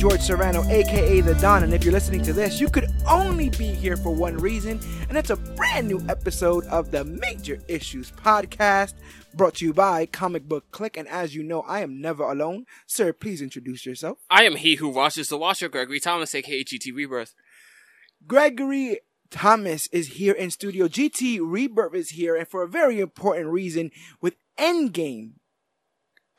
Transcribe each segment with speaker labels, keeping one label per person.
Speaker 1: George Serrano, aka The Don, and if you're listening to this, you could only be here for one reason, and it's a brand new episode of the Major Issues Podcast, brought to you by Comic Book Click. And as you know, I am never alone. Sir, please introduce yourself.
Speaker 2: I am he who watches the Watcher, Gregory Thomas, aka GT Rebirth.
Speaker 1: Gregory Thomas is here in studio. GT Rebirth is here, and for a very important reason, with Endgame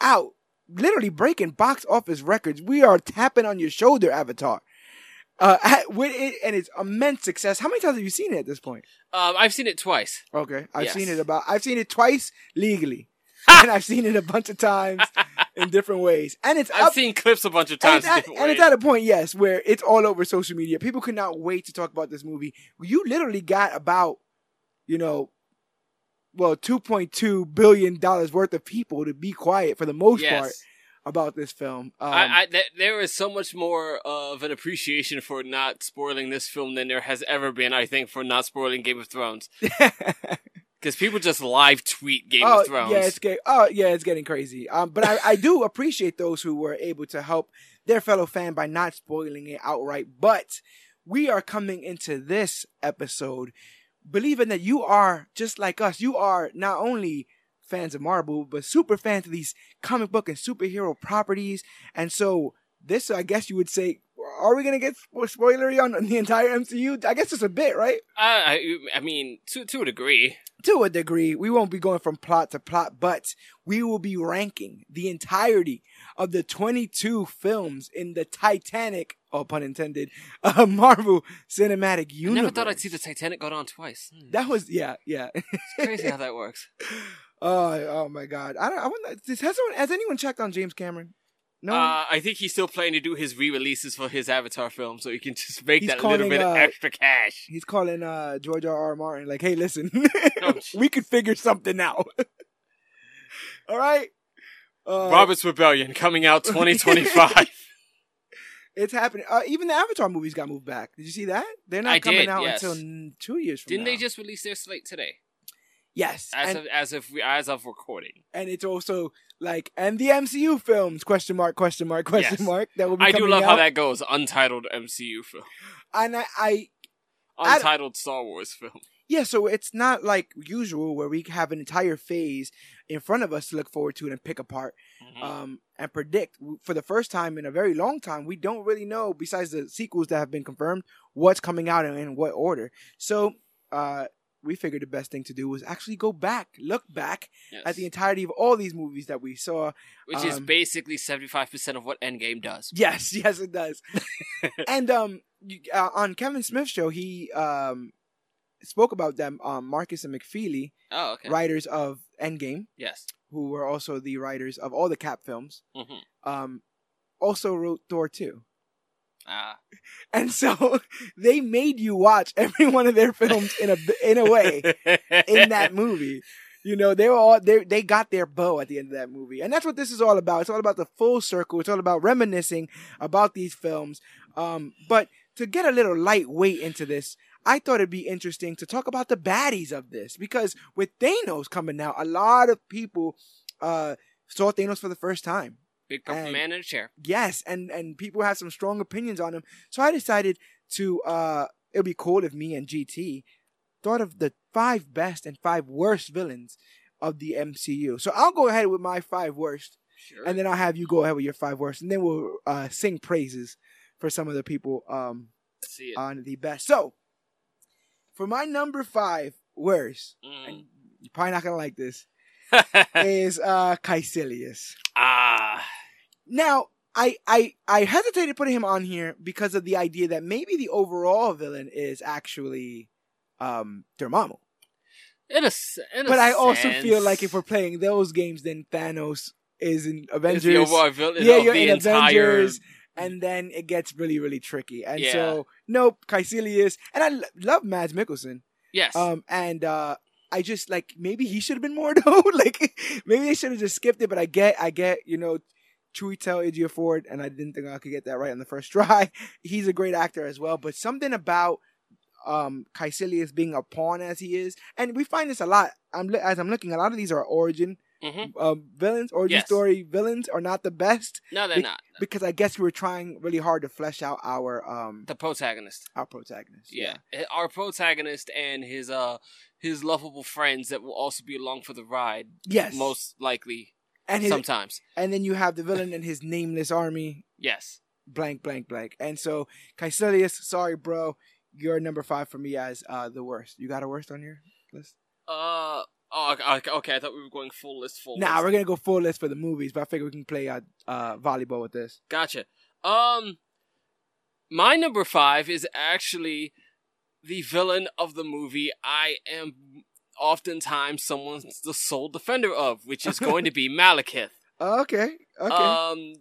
Speaker 1: out, literally breaking box office records. We are tapping on your shoulder, Avatar. Uh, with it and its immense success. How many times have you seen it at this point?
Speaker 2: Um, I've seen it twice.
Speaker 1: Okay, I've
Speaker 2: Yes.
Speaker 1: seen it about. I've seen it twice legally, and I've seen it a bunch of times in different ways. And it's
Speaker 2: I've
Speaker 1: up,
Speaker 2: seen clips a bunch of
Speaker 1: and
Speaker 2: times.
Speaker 1: it's,
Speaker 2: in
Speaker 1: at, and it's at a point, yes, where it's all over social media. People could not wait to talk about this movie. You literally got about, you know, well, two point two billion dollars worth of people to be quiet for the most
Speaker 2: Yes.
Speaker 1: part about this film. Um,
Speaker 2: I, I, th- there is so much more of an appreciation for not spoiling this film than there has ever been, I think, for not spoiling Game of Thrones. Because people just live tweet Game
Speaker 1: oh
Speaker 2: of Thrones.
Speaker 1: yeah, it's getting oh yeah, it's getting crazy. Um, but I, I do appreciate those who were able to help their fellow fan by not spoiling it outright. But we are coming into this episode believing that you are just like us. You are not only fans of Marvel, but super fans of these comic book and superhero properties. And so this, I guess you would say, are we gonna get spo- spoilery on the entire MCU? I guess just a bit, right?
Speaker 2: I, I, I mean, to, to a degree.
Speaker 1: to a degree, we won't be going from plot to plot, but we will be ranking the entirety of the 22 films in the Titanic, oh pun intended, uh, Marvel Cinematic Universe.
Speaker 2: I never thought I'd see the Titanic go on twice. Hmm.
Speaker 1: That was yeah, yeah.
Speaker 2: It's crazy how that works.
Speaker 1: oh, oh my God! I don't. I wonder. Has someone has anyone checked on James Cameron? No.
Speaker 2: Uh, I think he's still planning to do his re-releases for his Avatar film, so he can just make
Speaker 1: He's
Speaker 2: that little
Speaker 1: calling,
Speaker 2: bit of
Speaker 1: uh,
Speaker 2: extra cash.
Speaker 1: He's calling uh, George R. R. Martin like, "Hey, listen,
Speaker 2: Oh,
Speaker 1: we could figure something out." All right. Uh,
Speaker 2: Robert's Rebellion coming out 2025.
Speaker 1: It's happening. Uh, even the Avatar movies got moved back. Did you see that? They're not
Speaker 2: I
Speaker 1: coming
Speaker 2: did,
Speaker 1: out
Speaker 2: yes.
Speaker 1: until two years from now.
Speaker 2: Didn't
Speaker 1: now.
Speaker 2: they just release their slate today?
Speaker 1: Yes,
Speaker 2: As
Speaker 1: and,
Speaker 2: of as of we, as of recording.
Speaker 1: and it's also like and the MCU films question mark question mark question
Speaker 2: Yes.
Speaker 1: mark that will be
Speaker 2: I do love
Speaker 1: out.
Speaker 2: how that goes. Untitled MCU film.
Speaker 1: And I, I I-
Speaker 2: Untitled Star Wars film.
Speaker 1: yeah, so it's not like usual where we have an entire phase in front of us to look forward to and pick apart
Speaker 2: Mhm.
Speaker 1: um, and predict. For the first time in a very long time, we don't really know, besides the sequels that have been confirmed, what's coming out and in what order. So uh, we figured the best thing to do was actually go back, look back
Speaker 2: Yes.
Speaker 1: at the entirety of all these movies that we saw.
Speaker 2: Which is
Speaker 1: um,
Speaker 2: basically 75% of what Endgame does.
Speaker 1: Yes, yes, it does. and um, you, uh, on Kevin Smith's show, he um spoke about them. Um, Markus and McFeely,
Speaker 2: Oh, okay.
Speaker 1: writers of Endgame,
Speaker 2: Yes.
Speaker 1: who were also the writers of all the Cap films,
Speaker 2: hmm
Speaker 1: um, also wrote Thor two.
Speaker 2: Ah.
Speaker 1: And so they made you watch every one of their films in a in a way in that movie. You know, they were all they they got their bow at the end of that movie. And that's what this is all about. It's all about the full circle. It's all about reminiscing about these films. Um, but to get a little lightweight into this, I thought it'd be interesting to talk about the baddies of this because with Thanos coming out, a lot of people uh saw Thanos for the first time.
Speaker 2: Big purple
Speaker 1: And-
Speaker 2: man in a chair.
Speaker 1: Yes, and and people have some strong opinions on him. So I decided to uh it'd be cool if me and GT thought of the five best and five worst villains of the MCU. So I'll go ahead with my five worst,
Speaker 2: Sure.
Speaker 1: and then I'll have you go ahead with your five worst, and then we'll uh sing praises for some of the people um
Speaker 2: see
Speaker 1: on the best. So for my number five worst,
Speaker 2: Mm.
Speaker 1: and you're probably not gonna like this, is uh Kaecilius.
Speaker 2: ah.
Speaker 1: Now, I I I hesitated putting him on here because of the idea that maybe the overall villain is actually um Dormammu.
Speaker 2: In a, in a
Speaker 1: But I also
Speaker 2: sense,
Speaker 1: feel like if we're playing those games, then Thanos is in
Speaker 2: is
Speaker 1: Avengers.
Speaker 2: overall villain
Speaker 1: yeah,
Speaker 2: of
Speaker 1: you're
Speaker 2: the
Speaker 1: in
Speaker 2: entire.
Speaker 1: Avengers, and then it gets really really tricky. And
Speaker 2: Yeah.
Speaker 1: so, nope, Kaecilius, and I love Mads Mikkelsen.
Speaker 2: Yes.
Speaker 1: Um, and uh, I just like maybe he should have been more though. like maybe they should have just skipped it. But I get, I get, you know, Chiwetel Ejiofor, and I didn't think I could get that right on the first try. He's a great actor as well. But something about um Kaecilius being a pawn as he is, and we find this a lot. I'm as I'm looking, a lot of these are origin
Speaker 2: Mhm.
Speaker 1: um, villains, origin
Speaker 2: Yes.
Speaker 1: story villains, are not the best
Speaker 2: No, they're
Speaker 1: Be-
Speaker 2: not.
Speaker 1: because I guess we were trying really hard to flesh out our um
Speaker 2: The protagonist.
Speaker 1: our protagonist.
Speaker 2: Yeah. Our protagonist and his uh his lovable friends that will also be along for the ride.
Speaker 1: Yes.
Speaker 2: Most likely.
Speaker 1: And his,
Speaker 2: sometimes.
Speaker 1: and then you have the villain and his nameless army.
Speaker 2: Yes.
Speaker 1: Blank, blank, blank. And so Kaecilius, sorry, bro, you're number five for me as uh the worst. You got a worst on your list?
Speaker 2: Uh oh okay, I thought we were going full list full
Speaker 1: Nah,
Speaker 2: list.
Speaker 1: we're gonna go full list for the movies, but I figure we can play uh, uh volleyball with this.
Speaker 2: Gotcha. Um, my number five is actually the villain of the movie. I am oftentimes someone's the sole defender of, which is going to be Malekith.
Speaker 1: Oh, okay, okay.
Speaker 2: Um,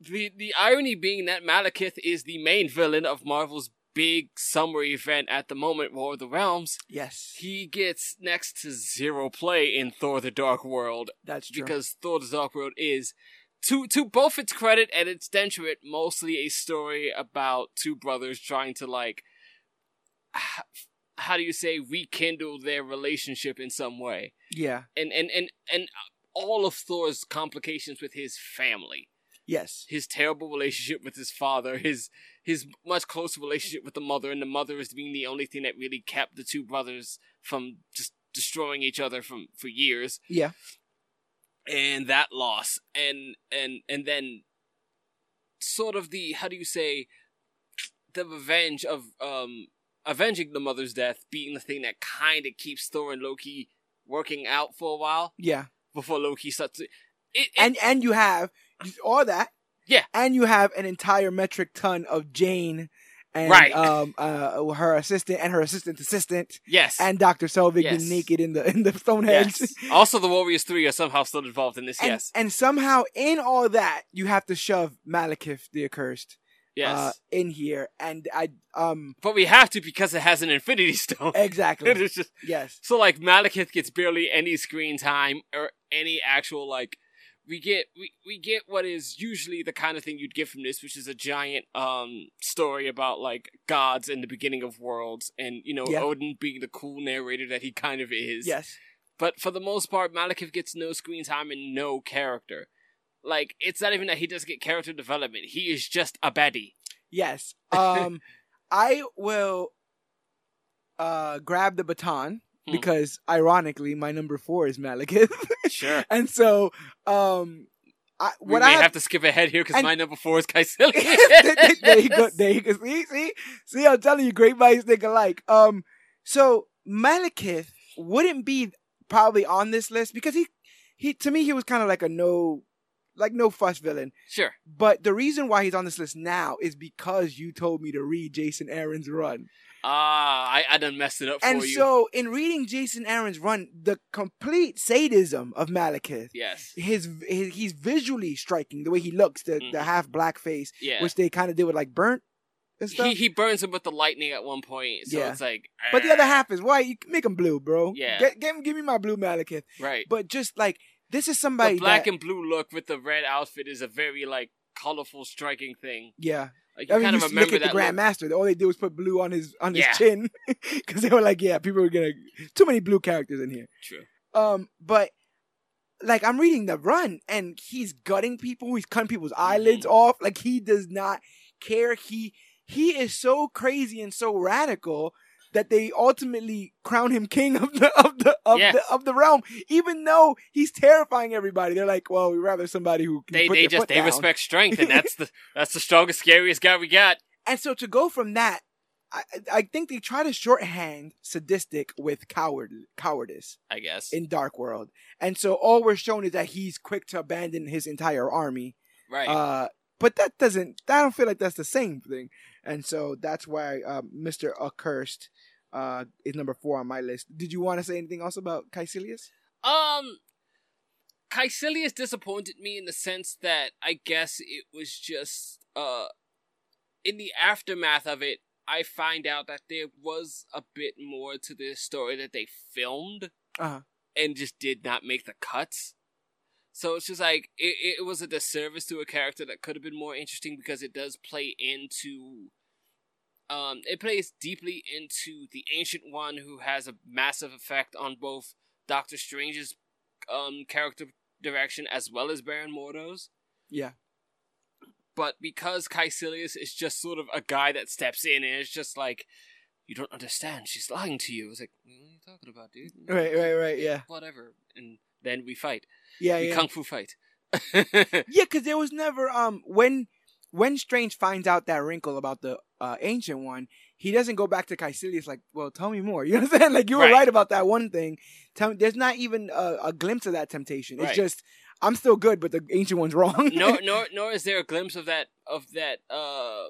Speaker 2: the the irony being that Malekith is the main villain of Marvel's big summer event at the moment, War of the Realms.
Speaker 1: yes,
Speaker 2: He gets next to zero play in Thor: The Dark World
Speaker 1: that's true.
Speaker 2: because Thor: The Dark World is, to to both its credit and its detriment, mostly a story about two brothers trying to like, how do you say, rekindle their relationship in some way,
Speaker 1: yeah,
Speaker 2: and and and and all of Thor's complications with his family,
Speaker 1: yes,
Speaker 2: his terrible relationship with his father, his his much closer relationship with the mother, and the mother is being the only thing that really kept the two brothers from just destroying each other from for years.
Speaker 1: Yeah,
Speaker 2: and that loss and and and then sort of the how do you say the revenge of um avenging the mother's death being the thing that kind of keeps Thor and Loki working out for a while
Speaker 1: yeah.
Speaker 2: before Loki starts to it, it
Speaker 1: And and you have all that.
Speaker 2: Yeah.
Speaker 1: And you have an entire metric ton of Jane and
Speaker 2: Right.
Speaker 1: um uh her assistant and her assistant's assistant
Speaker 2: yes
Speaker 1: and Doctor Selvig
Speaker 2: Yes.
Speaker 1: being naked in the in the Stonehenge.
Speaker 2: yes also the Warriors 3 are somehow still involved in this
Speaker 1: And,
Speaker 2: yes
Speaker 1: and somehow in all that you have to shove Malekith the accursed
Speaker 2: yes
Speaker 1: uh, in here, and I um
Speaker 2: but we have to because it has an Infinity Stone
Speaker 1: exactly
Speaker 2: it is just
Speaker 1: yes
Speaker 2: So like Malekith gets barely any screen time or any actual like we get we, we get what is usually the kind of thing you'd get from this, which is a giant um story about like gods and the beginning of worlds and you know
Speaker 1: Yeah.
Speaker 2: Odin being the cool narrator that he kind of is.
Speaker 1: yes
Speaker 2: But for the most part, Malekith gets no screen time and no character. Like it's not even that he doesn't get character development. He is just a baddie.
Speaker 1: yes um I will uh grab the baton
Speaker 2: Hmm.
Speaker 1: because ironically my number four is Malekith.
Speaker 2: Sure.
Speaker 1: and so um I,
Speaker 2: We may
Speaker 1: I
Speaker 2: have to skip ahead here because my number four is Kaecilius.
Speaker 1: there you go. There you go. See, see, see. I'm telling you, great minds think alike. Um, so Malekith wouldn't be probably on this list because he, he to me he was kind of like a no, like no fuss villain.
Speaker 2: Sure.
Speaker 1: But the reason why he's on this list now is because you told me to read Jason Aaron's run,
Speaker 2: Ah, I, I done messed it up for
Speaker 1: and
Speaker 2: you.
Speaker 1: so in reading Jason Aaron's run, the complete sadism of Malekith.
Speaker 2: yes.
Speaker 1: His, his he's visually striking the way he looks the the
Speaker 2: Mhm.
Speaker 1: half black face
Speaker 2: Yeah.
Speaker 1: which they kind of did with like burnt and stuff
Speaker 2: he he burns him with the lightning at one point, so
Speaker 1: Yeah.
Speaker 2: it's like.
Speaker 1: But the other
Speaker 2: ah,
Speaker 1: half is white. You make him blue, bro.
Speaker 2: Yeah.
Speaker 1: Get, get, give me my blue Malekith.
Speaker 2: right.
Speaker 1: But just like this is somebody The
Speaker 2: black
Speaker 1: that,
Speaker 2: and blue look with the red outfit is a very like colorful, striking thing.
Speaker 1: yeah.
Speaker 2: Like you
Speaker 1: I mean,
Speaker 2: kind
Speaker 1: you
Speaker 2: of
Speaker 1: s- look
Speaker 2: remember
Speaker 1: at the. Grandmaster. All they did was put blue on his on his
Speaker 2: Yeah.
Speaker 1: chin because they were like, yeah, people were gonna too many blue characters in here.
Speaker 2: True.
Speaker 1: Um, but like I'm reading the run and he's gutting people. He's cutting people's eyelids
Speaker 2: Mm-hmm.
Speaker 1: off. Like he does not care. He he is so crazy and so radical that they ultimately crown him king of the of the of
Speaker 2: Yes.
Speaker 1: the of the realm. Even though he's terrifying everybody, they're like, well, we'd rather somebody who can
Speaker 2: They they just they
Speaker 1: down.
Speaker 2: respect strength, and that's the that's the strongest, scariest guy we got.
Speaker 1: And so to go from that, I I think they try to shorthand sadistic with coward cowardice.
Speaker 2: I guess.
Speaker 1: in Dark World. And so all we're shown is that he's quick to abandon his entire army.
Speaker 2: right.
Speaker 1: Uh, but that doesn't, I don't feel like that's the same thing. And so that's why uh, Mr. Accursed uh, is number four on my list. Did you want to say anything else about Kaecilius?
Speaker 2: Um, Kaecilius disappointed me in the sense that I guess it was just uh, in the aftermath of it, I find out that there was a bit more to this story that they filmed
Speaker 1: Uh-huh.
Speaker 2: and just did not make the cuts. So it's just like it, it was a disservice to a character that could have been more interesting because it does play into um it plays deeply into the ancient one who has a massive effect on both Doctor Strange's um character direction as well as Baron Mordo's.
Speaker 1: Yeah.
Speaker 2: But because Kaecilius is just sort of a guy that steps in and it's just like, you don't understand, she's lying to you. It's like, what are you talking about, dude?
Speaker 1: Right, right, right. Yeah,
Speaker 2: Whatever. And then we fight.
Speaker 1: yeah,
Speaker 2: we
Speaker 1: yeah.
Speaker 2: kung fu fight.
Speaker 1: Yeah, because there was never um when when Strange finds out that wrinkle about the uh, ancient one, he doesn't go back to Kaecilius like, well, tell me more. You know what I'm saying? Like you were
Speaker 2: Right.
Speaker 1: right, about that one thing. Tell me, there's not even a, a glimpse of that temptation. It's
Speaker 2: Right.
Speaker 1: just I'm still good, but the ancient one's wrong.
Speaker 2: nor nor nor is there a glimpse of that of that uh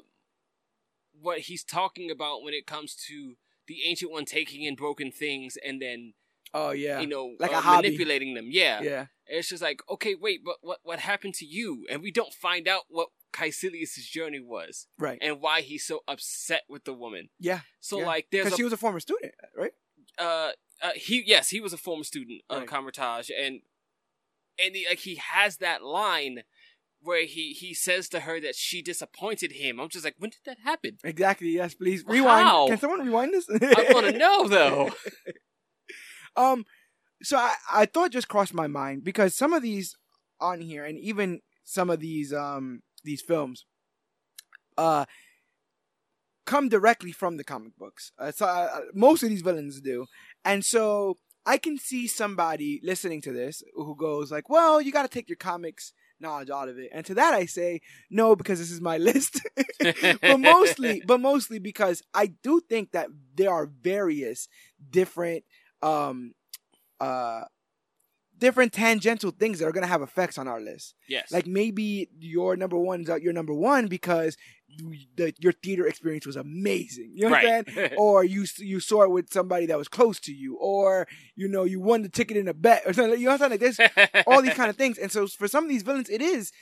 Speaker 2: what he's talking about when it comes to the ancient one taking in broken things and then
Speaker 1: oh yeah,
Speaker 2: you know
Speaker 1: Like
Speaker 2: uh, manipulating them. Yeah.
Speaker 1: yeah,
Speaker 2: It's just like, okay, wait, but what what happened to you? And we don't find out what Kaecilius' journey was
Speaker 1: right.
Speaker 2: and why he's so upset with the woman.
Speaker 1: Yeah,
Speaker 2: So
Speaker 1: yeah.
Speaker 2: like there's
Speaker 1: because
Speaker 2: a
Speaker 1: she was a former student, right?
Speaker 2: uh, uh he yes he was a former student of
Speaker 1: Right.
Speaker 2: Kamar-Taj and and he, like he has that line where he he says to her that she disappointed him. I'm just like, when did that happen?
Speaker 1: Exactly. Yes, please rewind.
Speaker 2: how?
Speaker 1: Can someone rewind this?
Speaker 2: I want to know though.
Speaker 1: Um, so I, I thought just crossed my mind because some of these on here, and even some of these um these films, uh, come directly from the comic books. Uh, so uh, most of these villains do, and so I can see somebody listening to this who goes like, "Well, you got to take your comics." knowledge out of it and to that i say no because this is my list but mostly but mostly because i do think that there are various different um uh different tangential things that are going to have effects on our list.
Speaker 2: Yes,
Speaker 1: like maybe your number one is your number one because the, your theater experience was amazing you know what i'm saying? Or you you saw it with somebody that was close to you or you know you won the ticket in a bet or something you know what i'm saying? Like this all these kind of things. And so for some of these villains, it is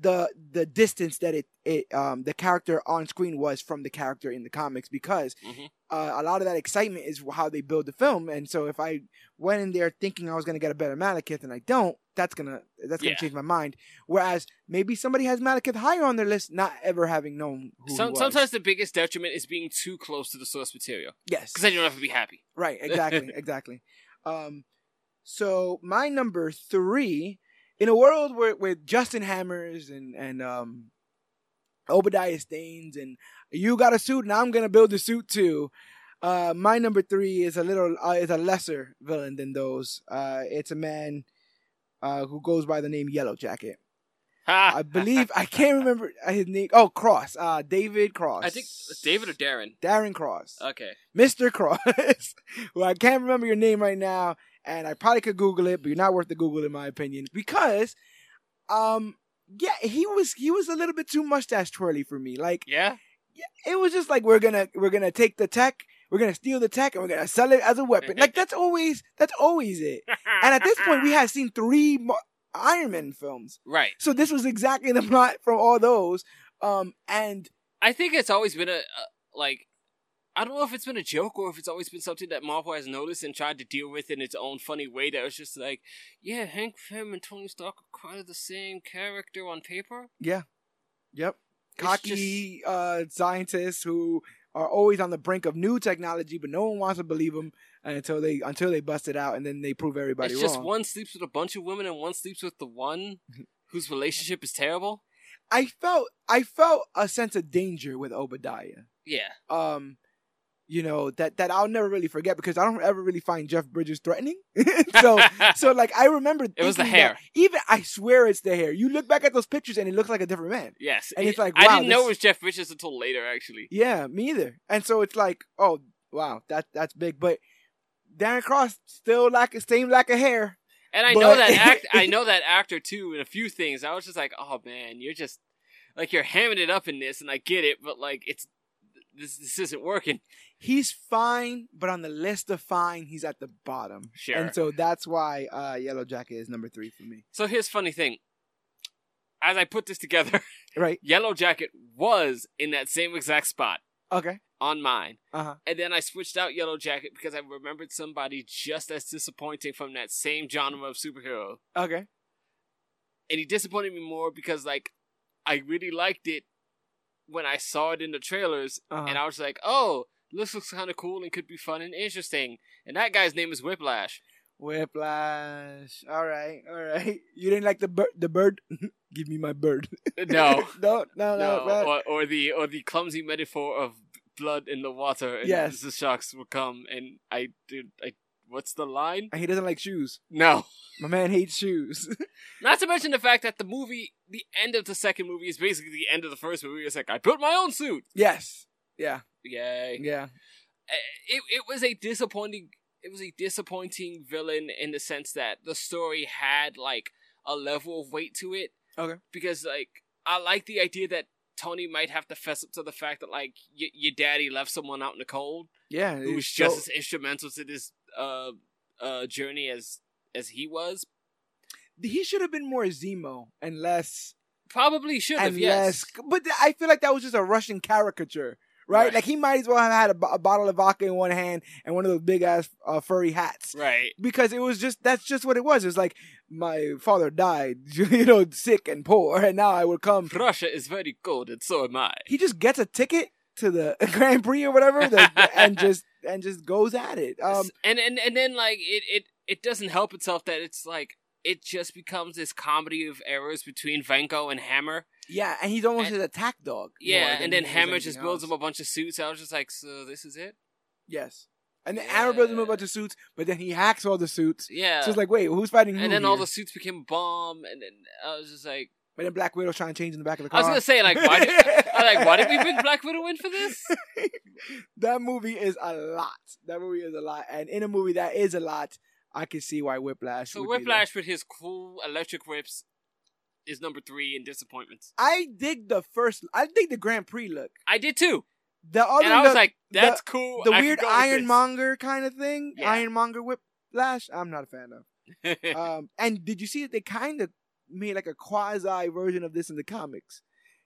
Speaker 1: the the distance that it it um the character on screen was from the character in the comics because
Speaker 2: Mhm.
Speaker 1: uh, a lot of that excitement is how they build the film. And so if I went in there thinking I was gonna get a better Malekith and I don't, that's gonna that's gonna
Speaker 2: Yeah.
Speaker 1: change my mind. Whereas maybe somebody has Malekith higher on their list, not ever having known who
Speaker 2: Some, sometimes the biggest detriment is being too close to the source material
Speaker 1: yes,
Speaker 2: because then you don't have to be happy.
Speaker 1: Right, exactly, exactly. Um, so my number three, in a world where with Justin Hammers and and um, Obadiah Stanes and you got a suit and I'm gonna build a suit too. Uh, my number three is a little uh, is a lesser villain than those. Uh, it's a man uh, who goes by the name Yellow Jacket. I believe I can't remember his name. Oh, Cross. Uh, David Cross.
Speaker 2: I think David or Darren.
Speaker 1: Darren Cross.
Speaker 2: Okay.
Speaker 1: Mr. Cross. well, I can't remember your name right now, and I probably could Google it, but you're not worth the Google in my opinion because, um, yeah, he was he was a little bit too mustache twirly for me. Like
Speaker 2: Yeah.
Speaker 1: it was just like we're gonna we're gonna take the tech, we're gonna steal the tech, and we're gonna sell it as a weapon. like that's always that's always it. And at this point, we had seen three mo- Iron Man films,
Speaker 2: right.
Speaker 1: so this was exactly the plot from all those. Um, and
Speaker 2: I think it's always been a, a like. I don't know if it's been a joke or if it's always been something that Marvel has noticed and tried to deal with in its own funny way. That was just like, yeah, Hank Pym and Tony Stark are kind of the same character on paper.
Speaker 1: Yeah. Yep.
Speaker 2: It's
Speaker 1: Cocky uh, scientists who are always on the brink of new technology, but no one wants to believe them until they until they bust it out, and then they prove everybody wrong.
Speaker 2: it's
Speaker 1: wrong.
Speaker 2: just one sleeps with a bunch of women and one sleeps with the one whose relationship is terrible.
Speaker 1: I felt I felt a sense of danger with Obadiah.
Speaker 2: Yeah.
Speaker 1: Um, you know that that I'll never really forget because I don't ever really find Jeff Bridges threatening. so so like I remember
Speaker 2: It was the hair.
Speaker 1: even I swear it's the hair. You look back at those pictures and it looks like a different man.
Speaker 2: yes.
Speaker 1: And it's like,
Speaker 2: I didn't know it was Jeff Bridges until later, actually.
Speaker 1: Yeah, me either. And so it's like, oh wow, that that's big. But Darren Cross still lack same lack of hair.
Speaker 2: And I
Speaker 1: But-
Speaker 2: know that act. I know that actor too in a few things. I was just like, oh man, you're just like you're hamming it up in this, and I get it, but like it's this this isn't working.
Speaker 1: He's fine, but on the list of fine, he's at the bottom.
Speaker 2: Sure.
Speaker 1: And so that's why uh, Yellow Jacket is number three for me.
Speaker 2: So here's funny thing. As I put this together,
Speaker 1: Right?
Speaker 2: Yellow Jacket was in that same exact spot
Speaker 1: Okay.
Speaker 2: on mine.
Speaker 1: Uh huh.
Speaker 2: And then I switched out Yellow Jacket because I remembered somebody just as disappointing from that same genre of superhero.
Speaker 1: Okay.
Speaker 2: And he disappointed me more because like I really liked it when I saw it in the trailers
Speaker 1: Uh-huh.
Speaker 2: and I was like, "Oh, this looks kind of cool and could be fun and interesting." And that guy's name is Whiplash.
Speaker 1: Whiplash. All right, all right. You didn't like the bird? The bird? Give me my bird.
Speaker 2: Uh, no.
Speaker 1: no, no, no.
Speaker 2: No,
Speaker 1: no.
Speaker 2: or, or the or the clumsy metaphor of blood in the water, and
Speaker 1: Yes.
Speaker 2: the sharks will come, and I did. I what's the line?
Speaker 1: And he doesn't like shoes.
Speaker 2: No,
Speaker 1: My man hates shoes.
Speaker 2: not to mention the fact that the movie, the end of the second movie, is basically the end of the first movie. It's like I built my own suit.
Speaker 1: yes. Yeah.
Speaker 2: Yay!
Speaker 1: Yeah.
Speaker 2: It it was a disappointing. It was a disappointing villain in the sense that the story had like a level of weight to it.
Speaker 1: Okay.
Speaker 2: because like I like the idea that Tony might have to fess up to the fact that like y- your daddy left someone out in the cold
Speaker 1: Yeah.
Speaker 2: who was just
Speaker 1: so-
Speaker 2: as instrumental to this uh uh journey as as he was.
Speaker 1: he should have been more Zemo and less
Speaker 2: Probably should have. Yes.
Speaker 1: less. But I feel like that was just a Russian caricature, right?
Speaker 2: Right.
Speaker 1: Like he might as well have had a, a bottle of vodka in one hand and one of those big ass uh, furry hats.
Speaker 2: Right.
Speaker 1: Because it was just that's just what it was. It was like my father died, you know, sick and poor, and now I will come.
Speaker 2: Russia is very cold, and so am I.
Speaker 1: He just gets a ticket to the Grand Prix or whatever, the, and just and just goes at it. Um,
Speaker 2: and and and then like it it it doesn't help itself that it's like it just becomes this comedy of errors between Vanko and Hammer.
Speaker 1: yeah, and he's almost
Speaker 2: and-
Speaker 1: his attack dog.
Speaker 2: Yeah, and then Hammer just builds
Speaker 1: else.
Speaker 2: him a bunch of suits. I was just like, so this is it?
Speaker 1: Yes. And then Hammer builds him a bunch of suits, but then he hacks all the suits.
Speaker 2: Yeah.
Speaker 1: So it's like, wait, who's fighting who?
Speaker 2: and then all the suits became a bomb, and then I was just like,
Speaker 1: But then Black Widow's trying to change in the back of the car.
Speaker 2: I was gonna say like, why? Did, I like, why did we bring Black Widow in for this?
Speaker 1: that movie is a lot. That movie is a lot, and in a movie that is a lot, I can see why Whiplash.
Speaker 2: So. Whiplash with his cool electric whips is number three in disappointments.
Speaker 1: I dig the first. I dig the Grand Prix look.
Speaker 2: I did too,
Speaker 1: The other,
Speaker 2: and I was
Speaker 1: the,
Speaker 2: like, that's cool.
Speaker 1: the
Speaker 2: I
Speaker 1: weird
Speaker 2: go with this.
Speaker 1: Ironmonger kind of thing.
Speaker 2: Yeah.
Speaker 1: Ironmonger Whiplash. I'm not a fan of. um, and did you see that they kind of made like a quasi version of this in the comics?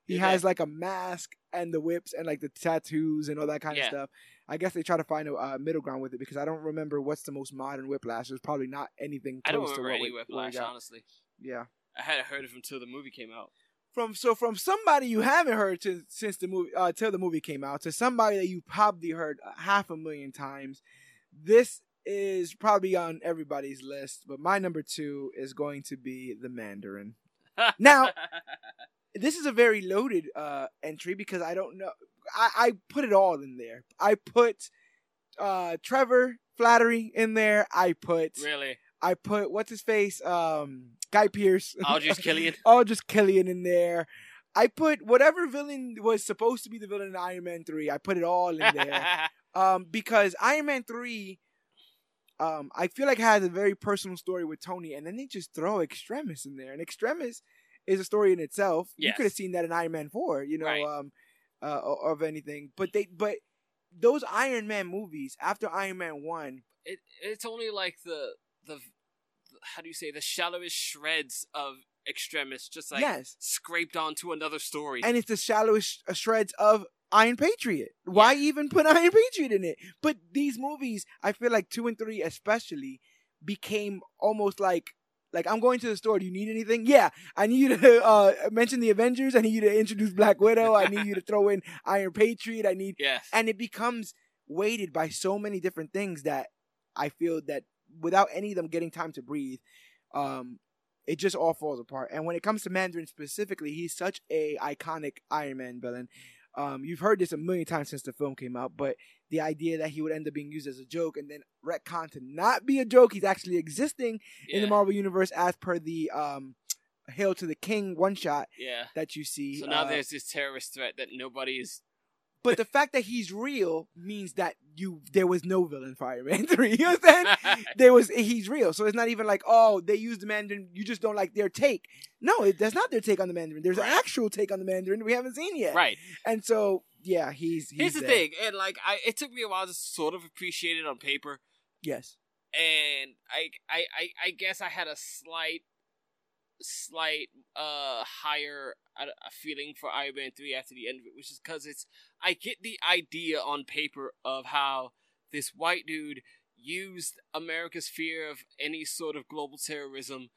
Speaker 1: He
Speaker 2: Did
Speaker 1: has like a mask and the whips and like the tattoos and all that kind
Speaker 2: Yeah.
Speaker 1: of stuff. I guess they try to find a uh, middle ground with it because I don't remember what's the most modern Whiplash. There's probably not anything
Speaker 2: I don't
Speaker 1: close to
Speaker 2: remember
Speaker 1: what
Speaker 2: any
Speaker 1: we, what we
Speaker 2: Whiplash,
Speaker 1: got.
Speaker 2: honestly.
Speaker 1: Yeah.
Speaker 2: I hadn't heard of him until the movie came out.
Speaker 1: From so from somebody you haven't heard to, since the movie uh, till the movie came out to somebody that you probably heard half a million times. This is probably on everybody's list, but my number two is going to be the Mandarin. Now- this is a very loaded uh entry because I don't know. I, I put it all in there. I put uh Trevor Slattery in there. I put
Speaker 2: really,
Speaker 1: I put what's his face um Guy Pearce.
Speaker 2: Aldrich Killian.
Speaker 1: Aldrich Killian in there. I put whatever villain was supposed to be the villain in Iron Man three. I put it all in there um, because Iron Man three, um, I feel like has a very personal story with Tony, and then they just throw Extremis in there, and Extremis is a story in itself. You could have seen that in Iron Man four, you know,
Speaker 2: Right.
Speaker 1: um, uh, of anything, but they, but those Iron Man movies after Iron Man one,
Speaker 2: it it's only like the the how do you say the shallowest shreds of extremis just like
Speaker 1: yes,
Speaker 2: scraped onto another story.
Speaker 1: and it's the shallowest uh, shreds of Iron Patriot. Why even put Iron Patriot in it? But these movies, I feel like two and three especially, became almost like like I'm going to the store. Do you need anything? Yeah, I need you to uh, mention the Avengers. I need you to introduce Black Widow. I need you to throw in Iron Patriot. I need,
Speaker 2: yes.
Speaker 1: and it becomes weighted by so many different things that I feel that without any of them getting time to breathe, um, it just all falls apart. And when it comes to Mandarin specifically, he's such a iconic Iron Man villain. Um, you've heard this a million times since the film came out, but the idea that he would end up being used as a joke and then retcon to not be a joke, he's actually existing in the Marvel universe as per the um, "Hail to the King" one shot
Speaker 2: yeah.
Speaker 1: that you see.
Speaker 2: So now
Speaker 1: uh,
Speaker 2: there's this terrorist threat that nobody's.
Speaker 1: But the fact that he's real means that you there was no villain for Iron Man three. You know what I'm saying? there was he's real, so it's not even like oh they used the Mandarin. You just don't like their take. No, it, that's not their take on the Mandarin. There's
Speaker 2: Right.
Speaker 1: an actual take on the Mandarin we haven't seen yet.
Speaker 2: right.
Speaker 1: And so yeah, he's, he's
Speaker 2: Here's the
Speaker 1: there.
Speaker 2: thing, and like I, it took me a while to sort of appreciate it on paper,
Speaker 1: Yes.
Speaker 2: and I, I, I, I guess I had a slight, slight, uh, higher uh, a feeling for Iron Man three after the end of it, which is because it's I get the idea on paper of how this white dude used America's fear of any sort of global terrorism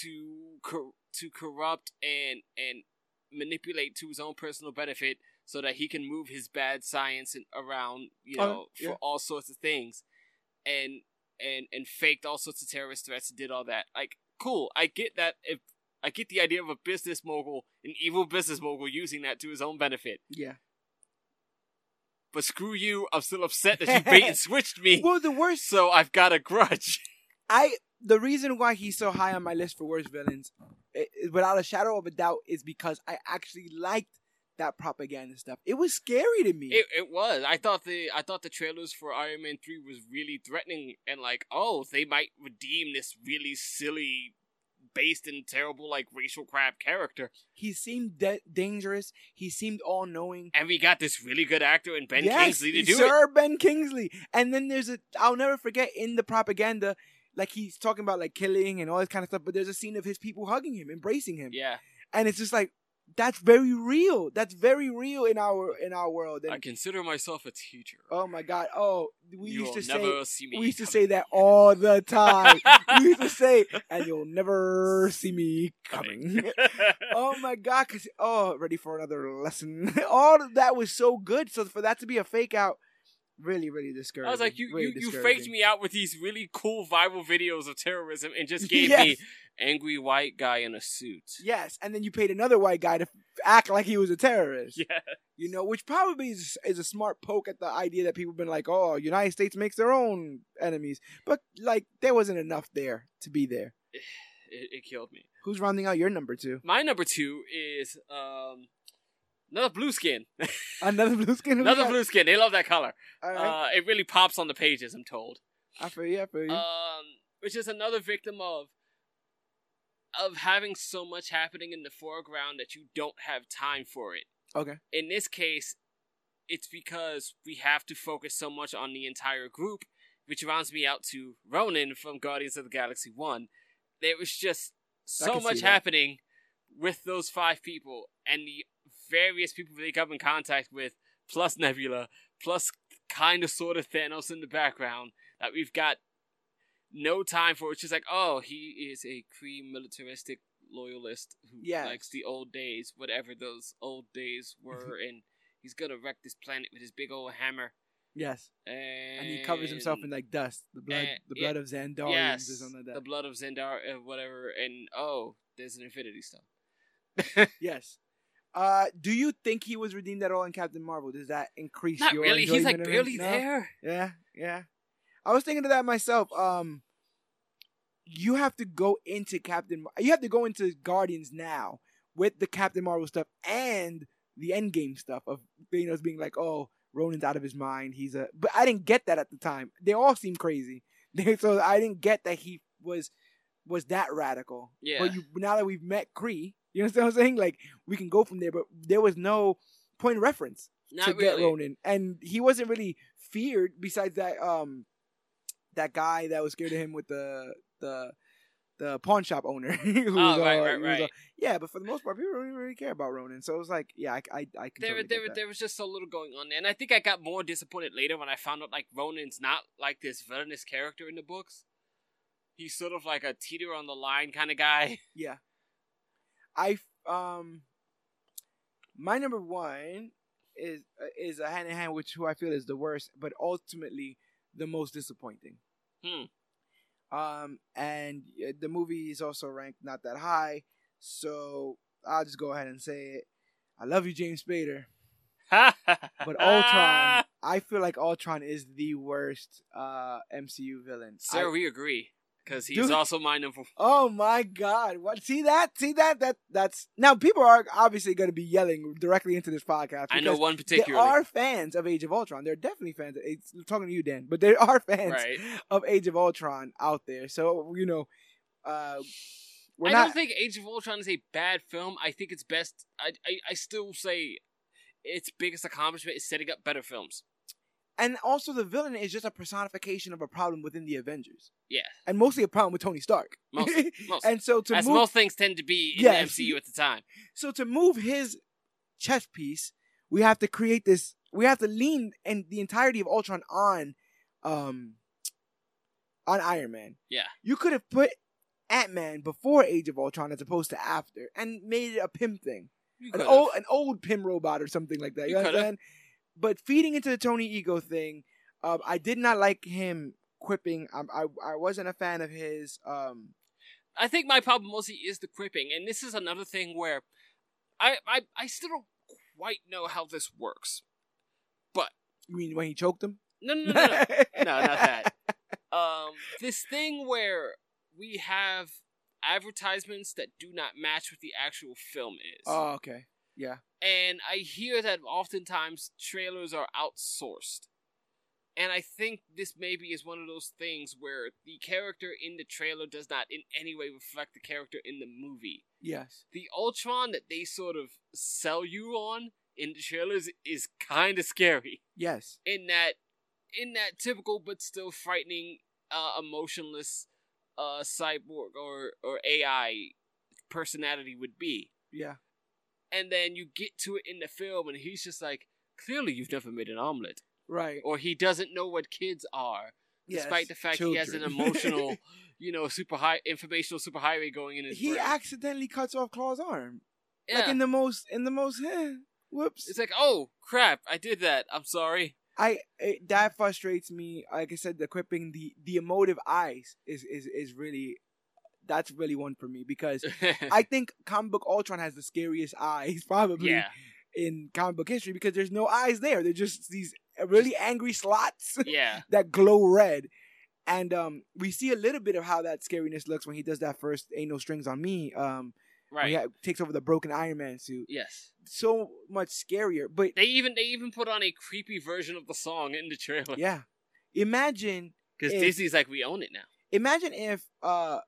Speaker 2: to cor- to corrupt and and manipulate to his own personal benefit so that he can move his bad science around you
Speaker 1: Oh,
Speaker 2: know
Speaker 1: yeah.
Speaker 2: for all sorts of things and and and faked all sorts of terrorist threats and did all that. Like, cool. I get that. If I get the idea of a business mogul, an evil business mogul, using that to his own benefit.
Speaker 1: Yeah.
Speaker 2: But screw you, I'm still upset that you bait and switched me.
Speaker 1: Well, the worst.
Speaker 2: So I've got a grudge.
Speaker 1: I the reason why he's so high on my list for worst villains, i i- without a shadow of a doubt, is because I actually liked that propaganda stuff. It was scary to me.
Speaker 2: It, it was. I thought the I thought the trailers for Iron Man three was really threatening and like, oh, they might redeem this really silly, based in terrible like racial crap character.
Speaker 1: he seemed de- dangerous. He seemed all knowing.
Speaker 2: And we got this really good actor in Ben
Speaker 1: yes,
Speaker 2: Kingsley to do it.
Speaker 1: Sir Ben Kingsley. And then there's a I'll never forget in the propaganda, like he's talking about like killing and all this kind of stuff. But there's a scene of his people hugging him, embracing him,
Speaker 2: Yeah,
Speaker 1: and it's just like that's very real. That's very real in our in our world. And
Speaker 2: I consider myself a teacher.
Speaker 1: oh my god, oh we
Speaker 2: You'll
Speaker 1: used to say we used to say that all the time. we used to say, and you'll never see me coming. oh my god! Cause oh, ready for another lesson. All of that was so good. So for that to be a fake out, really, really discouraging.
Speaker 2: I was like, you,
Speaker 1: really
Speaker 2: you, you faked me out with these really cool viral videos of terrorism and just gave me
Speaker 1: Yes.
Speaker 2: Angry white guy in a suit.
Speaker 1: Yes, and then you paid another white guy to act like he was a terrorist.
Speaker 2: Yeah.
Speaker 1: You know, which probably is, is a smart poke at the idea that people have been like, oh, United States makes their own enemies. But, like, there wasn't enough there to be there.
Speaker 2: It, it killed me.
Speaker 1: Who's rounding out your number two?
Speaker 2: My number two is um another blue skin.
Speaker 1: Another blue skin?
Speaker 2: Another blue skin. They love that color.
Speaker 1: Right.
Speaker 2: Uh, it really pops on the pages. I'm told.
Speaker 1: I feel you, I feel you.
Speaker 2: Um, which is another victim of of having so much happening in the foreground that you don't have time for it.
Speaker 1: okay.
Speaker 2: In this case, it's because we have to focus so much on the entire group, which rounds me out to Ronan from Guardians of the Galaxy One. There was just so much happening with those five people and the various people they come in contact with, plus Nebula, plus kind of sort of Thanos in the background, that we've got no time for. It's just like, oh, he is a Kree militaristic loyalist who
Speaker 1: Yes.
Speaker 2: likes the old days, whatever those old days were, and he's gonna wreck this planet with his big old hammer.
Speaker 1: Yes.
Speaker 2: And,
Speaker 1: And he covers himself in like dust, the blood,
Speaker 2: Eh,
Speaker 1: the
Speaker 2: yeah.
Speaker 1: blood of Xandarians
Speaker 2: yes,
Speaker 1: or something like that.
Speaker 2: the blood of Xandar, uh, whatever, and oh, there's an Infinity Stone.
Speaker 1: Yes. Uh, do you think he was redeemed at all in Captain Marvel? Does that increase
Speaker 2: Not
Speaker 1: your
Speaker 2: really. He's like barely
Speaker 1: No?
Speaker 2: there.
Speaker 1: Yeah, yeah. I was thinking of that myself. Um, you have to go into Captain. Mar- You have to go into Guardians now with the Captain Marvel stuff and the Endgame stuff of Thanos being like, "Oh, Ronan's out of his mind. He's a." But I didn't get that at the time. They all seem crazy. So I didn't get that he was was that radical.
Speaker 2: Yeah.
Speaker 1: But you now that we've met Kree, you understand what I'm saying? Like we can go from there. But there was no point of reference
Speaker 2: Not
Speaker 1: to get
Speaker 2: really.
Speaker 1: Ronan, and he wasn't really feared. Besides that, um, that guy that was scared of him with the the the pawn shop owner. who
Speaker 2: Oh,
Speaker 1: was,
Speaker 2: right,
Speaker 1: uh,
Speaker 2: right,
Speaker 1: who was,
Speaker 2: right.
Speaker 1: uh, yeah, but for the most part, people don't even really care about Ronan. So it was like, yeah, I, I, I
Speaker 2: There,
Speaker 1: totally
Speaker 2: there,
Speaker 1: get that.
Speaker 2: there was just so little going on there, and I think I got more disappointed later when I found out like Ronan's not like this villainous character in the books. He's sort of like a teeter on the line kind of guy.
Speaker 1: Yeah, I um, my number one is uh, is a hand in hand with who I feel is the worst, but ultimately the most disappointing.
Speaker 2: Hmm.
Speaker 1: Um, and uh, the movie is also ranked not that high, so I'll just go ahead and say it. I love you, James Spader, but Ultron. I feel like Ultron is the worst uh MCU villain.
Speaker 2: Sir,
Speaker 1: I-
Speaker 2: we agree because he's
Speaker 1: Dude.
Speaker 2: also my number.
Speaker 1: Oh my god. What see that? See that? That that's now people are obviously gonna be yelling directly into this podcast.
Speaker 2: I know
Speaker 1: because
Speaker 2: one
Speaker 1: There
Speaker 2: particularly.
Speaker 1: are fans of Age of Ultron. They're definitely fans. Of, it's talking to you, Dan, but there are fans
Speaker 2: Right.
Speaker 1: of Age of Ultron out there. So you know, uh, we're
Speaker 2: I
Speaker 1: not.
Speaker 2: don't think Age of Ultron is a bad film. I think it's best. I, I, I still say its biggest accomplishment is setting up better films.
Speaker 1: And also, the villain is just a personification of a problem within the Avengers,
Speaker 2: Yeah,
Speaker 1: and mostly a problem with Tony Stark.
Speaker 2: most, most.
Speaker 1: and so to
Speaker 2: as
Speaker 1: move,
Speaker 2: most things tend to be in
Speaker 1: Yes.
Speaker 2: the MCU at the time.
Speaker 1: so to move his chess piece, we have to create this. We have to lean and the entirety of Ultron on, um, on Iron Man.
Speaker 2: Yeah.
Speaker 1: You could have put Ant Man before Age of Ultron as opposed to after, and made it a Pym thing,
Speaker 2: You
Speaker 1: an old an old Pym robot or something like that. You,
Speaker 2: You
Speaker 1: understand? But feeding into the Tony ego thing, um, I did not like him quipping. I, I I wasn't a fan of his. Um,
Speaker 2: I think my problem mostly is the quipping, and this is another thing where I I, I still don't quite know how this works. But
Speaker 1: you mean when he choked him?
Speaker 2: no, no, no, no, no, no, not that. Um, this thing where we have advertisements that do not match what the actual film is.
Speaker 1: Oh, okay. Yeah.
Speaker 2: And I hear that oftentimes trailers are outsourced. And I think this maybe is one of those things where the character in the trailer does not in any way reflect the character in the movie.
Speaker 1: Yes.
Speaker 2: The Ultron that they sort of sell you on in the trailers is kind of scary.
Speaker 1: Yes.
Speaker 2: In that, in that typical but still frightening, uh, emotionless, uh, cyborg or or AI personality would be
Speaker 1: Yeah.
Speaker 2: And then you get to it in the film and he's just like clearly you've never made an omelet
Speaker 1: Right.
Speaker 2: or he doesn't know what kids are
Speaker 1: Yes,
Speaker 2: despite the fact he has an emotional you know super high informational superhighway going in his
Speaker 1: he
Speaker 2: brain.
Speaker 1: accidentally cuts off Klaue's arm.
Speaker 2: yeah.
Speaker 1: Like in the most in the most eh, whoops.
Speaker 2: it's like oh crap i did that i'm sorry
Speaker 1: I it, that frustrates me. Like I said, the quipping, the the emotive eyes is is is really that's really one for me because I think comic book Ultron has the scariest eyes probably
Speaker 2: yeah
Speaker 1: in comic book history because there's no eyes there. They're just these really angry slots
Speaker 2: yeah
Speaker 1: that glow red. And um, we see a little bit of how that scariness looks when he does that first "Ain't No Strings on Me." Um,
Speaker 2: right
Speaker 1: he takes over the broken Iron Man suit.
Speaker 2: yes
Speaker 1: So much scarier. But
Speaker 2: they even they even put on a creepy version of the song in the trailer
Speaker 1: yeah, imagine
Speaker 2: because disney's like we own it now
Speaker 1: imagine if uh,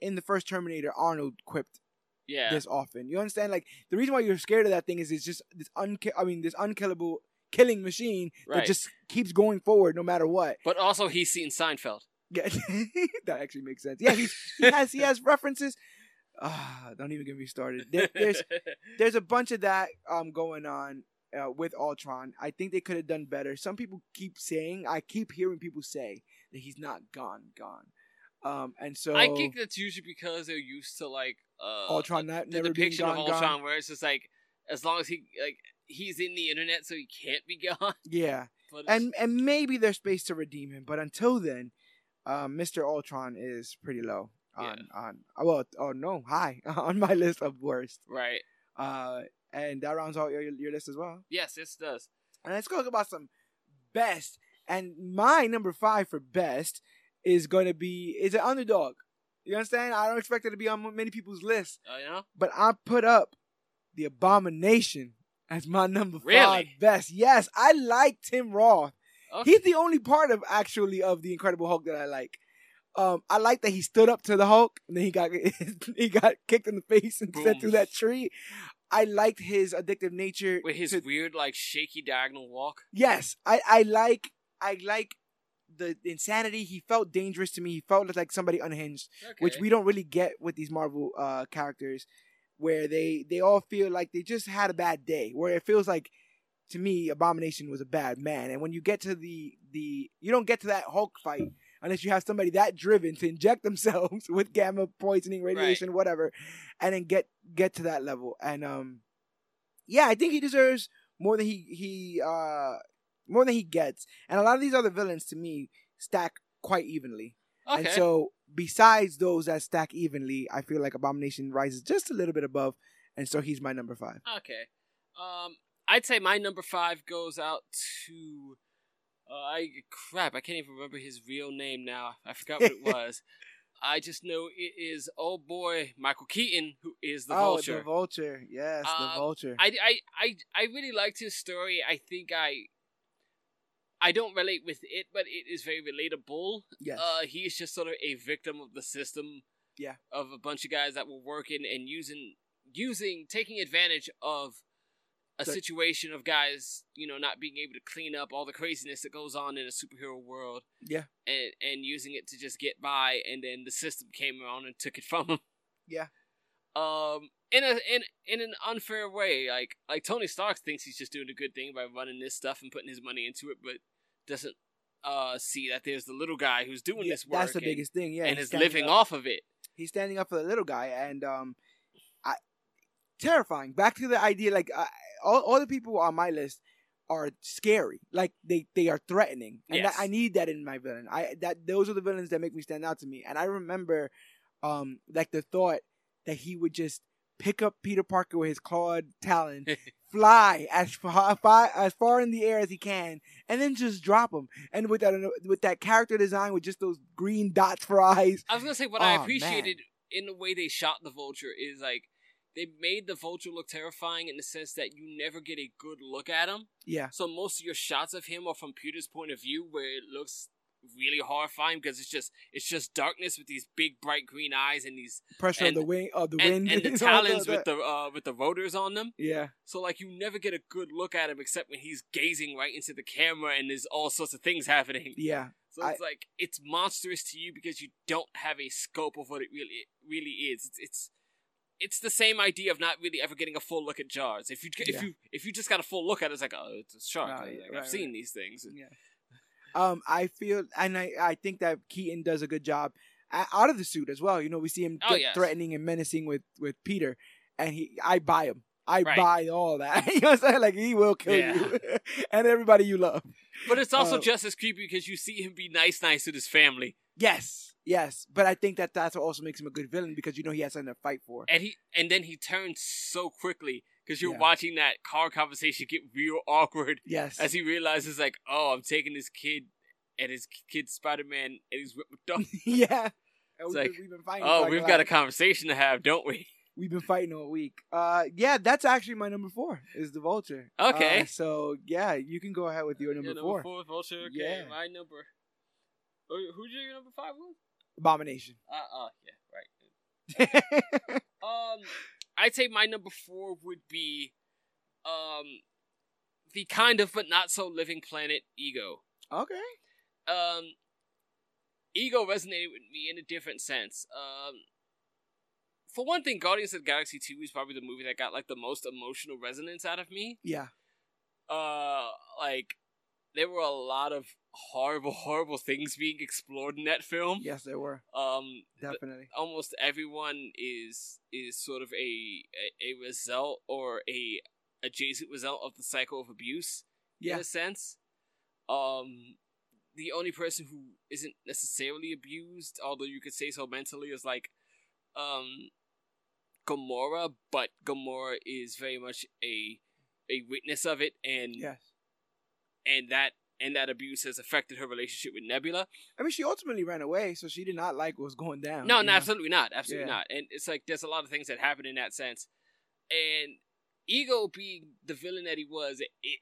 Speaker 1: in the first Terminator, Arnold quipped
Speaker 2: yeah
Speaker 1: this often. You understand? Like the reason why you're scared of that thing is it's just this unki- I mean, this unkillable killing machine
Speaker 2: Right.
Speaker 1: that just keeps going forward no matter what.
Speaker 2: but also he's seen seinfeld
Speaker 1: Yeah, that actually makes sense. Yeah, he's, he has he has references. Ah, don't even get me started. There, there's there's a bunch of that um going on uh, with Ultron. I think they could have done better. Some people keep saying, I keep hearing people say that he's not gone, gone. Um, and so
Speaker 2: I think that's usually because they're used to like uh,
Speaker 1: Ultron not,
Speaker 2: the
Speaker 1: never being
Speaker 2: depiction
Speaker 1: gone,
Speaker 2: of Ultron,
Speaker 1: gone.
Speaker 2: where it's just like as long as he like he's in the internet, so he can't be gone.
Speaker 1: Yeah, and and maybe there's space to redeem him, but until then, um, Mr. Ultron is pretty low on on uh, well, oh no, high on my list of worst.
Speaker 2: right,
Speaker 1: Uh, and that rounds out your your list as well.
Speaker 2: yes, this does.
Speaker 1: And let's talk about some best. And my number five for best is going to be is an underdog. You understand? I don't expect it to be on many people's list,
Speaker 2: you know,
Speaker 1: but I put up the Abomination as my number five best. Yes, I like Tim Roth.
Speaker 2: okay.
Speaker 1: He's the only part of actually of the Incredible Hulk that I like. Um, I like that he stood up to the Hulk and then he got he got kicked in the face and
Speaker 2: Boom.
Speaker 1: set through that tree. I liked his addictive nature.
Speaker 2: with his
Speaker 1: to-
Speaker 2: weird like shaky diagonal walk.
Speaker 1: yes, I I like I like the insanity. He felt dangerous to me. He felt like somebody unhinged, which we don't really get with these Marvel uh, characters, where they they all feel like they just had a bad day. Where it feels like to me, Abomination was a bad man. And when you get to the the you don't get to that Hulk fight unless you have somebody that driven to inject themselves with gamma poisoning, radiation, whatever, and then get get to that level. And um, yeah, I think he deserves more than he he uh more than he gets. And a lot of these other villains to me stack quite evenly.
Speaker 2: okay.
Speaker 1: And so, besides those that stack evenly, I feel like Abomination rises just a little bit above, and so he's my number five.
Speaker 2: Okay. Um, I'd say my number five goes out to. Uh, I crap. I can't even remember his real name now. I forgot what it was. I just know it is oh boy Michael Keaton who is the
Speaker 1: oh,
Speaker 2: Vulture.
Speaker 1: the Vulture, yes, the
Speaker 2: Um,
Speaker 1: Vulture.
Speaker 2: I, I, I, I really liked his story. I think I. I don't relate with it, but it is very relatable.
Speaker 1: yes,
Speaker 2: Uh, he's just sort of a victim of the system.
Speaker 1: Yeah.
Speaker 2: Of a bunch of guys that were working and using, using, taking advantage of a
Speaker 1: The-
Speaker 2: situation of guys, you know, not being able to clean up all the craziness that goes on in a superhero world,
Speaker 1: yeah,
Speaker 2: and and using it to just get by, and then the system came around and took it from him.
Speaker 1: yeah,
Speaker 2: Um, in a in in an unfair way, like like Tony Stark thinks he's just doing a good thing by running this stuff and putting his money into it, but doesn't uh see that there's the little guy who's doing
Speaker 1: Yeah,
Speaker 2: this work.
Speaker 1: That's the
Speaker 2: and-
Speaker 1: biggest thing. Yeah,
Speaker 2: and
Speaker 1: he's
Speaker 2: is living
Speaker 1: up-
Speaker 2: off of it.
Speaker 1: He's standing up for the little guy, and um, I terrifying. Back to the idea, like I, all all the people on my list are scary. Like they they are threatening, and
Speaker 2: Yes.
Speaker 1: that, I need that in my villain. I that those are the villains that make me stand out to me. And I remember, um, like the thought that he would just pick up Peter Parker with his clawed talon, fly as far, as far in the air as he can, and then just drop him. And with that with that character design with just those green dots for eyes.
Speaker 2: I was gonna say what I
Speaker 1: Oh,
Speaker 2: appreciated in the way they shot the vulture is like they made the vulture look terrifying in the sense that you never get a good look at him.
Speaker 1: Yeah,
Speaker 2: So most of your shots of him are from Peter's point of view, where it looks really horrifying because it's just it's just darkness with these big bright green eyes and these
Speaker 1: pressure
Speaker 2: And-
Speaker 1: on the wing of the wind
Speaker 2: and the
Speaker 1: and all
Speaker 2: talons with the uh, with the rotors on them.
Speaker 1: yeah.
Speaker 2: So like you never get a good look at him except when he's gazing right into the camera and there's all sorts of things happening.
Speaker 1: Yeah,
Speaker 2: So it's like it's monstrous to you because you don't have a scope of what it really it really is. It's it's it's the same idea of not really ever getting a full look at Jaws. If you if
Speaker 1: Yeah.
Speaker 2: you if you just got a full look at it, it's like oh, it's a shark.
Speaker 1: Right,
Speaker 2: Like,
Speaker 1: right,
Speaker 2: I've seen
Speaker 1: right.
Speaker 2: these things.
Speaker 1: Yeah. Um, I feel, and I, I think that Keaton does a good job out of the suit as well. You know, we see him
Speaker 2: Oh,
Speaker 1: get
Speaker 2: yes.
Speaker 1: threatening and menacing with with Peter, and he, I buy him. I
Speaker 2: Right.
Speaker 1: buy all that. you know what I'm saying? Like he will kill
Speaker 2: Yeah.
Speaker 1: you and everybody you love.
Speaker 2: But it's also
Speaker 1: Uh,
Speaker 2: just as creepy because you see him be nice, nice to his family,
Speaker 1: Yes, yes. But I think that that's what also makes him a good villain because you know he has something to fight for.
Speaker 2: and he and then he turns so quickly because you're
Speaker 1: Yeah.
Speaker 2: watching that car conversation get real awkward
Speaker 1: Yes.
Speaker 2: as he realizes like, oh, I'm taking this kid and his kid Spider Man and he's ripped up.
Speaker 1: yeah. And
Speaker 2: It's
Speaker 1: we've,
Speaker 2: like,
Speaker 1: we've been fighting.
Speaker 2: oh,
Speaker 1: like
Speaker 2: we've
Speaker 1: the
Speaker 2: got a conversation to have, don't we?
Speaker 1: We've been fighting all week. Uh, yeah, that's actually my number four. Is the Vulture.
Speaker 2: Okay.
Speaker 1: Uh, so yeah, you can go ahead with your number
Speaker 2: Yeah,
Speaker 1: four.
Speaker 2: four, Vulture. Okay,
Speaker 1: Yeah.
Speaker 2: my number. Oh, who's your number five? Was?
Speaker 1: Abomination.
Speaker 2: Uh, uh, yeah, right. Um, I'd say my number four would be, um, the kind of but not so living planet Ego.
Speaker 1: okay.
Speaker 2: Um, Ego resonated with me in a different sense. Um, for one thing, Guardians of the Galaxy Two is probably the movie that got like the most emotional resonance out of me.
Speaker 1: Yeah.
Speaker 2: Uh, like there were a lot of horrible, horrible things being explored in that film.
Speaker 1: Yes, there were
Speaker 2: Um,
Speaker 1: definitely.
Speaker 2: almost everyone is is sort of a a, a result or a adjacent result of the cycle of abuse in
Speaker 1: Yeah.
Speaker 2: a sense. Um, the only person who isn't necessarily abused, although you could say so mentally, is like um Gamora, but Gamora is very much a a witness of it, and
Speaker 1: Yes.
Speaker 2: and that and that abuse has affected her relationship with Nebula.
Speaker 1: I mean, she ultimately ran away, so she did not like what was going down.
Speaker 2: No, no,
Speaker 1: know?
Speaker 2: absolutely not. Absolutely
Speaker 1: Yeah.
Speaker 2: not. And it's like there's a lot of things that happen in that sense. And Ego being the villain that he was, it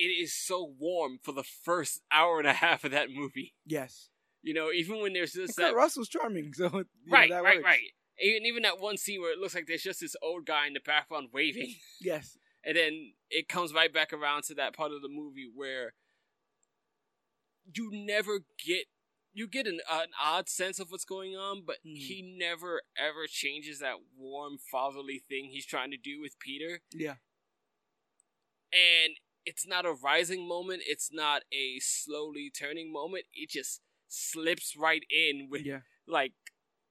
Speaker 2: it is so warm for the first hour and a half of that movie.
Speaker 1: Yes.
Speaker 2: You know, even when there's just that
Speaker 1: Russell's charming, so you know,
Speaker 2: right,
Speaker 1: that
Speaker 2: right,
Speaker 1: works.
Speaker 2: right. Even even that one scene where it looks like there's just this old guy in the background waving,
Speaker 1: Yes.
Speaker 2: and then it comes right back around to that part of the movie where you never get you get an, an odd sense of what's going on, but
Speaker 1: Mhm.
Speaker 2: he never ever changes that warm fatherly thing he's trying to do with Peter.
Speaker 1: Yeah.
Speaker 2: And it's not a rising moment, it's not a slowly turning moment. It just slips right in with
Speaker 1: Yeah.
Speaker 2: like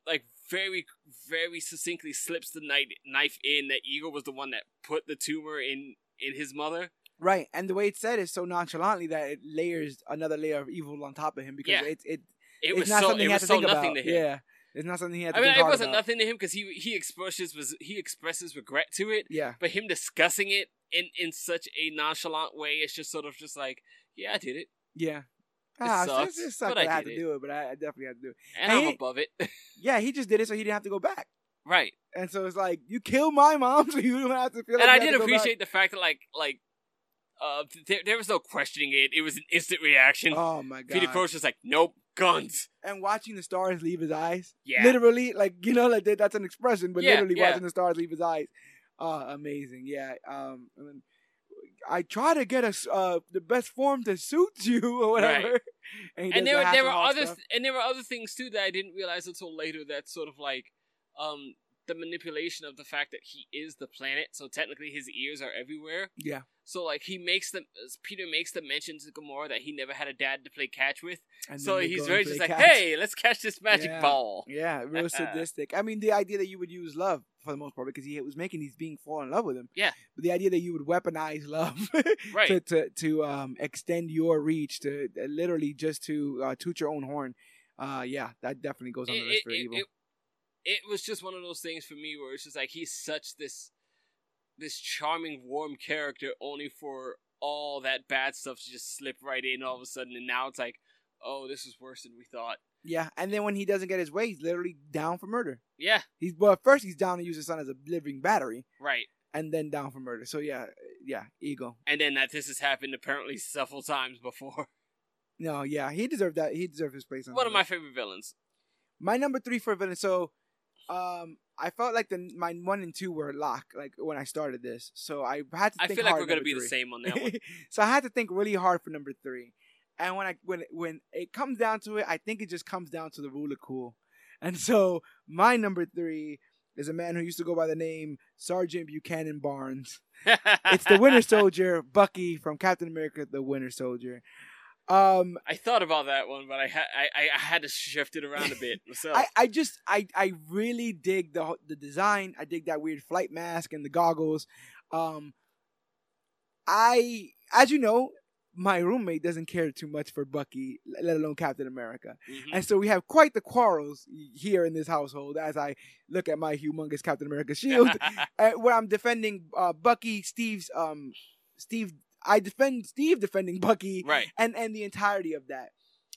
Speaker 2: like very very succinctly slips the knife knife in that Ego was the one that put the tumor in in his mother.
Speaker 1: Right, and the way it's said is so nonchalantly that it layers another layer of evil on top of him because
Speaker 2: Yeah.
Speaker 1: it it
Speaker 2: It
Speaker 1: it's
Speaker 2: was
Speaker 1: not
Speaker 2: so
Speaker 1: something
Speaker 2: it
Speaker 1: he
Speaker 2: was
Speaker 1: to
Speaker 2: so
Speaker 1: think
Speaker 2: nothing
Speaker 1: about.
Speaker 2: to him.
Speaker 1: Yeah, it's not something he had to
Speaker 2: I mean, it wasn't
Speaker 1: about.
Speaker 2: nothing to him because he he expresses was he expresses regret to it,
Speaker 1: Yeah,
Speaker 2: but him discussing it in in such a nonchalant way, it's just sort of just like, yeah, I did it,
Speaker 1: yeah. Ah,
Speaker 2: sucks,
Speaker 1: it, it
Speaker 2: but I
Speaker 1: I had to
Speaker 2: it.
Speaker 1: do it, but I, definitely had to do it.
Speaker 2: and
Speaker 1: Hey,
Speaker 2: I'm
Speaker 1: hey.
Speaker 2: above it.
Speaker 1: Yeah, he just did it so he didn't have to go back.
Speaker 2: right.
Speaker 1: And so it's like you killed my mom, so you don't have to feel. Like
Speaker 2: and I did appreciate the fact that like like uh there, there was no questioning it. It was an instant reaction.
Speaker 1: Oh my god!
Speaker 2: Peter Croce was like, nope, guns.
Speaker 1: and watching the stars leave his eyes.
Speaker 2: Yeah.
Speaker 1: Literally, like you know, like that's an expression, but
Speaker 2: Yeah,
Speaker 1: literally
Speaker 2: yeah.
Speaker 1: watching the stars leave his eyes. Uh, amazing. Yeah. Um, and then I try to get us uh the best form to suit you or whatever. And,
Speaker 2: and there were there were other th- and there were other things too that I didn't realize until later that sort of like um the manipulation of the fact that he is the planet, so technically his ears are everywhere.
Speaker 1: Yeah.
Speaker 2: So like he makes the Peter makes the mention to Gamora that he never had a dad to play catch with.
Speaker 1: And
Speaker 2: so he's very just
Speaker 1: play
Speaker 2: like,
Speaker 1: catch.
Speaker 2: hey, let's catch this magic
Speaker 1: Yeah.
Speaker 2: ball.
Speaker 1: Yeah, real sadistic. I mean, the idea that you would use love for the most part because he was making these beings fall in love with him.
Speaker 2: Yeah.
Speaker 1: But the idea that you would weaponize love
Speaker 2: Right.
Speaker 1: to to to um extend your reach to uh, literally just to uh, toot your own horn. Uh, yeah, that definitely goes on the list for evil.
Speaker 2: it, it was just one of those things for me where it's just like he's such this this charming, warm character only for all that bad stuff to just slip right in all of a sudden, and now it's like, oh, this is worse than we thought.
Speaker 1: yeah, and then when he doesn't get his way, he's literally down for murder.
Speaker 2: Yeah,
Speaker 1: He's well, at first he's down to use his son as a living battery,
Speaker 2: right.
Speaker 1: and then down for murder. So yeah, yeah, ego.
Speaker 2: And then that this has happened apparently several times before.
Speaker 1: No, yeah, he deserved that. He deserved his place on.
Speaker 2: One of my favorite villains.
Speaker 1: My number three for villain. So, um, I felt like the my one and two were locked. Like when I started this, so I had to.
Speaker 2: I feel like we're gonna be the same on that one.
Speaker 1: so I had to think really hard for number three. And when I when when it comes down to it, I think it just comes down to the rule of cool. And so my number three is a man who used to go by the name Sergeant Buchanan Barnes. It's the Winter Soldier, Bucky from Captain America: The Winter Soldier. Um,
Speaker 2: I thought about that one, but I had I, I had to shift it around a bit. So
Speaker 1: I, I just I I really dig the the design. I dig that weird flight mask and the goggles. Um, I as you know, my roommate doesn't care too much for Bucky, let alone Captain America,
Speaker 2: Mhm.
Speaker 1: and so we have quite the quarrels here in this household. As I look at my humongous Captain America shield, uh, where I'm defending uh, Bucky, Steve's um Steve. I defend Steve defending Bucky,
Speaker 2: right.
Speaker 1: and and the entirety of that.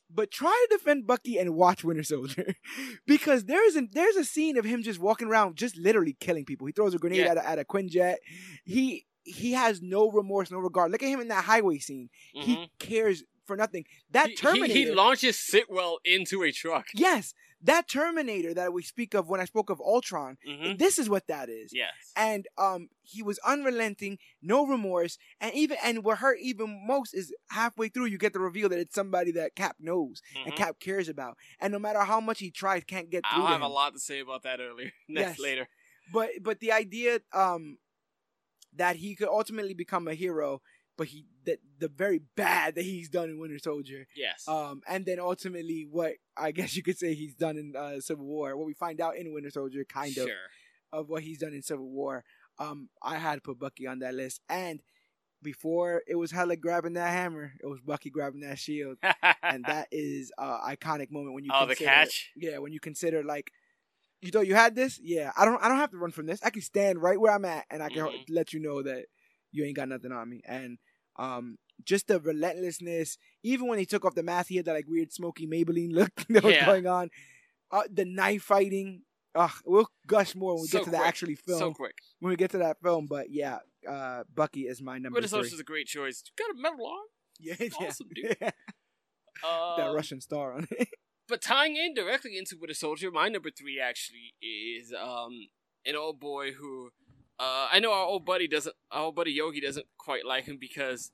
Speaker 1: But try to defend Bucky and watch Winter Soldier, because there's a there's a scene of him just walking around, just literally killing people. He throws a grenade
Speaker 2: Yeah.
Speaker 1: at a, at a Quinjet. He he has no remorse, no regard. Look at him in that highway scene. He
Speaker 2: Mhm.
Speaker 1: cares for nothing. That
Speaker 2: He- he,
Speaker 1: Terminator.
Speaker 2: he launches Sitwell into a truck.
Speaker 1: yes, that Terminator that we speak of when I spoke of Ultron.
Speaker 2: hmm
Speaker 1: This is what that is.
Speaker 2: Yes.
Speaker 1: And um, he was unrelenting, no remorse, and even and what hurt even most is halfway through you get the reveal that it's somebody that Cap knows and
Speaker 2: Mhm.
Speaker 1: Cap cares about, and no matter how much he tries, can't get
Speaker 2: I'll
Speaker 1: to
Speaker 2: have a lot to say about that earlier.
Speaker 1: Yes.
Speaker 2: Later.
Speaker 1: But but the idea um that he could ultimately become a hero, but he that the very bad that he's done in Winter Soldier,
Speaker 2: Yes.
Speaker 1: um, and then ultimately what I guess you could say he's done in uh, Civil War, what we find out in Winter Soldier, kind of.
Speaker 2: sure.
Speaker 1: of what he's done in Civil War. Um, I had to put Bucky on that list. And before it was Hela grabbing that hammer, it was Bucky grabbing that shield, and that is a iconic moment when you.
Speaker 2: oh, the catch.
Speaker 1: Yeah, when you consider like, you thought you had this. Yeah, I don't. I don't have to run from this. I can stand right where I'm at, and I can
Speaker 2: Mhm.
Speaker 1: let you know that you ain't got nothing on me. And um, just the relentlessness. Even when he took off the mask, he had that like weird smoky Maybelline look that was
Speaker 2: Yeah.
Speaker 1: going on. Uh, the knife fighting. Ugh, we'll gush more when we
Speaker 2: So
Speaker 1: get to the actually film.
Speaker 2: So quick.
Speaker 1: when we get to that film, but yeah, uh, Bucky is my number
Speaker 2: Winter
Speaker 1: three.
Speaker 2: is a great choice. You got a medal on.
Speaker 1: Yeah, yeah.
Speaker 2: awesome, dude. that
Speaker 1: that Russian star on it.
Speaker 2: But tying in directly into Winter Soldier, my number three actually is um an old boy who uh I know our old buddy doesn't our old buddy Yogi doesn't quite like him because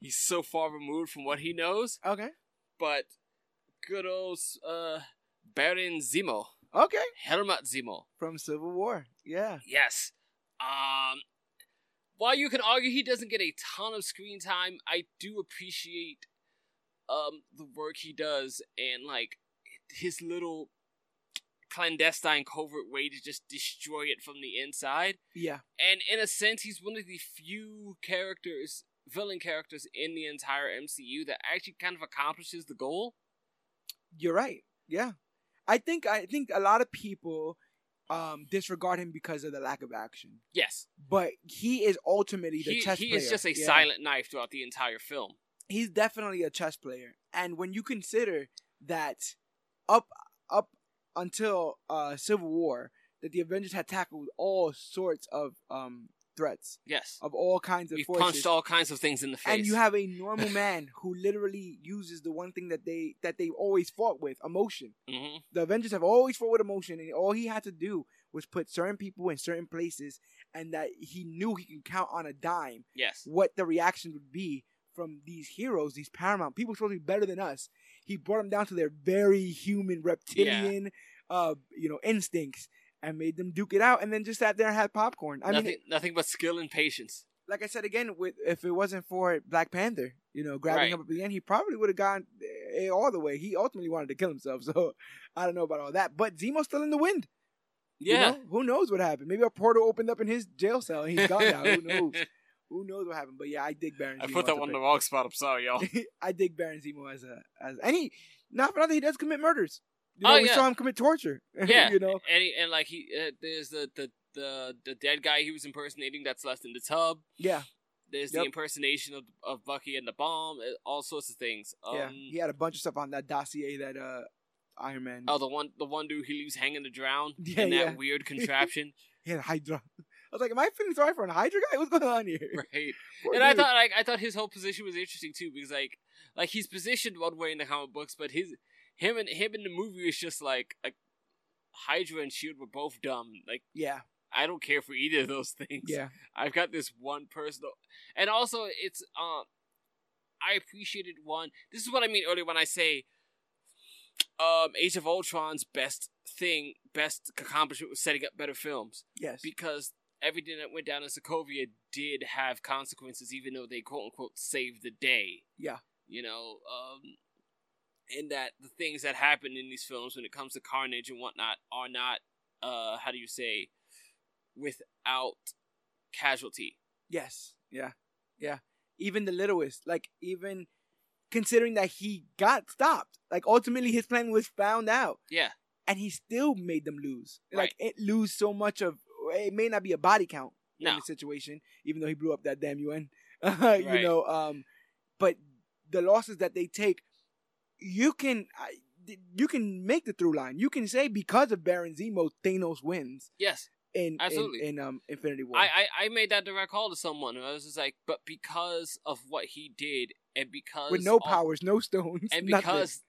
Speaker 2: he's so far removed from what he knows,
Speaker 1: okay,
Speaker 2: but good old uh Baron Zemo.
Speaker 1: okay,
Speaker 2: Helmut Zemo.
Speaker 1: from Civil War. Yeah,
Speaker 2: Yes. Um while you can argue he doesn't get a ton of screen time, I do appreciate um the work he does and like his little clandestine covert way to just destroy it from the inside.
Speaker 1: yeah,
Speaker 2: And in a sense he's one of the few characters villain characters in the entire MCU that actually kind of accomplishes the goal.
Speaker 1: you're right. Yeah, I think I think a lot of people um disregard him because of the lack of action,
Speaker 2: Yes.
Speaker 1: but he is ultimately the
Speaker 2: He,
Speaker 1: chess
Speaker 2: he
Speaker 1: player.
Speaker 2: is just a
Speaker 1: Yeah.
Speaker 2: silent knife throughout the entire film.
Speaker 1: he's definitely a chess player. And when you consider that up up until uh Civil War, that the Avengers had tackled all sorts of um threats
Speaker 2: Yes.
Speaker 1: of all kinds of
Speaker 2: We've
Speaker 1: forces.
Speaker 2: punched all kinds of things in the face.
Speaker 1: and you have a normal man who literally uses the one thing that they that they always fought with emotion
Speaker 2: hmm
Speaker 1: the avengers have always fought with emotion and all he had to do was put certain people in certain places and that he knew he could count on a dime
Speaker 2: Yes.
Speaker 1: what the reaction would be from these heroes these paramount people supposed to be better than us he brought them down to their very human reptilian uh you know instincts and made them duke it out, and then just sat there and had popcorn. I
Speaker 2: nothing,
Speaker 1: mean,
Speaker 2: nothing but skill and patience.
Speaker 1: like I said again, with if it wasn't for Black Panther, you know, grabbing
Speaker 2: Right.
Speaker 1: him up at the end, he probably would have gone all the way. He ultimately wanted to kill himself, so I don't know about all that. But Zemo's still in the wind. you
Speaker 2: Yeah,
Speaker 1: know? who knows what happened? Maybe a portal opened up in his jail cell and he's gone now. Who knows? Who knows what happened? But yeah, I dig Baron.
Speaker 2: I
Speaker 1: Zemo
Speaker 2: put that one in the wrong spot. I'm sorry, y'all.
Speaker 1: I dig Baron Zemo as a as and he not for nothing he does commit murders. You know,
Speaker 2: Oh,
Speaker 1: we
Speaker 2: yeah.
Speaker 1: saw him commit torture.
Speaker 2: Yeah,
Speaker 1: you know.
Speaker 2: and he, and like he, uh, there's the, the the the dead guy he was impersonating that's left in the tub.
Speaker 1: Yeah,
Speaker 2: There's
Speaker 1: Yep.
Speaker 2: the impersonation of of Bucky and the bomb. uh, All sorts of things. Um,
Speaker 1: yeah. He had a bunch of stuff on that dossier that uh Iron Man.
Speaker 2: Oh, the one the one dude he leaves hanging to drown
Speaker 1: Yeah,
Speaker 2: in that
Speaker 1: yeah.
Speaker 2: weird contraption,
Speaker 1: He had a Hydra. I was like, am I feeling sorry for an Hydra guy? What's going on here?
Speaker 2: right?
Speaker 1: Poor
Speaker 2: and I thought like I thought his whole position was interesting too because like like he's positioned one way in the comic books, but his him and him in the movie is just like like Hydra and Shield were both dumb. Like
Speaker 1: yeah,
Speaker 2: I don't care for either of those things.
Speaker 1: yeah,
Speaker 2: I've got this one personal, and also it's um, I appreciated one. This is what I mean earlier when I say, um, Age of Ultron's best thing, best accomplishment was setting up better films
Speaker 1: yes,
Speaker 2: because everything that went down in Sokovia did have consequences, even though they quote unquote saved the day.
Speaker 1: Yeah.
Speaker 2: you know, um, and that the things that happen in these films when it comes to carnage and whatnot are not, uh, how do you say, without casualty.
Speaker 1: yes, yeah, yeah. Even the littlest, like even considering that he got stopped, like ultimately his plan was found out.
Speaker 2: Yeah,
Speaker 1: and he still made them lose. Like it lose so much of it may not be a body count in the situation, even though he blew up that damn UN.
Speaker 2: Right.
Speaker 1: You know, um, but the losses that they take, you can I, you can make the through line. You can say because of Baron Zemo, Thanos wins
Speaker 2: yes.
Speaker 1: in
Speaker 2: Absolutely.
Speaker 1: in, in um Infinity War.
Speaker 2: I, I I made that direct call to someone. and I was just like, but because of what he did, and because
Speaker 1: with no powers, no stones,
Speaker 2: and
Speaker 1: nothing.
Speaker 2: because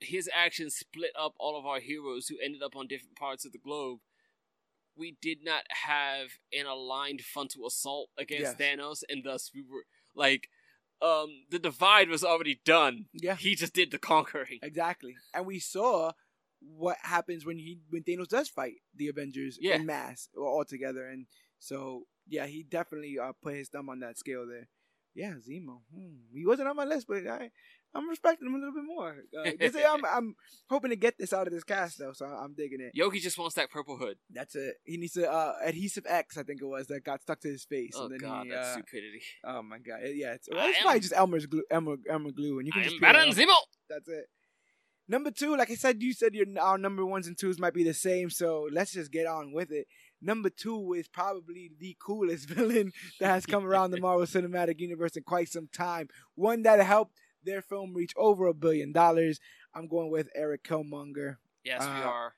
Speaker 2: his actions split up all of our heroes who ended up on different parts of the globe, we did not have an aligned frontal assault against
Speaker 1: Yes.
Speaker 2: Thanos, and thus we were like, um, the divide was already done.
Speaker 1: yeah,
Speaker 2: He just did the conquering.
Speaker 1: Exactly. And we saw what happens when he when Thanos does fight the Avengers
Speaker 2: Yeah.
Speaker 1: in mass or all together. And so yeah, he definitely uh, put his thumb on that scale there. Yeah, Zemo. Hmm. He wasn't on my list, but I I'm respecting him a little bit more. Uh, I'm I'm hoping to get this out of this cast though, so I'm digging it.
Speaker 2: Yogi just wants that purple hood.
Speaker 1: That's it. He needs a uh, adhesive X, I think it was, that got stuck to his face.
Speaker 2: Oh
Speaker 1: and then
Speaker 2: god,
Speaker 1: he,
Speaker 2: that
Speaker 1: uh,
Speaker 2: stupidity.
Speaker 1: Oh my god. Yeah, it's,
Speaker 2: I
Speaker 1: it's
Speaker 2: am-
Speaker 1: probably just Elmer's glue, Elmer, Elmer glue, and you can
Speaker 2: I
Speaker 1: just
Speaker 2: am
Speaker 1: peel it
Speaker 2: Baron. Zemo.
Speaker 1: That's it. Number two, like I said, you said your our number ones and twos might be the same, so let's just get on with it. Number two is probably the coolest villain that has come around the Marvel Cinematic Universe in quite some time. One that helped their film reach over a billion dollars. I'm going with Eric Killmonger.
Speaker 2: Yes, we
Speaker 1: Uh,
Speaker 2: are.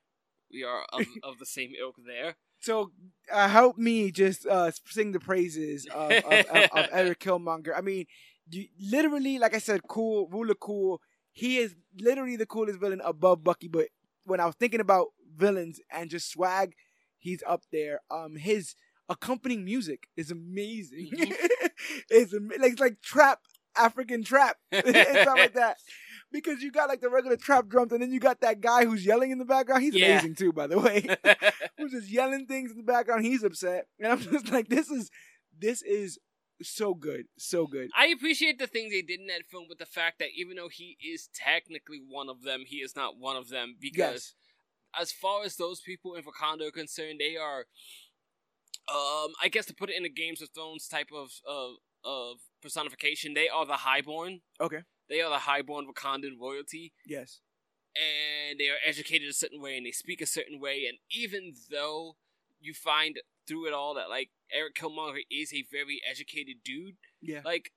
Speaker 2: We are of, of the same ilk there.
Speaker 1: So uh, help me just uh, sing the praises of, of, of, of Eric Killmonger. I mean, you, literally, like I said, cool, ruler cool. He is literally the coolest villain above Bucky. But when I was thinking about villains and just swag, he's up there. Um, his accompanying music is amazing. it's am- like it's like trap, African trap, and stuff like that. Because you got like the regular trap drums, and then you got that guy who's yelling in the background. He's
Speaker 2: Yeah.
Speaker 1: amazing too, by the way who's just yelling things in the background. He's upset, and I'm just like, this is this is so good, so good.
Speaker 2: I appreciate the things they did in that film, but the fact that even though he is technically one of them, he is not one of them because,
Speaker 1: Yes,
Speaker 2: as far as those people in Wakanda are concerned, they are, um, I guess to put it in a Games of Thrones type of of of personification, they are the highborn.
Speaker 1: okay,
Speaker 2: They are the highborn Wakandan royalty,
Speaker 1: yes,
Speaker 2: and they are educated a certain way, and they speak a certain way. And even though you find through it all that like Eric Killmonger is a very educated dude,
Speaker 1: yeah,
Speaker 2: like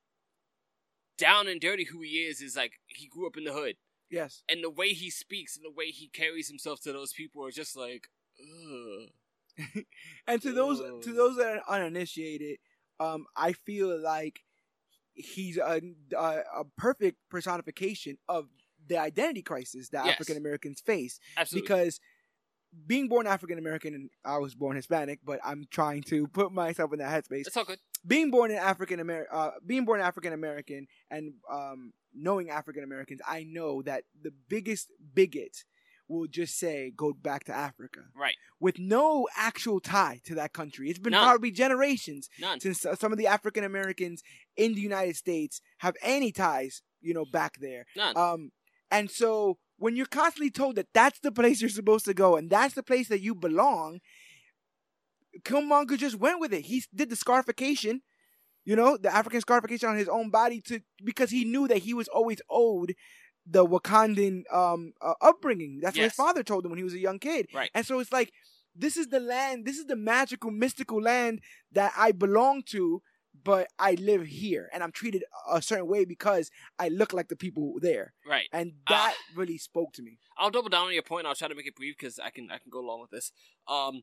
Speaker 2: down and dirty who he is is like he grew up in the hood
Speaker 1: yes,
Speaker 2: and the way he speaks and the way he carries himself to those people are just like Ugh.
Speaker 1: and to those to those that are uninitiated, um, I feel like he's a a, a perfect personification of the identity crisis that
Speaker 2: Yes.
Speaker 1: African Americans face.
Speaker 2: absolutely
Speaker 1: because being born African American and I was born Hispanic, but I'm trying to put myself in that headspace.
Speaker 2: it's all good
Speaker 1: being born in African American, uh, being born African American, and um, knowing African Americans, I know that the biggest bigot will just say go back to Africa
Speaker 2: Right.
Speaker 1: with no actual tie to that country. It's been
Speaker 2: None.
Speaker 1: probably generations
Speaker 2: None.
Speaker 1: since some of the African Americans in the United States have any ties, you know, back there.
Speaker 2: None.
Speaker 1: Um, and so when you're constantly told that that's the place you're supposed to go and that's the place that you belong, Killmonger just went with it. He did the scarification, you know, the African scarification on his own body to because he knew that he was always owed the Wakandan um uh, upbringing. That's what his father told him when he was a young kid.
Speaker 2: Right.
Speaker 1: And so it's like this is the land, this is the magical, mystical land that I belong to, but I live here and I'm treated a certain way because I look like the people there.
Speaker 2: Right.
Speaker 1: And
Speaker 2: Ah.
Speaker 1: that really spoke to me.
Speaker 2: I'll double down on your point. I'll try to make it brief because I can I can go along with this. Um,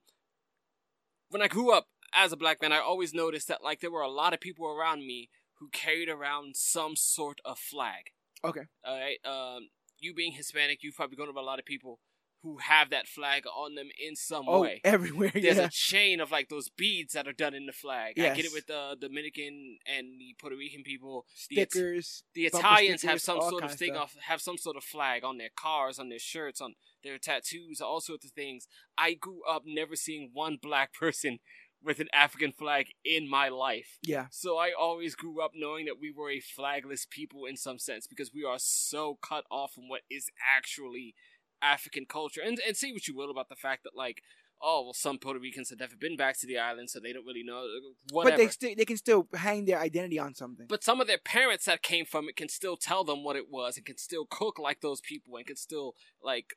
Speaker 2: when I grew up as a black man, I always noticed that like there were a lot of people around me who carried around some sort of flag.
Speaker 1: Okay.
Speaker 2: All right. Um, you being Hispanic, you've probably gone to a lot of people who have that flag on them in some
Speaker 1: Oh,
Speaker 2: way.
Speaker 1: everywhere.
Speaker 2: There's
Speaker 1: yeah.
Speaker 2: a chain of like those beads that are done in the flag. I get it with the Dominican and the Puerto Rican people. The, It-
Speaker 1: Stickers.
Speaker 2: the Italians have some sort of thing off, have some sort of flag on their cars, on their shirts, on their tattoos, all sorts of things. I grew up never seeing one black person with an African flag in my life.
Speaker 1: Yeah.
Speaker 2: So I always grew up knowing that we were a flagless people in some sense because we are so cut off from what is actually African culture. And and say what you will about the fact that like, oh well, some Puerto Ricans have never been back to the island, so they don't really know. Whatever.
Speaker 1: But they still they can still hang their identity on something.
Speaker 2: But some of their parents that came from it can still tell them what it was and can still cook like those people and can still like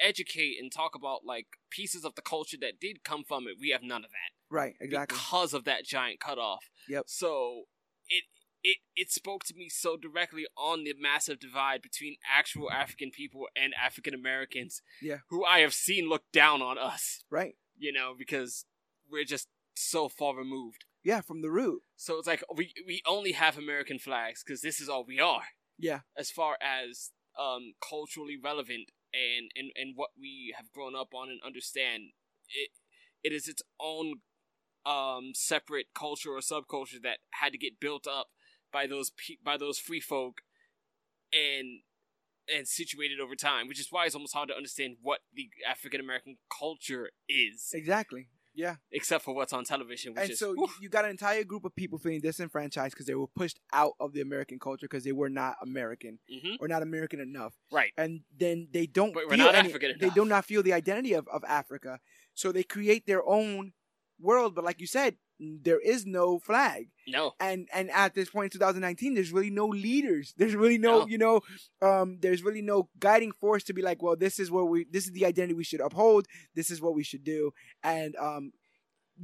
Speaker 2: educate and talk about like pieces of the culture that did come from it. We have none of that
Speaker 1: right. Exactly.
Speaker 2: because of that giant cutoff.
Speaker 1: Yep.
Speaker 2: So it it it spoke to me so directly on the massive divide between actual African people and African Americans.
Speaker 1: Yeah.
Speaker 2: Who I have seen look down on us.
Speaker 1: Right.
Speaker 2: You know because we're just so far removed.
Speaker 1: Yeah. From the root.
Speaker 2: So it's like we we only have American flags because this is all we are
Speaker 1: Yeah.
Speaker 2: as far as um culturally relevant and and and what we have grown up on and understand. It it is its own um separate culture or subculture that had to get built up by those pe- by those free folk and and situated over time, which is why it's almost hard to understand what the African American culture is,
Speaker 1: Exactly. Yeah.
Speaker 2: except for what's on television. Which
Speaker 1: and
Speaker 2: is
Speaker 1: so you, you got an entire group of people feeling disenfranchised because they were pushed out of the American culture because they were not American
Speaker 2: Mhm.
Speaker 1: or not American enough.
Speaker 2: right.
Speaker 1: and then they don't
Speaker 2: But we're
Speaker 1: feel
Speaker 2: not
Speaker 1: any- they do not feel the identity of, of Africa. So they create their own world, but like you said, there is no flag.
Speaker 2: No.
Speaker 1: And and at this point in 2019, there's really no leaders. There's really no,
Speaker 2: No.
Speaker 1: you know, um, there's really no guiding force to be like, well, this is what we this is the identity we should uphold, this is what we should do. And um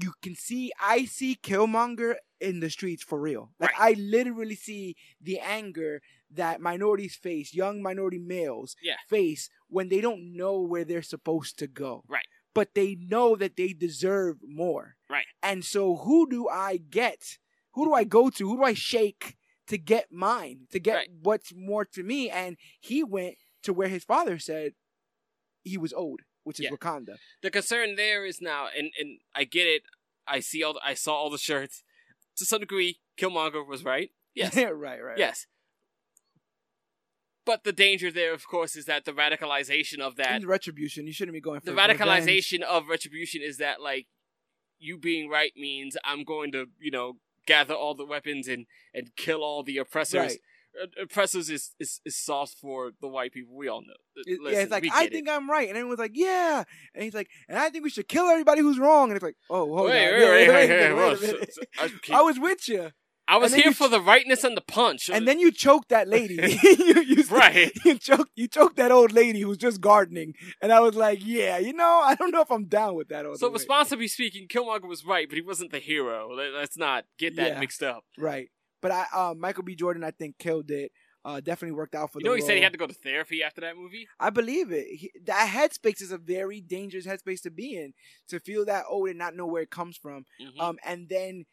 Speaker 1: you can see I see Killmonger in the streets for real. Like I literally see the anger that minorities face, young minority males
Speaker 2: Yeah.
Speaker 1: face when they don't know where they're supposed to go.
Speaker 2: Right.
Speaker 1: But they know that they deserve more.
Speaker 2: Right.
Speaker 1: And so who do I get? Who do I go to? Who do I shake to get mine? To get
Speaker 2: Right.
Speaker 1: what's more to me? And he went to where his father said he was owed, which is
Speaker 2: Yeah.
Speaker 1: Wakanda.
Speaker 2: the concern there is now, and and I get it. I see all. The, I saw all the shirts. To some degree, Killmonger was right. Yes.
Speaker 1: right, right.
Speaker 2: yes. But the danger there, of course, is that the radicalization of that,
Speaker 1: And retribution. You shouldn't be going for
Speaker 2: the
Speaker 1: revenge.
Speaker 2: radicalization of retribution is that like you being right means I'm going to, you know, gather all the weapons and and kill all the oppressors.
Speaker 1: Right.
Speaker 2: Uh, Oppressors is, is is soft for the white people. We all know.
Speaker 1: It- yeah, it's like I
Speaker 2: get it.
Speaker 1: think I'm right, and everyone's like, "Yeah," and he's like, "And I think we should kill everybody who's wrong." And it's like, "Oh, hold
Speaker 2: Wait,
Speaker 1: on,
Speaker 2: wait, wait, wait, wait,
Speaker 1: minute,
Speaker 2: whoa,
Speaker 1: wait a
Speaker 2: so-
Speaker 1: minute.
Speaker 2: so- I keep-
Speaker 1: I was with you,
Speaker 2: I was here
Speaker 1: you
Speaker 2: for the rightness and the punch.
Speaker 1: and then you choked that lady. you, you,
Speaker 2: Right.
Speaker 1: You choked. You choked that old lady who's just gardening, and I was like, "Yeah, you know, I don't know if I'm down with that."
Speaker 2: So responsibly speaking, Killmonger was right, but he wasn't the hero. Let- Let's not get that
Speaker 1: Yeah.
Speaker 2: mixed up.
Speaker 1: right? But I, uh, Michael B. Jordan, I think killed it. Uh, definitely worked out for
Speaker 2: You
Speaker 1: the
Speaker 2: know, he said he had to go to therapy after that movie.
Speaker 1: I believe it. He, that headspace is a very dangerous headspace to be in. To feel that old and not know where it comes from.
Speaker 2: Mhm.
Speaker 1: Um, and then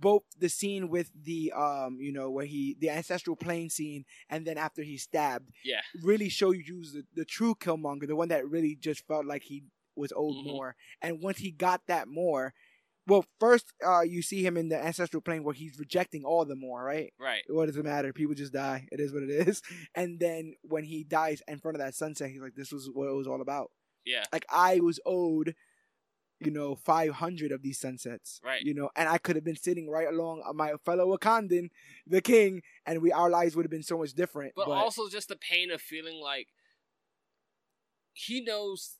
Speaker 1: both the scene with the um, you know, where he the ancestral plane scene, and then after he's stabbed,
Speaker 2: Yeah.
Speaker 1: really show you the, the true Killmonger, the one that really just felt like he was owed
Speaker 2: Mhm.
Speaker 1: more. And once he got that more, well, first uh, you see him in the ancestral plane where he's rejecting all the more, right?
Speaker 2: Right.
Speaker 1: What does it matter? People just die. It is what it is. And then when he dies in front of that sunset, he's like, "This was what it was all about."
Speaker 2: Yeah.
Speaker 1: Like I was owed, you know, five hundred of these sunsets.
Speaker 2: Right.
Speaker 1: You know, and I could have been sitting right along my fellow Wakandan, the king, and we our lives would have been so much different.
Speaker 2: But, also just the pain of feeling like he knows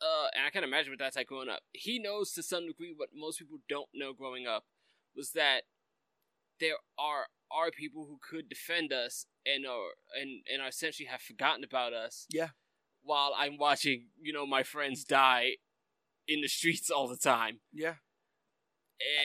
Speaker 2: uh and I can imagine what that's like growing up. He knows to some degree what most people don't know growing up was that there are are people who could defend us and are and, and are essentially have forgotten about us.
Speaker 1: Yeah.
Speaker 2: While I'm watching, you know, my friends die in the streets all the time.
Speaker 1: yeah.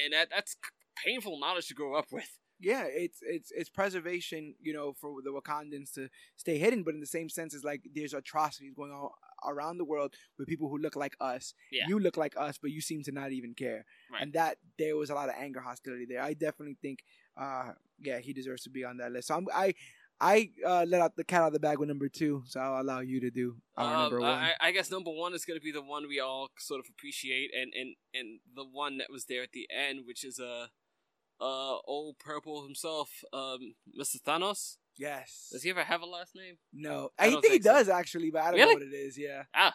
Speaker 2: And that that's painful knowledge to grow up with.
Speaker 1: yeah, it's it's it's preservation, you know, for the Wakandans to stay hidden, but in the same sense, it's like there's atrocities going on around the world with people who look like us.
Speaker 2: Yeah.
Speaker 1: You look like us, but you seem to not even care,
Speaker 2: Right.
Speaker 1: and that there was a lot of anger, hostility there. I definitely think, uh, yeah, he deserves to be on that list. So I'm, I. I uh, let out the cat out of the bag with number two, so I'll allow you to do our
Speaker 2: Um,
Speaker 1: number one.
Speaker 2: I, I guess number one is going to be the one we all sort of appreciate, and, and, and the one that was there at the end, which is uh, uh, old purple himself, um, Mr. Thanos.
Speaker 1: yes.
Speaker 2: Does he ever have a last name?
Speaker 1: No,
Speaker 2: I
Speaker 1: I,
Speaker 2: don't
Speaker 1: think, he
Speaker 2: so.
Speaker 1: does actually, but I don't
Speaker 2: Really?
Speaker 1: know what it is. Yeah.
Speaker 2: Ah.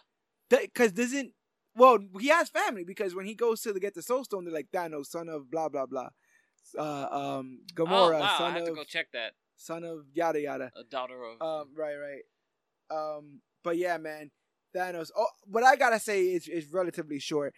Speaker 1: Because doesn't well he has family because when he goes to the, get the Soul Stone, they're like Thanos, son of blah blah blah, uh, um, Gamora,
Speaker 2: oh wow, I have
Speaker 1: of
Speaker 2: to go check that.
Speaker 1: Son of yada yada.
Speaker 2: A daughter of.
Speaker 1: Um, right, right. Um, but yeah, man, Thanos. Oh, what I gotta say is is relatively short.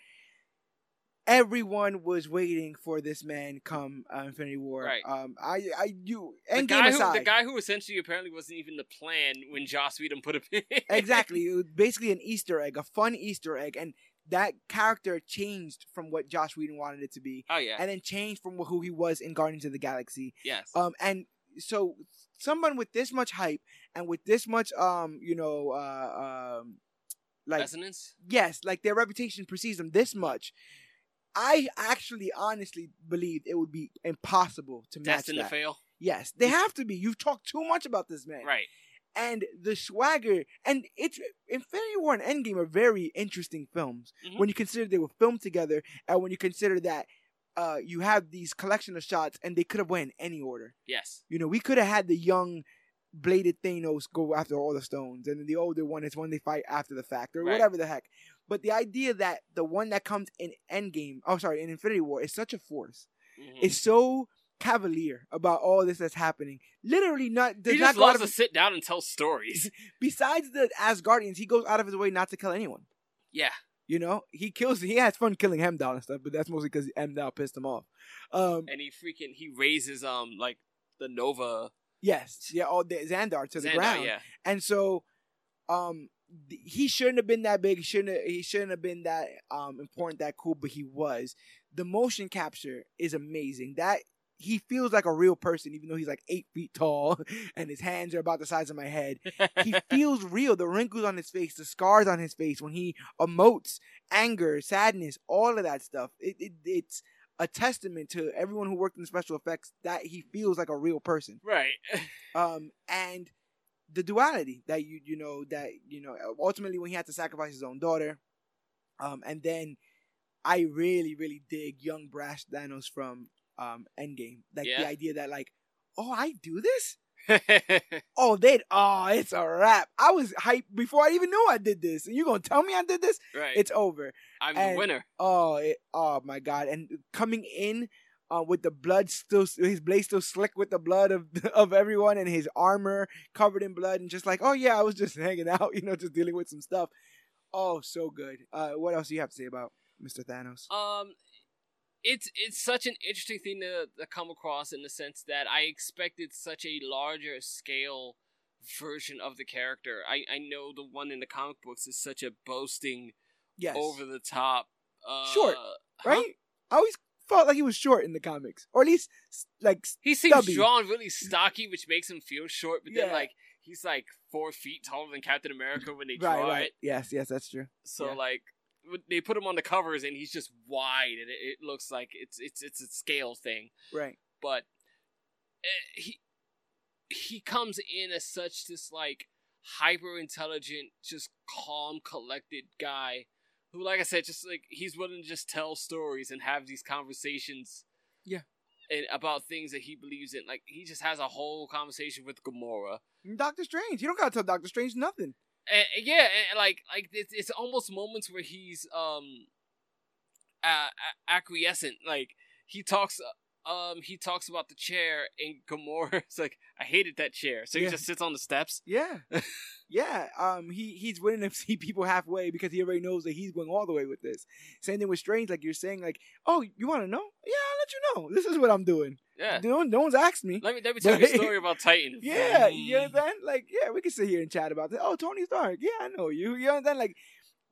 Speaker 1: Everyone was waiting for this man come uh, Infinity War.
Speaker 2: Right.
Speaker 1: Um, I, I, you,
Speaker 2: the
Speaker 1: Endgame
Speaker 2: guy, who,
Speaker 1: aside,
Speaker 2: the guy who essentially apparently wasn't even the plan when Joss Whedon put him in.
Speaker 1: exactly. It was basically an Easter egg, a fun Easter egg, and that character changed from what Joss Whedon wanted it to be,
Speaker 2: Oh yeah.
Speaker 1: and then changed from who he was in Guardians of the Galaxy.
Speaker 2: yes.
Speaker 1: Um, and so someone with this much hype and with this much, um, you know, uh, um, like
Speaker 2: Resonance.
Speaker 1: yes, like their reputation precedes them this much. I actually, honestly believed it would be impossible to match
Speaker 2: Destined
Speaker 1: that.
Speaker 2: to fail.
Speaker 1: Yes, they have to be. You've talked too much about this man
Speaker 2: Right.
Speaker 1: and the swagger and it's Infinity War and Endgame are very interesting films
Speaker 2: Mhm.
Speaker 1: when you consider they were filmed together and when you consider that uh, you have these collection of shots and they could have went in any order.
Speaker 2: Yes.
Speaker 1: You know, we could have had the young bladed Thanos go after all the stones and then the older one is when they fight after the fact or
Speaker 2: Right.
Speaker 1: whatever the heck. But the idea that the one that comes in Endgame, oh sorry, in Infinity War is such a force.
Speaker 2: Mhm.
Speaker 1: It's so cavalier about all this that's happening. Literally not does
Speaker 2: he
Speaker 1: not
Speaker 2: just
Speaker 1: out
Speaker 2: loves
Speaker 1: of
Speaker 2: to sit down and tell stories.
Speaker 1: besides the Asgardians, he goes out of his way not to kill anyone.
Speaker 2: yeah.
Speaker 1: You know, he kills. He has fun killing Heimdall and stuff, but that's mostly because Heimdall pissed him off. Um,
Speaker 2: And he freaking he raises um like the Nova
Speaker 1: yes, yeah, all the Xandar to the
Speaker 2: Xandar,
Speaker 1: ground,
Speaker 2: Yeah.
Speaker 1: and so, um, he shouldn't have been that big. He shouldn't. Have, he shouldn't have been that um important, that cool, but he was. The motion capture is amazing. That he feels like a real person, even though he's like eight feet tall and his hands are about the size of my head. he feels real. The wrinkles on his face, the scars on his face when he emotes anger, sadness, all of that stuff. It, it it's a testament to everyone who worked in special effects that he feels like a real person.
Speaker 2: right.
Speaker 1: Um, and the duality that you you know that you know ultimately when he had to sacrifice his own daughter, um, and then I really really dig young brash Thanos from um Endgame, like
Speaker 2: Yeah.
Speaker 1: the idea that like, oh I do this. Oh, they'd oh, it's a wrap. I was hyped before I even knew I did this, and you gonna tell me I did this?
Speaker 2: right.
Speaker 1: It's over.
Speaker 2: I'm
Speaker 1: and-
Speaker 2: the winner.
Speaker 1: Oh, it, oh my god! And coming in uh, with the blood still, his blade still slick with the blood of of everyone, and his armor covered in blood, and just like, oh yeah, I was just hanging out, you know, just dealing with some stuff. Oh, so good. Uh, what else do you have to say about Mr. Thanos?
Speaker 2: Um, it's it's such an interesting thing to, to come across in the sense that I expected such a larger scale version of the character. I I know the one in the comic books is such a boasting,
Speaker 1: Yes,
Speaker 2: over the top, uh,
Speaker 1: Short,
Speaker 2: huh?
Speaker 1: right? I always felt like he was short in the comics, or at least like
Speaker 2: He seems
Speaker 1: stubby.
Speaker 2: drawn really stocky, which makes him feel short. But then like he's like four feet taller than Captain America when they
Speaker 1: right,
Speaker 2: draw
Speaker 1: right.
Speaker 2: it.
Speaker 1: Yes, yes, that's true.
Speaker 2: So
Speaker 1: Yeah.
Speaker 2: like they put him on the covers and he's just wide and it, it looks like it's it's it's a scale thing.
Speaker 1: Right.
Speaker 2: But eh, he he comes in as such this like hyper intelligent, just calm, collected guy who, like I said, just like he's willing to just tell stories and have these conversations.
Speaker 1: Yeah.
Speaker 2: And about things that he believes in, like he just has a whole conversation with Gamora.
Speaker 1: Doctor Strange. You don't gotta tell Doctor Strange nothing.
Speaker 2: And, yeah, and like like it's, it's almost moments where he's um uh, acquiescent. Like he talks um he talks about the chair and it's like I hated that chair. So he
Speaker 1: Yeah.
Speaker 2: just sits on the steps.
Speaker 1: Yeah, yeah. Um, he he's willing to see people halfway because he already knows that he's going all the way with this. Same thing with Strange, like you're saying, like, oh, you want to know? Yeah, I'll let you know. This is what I'm doing.
Speaker 2: Yeah.
Speaker 1: No, no one's asked me.
Speaker 2: Let me let me tell you a story about Titan.
Speaker 1: Yeah, you understand? Like, yeah, we can sit here and chat about this. Oh, Tony Stark. Yeah, I know you. You know understand? Like,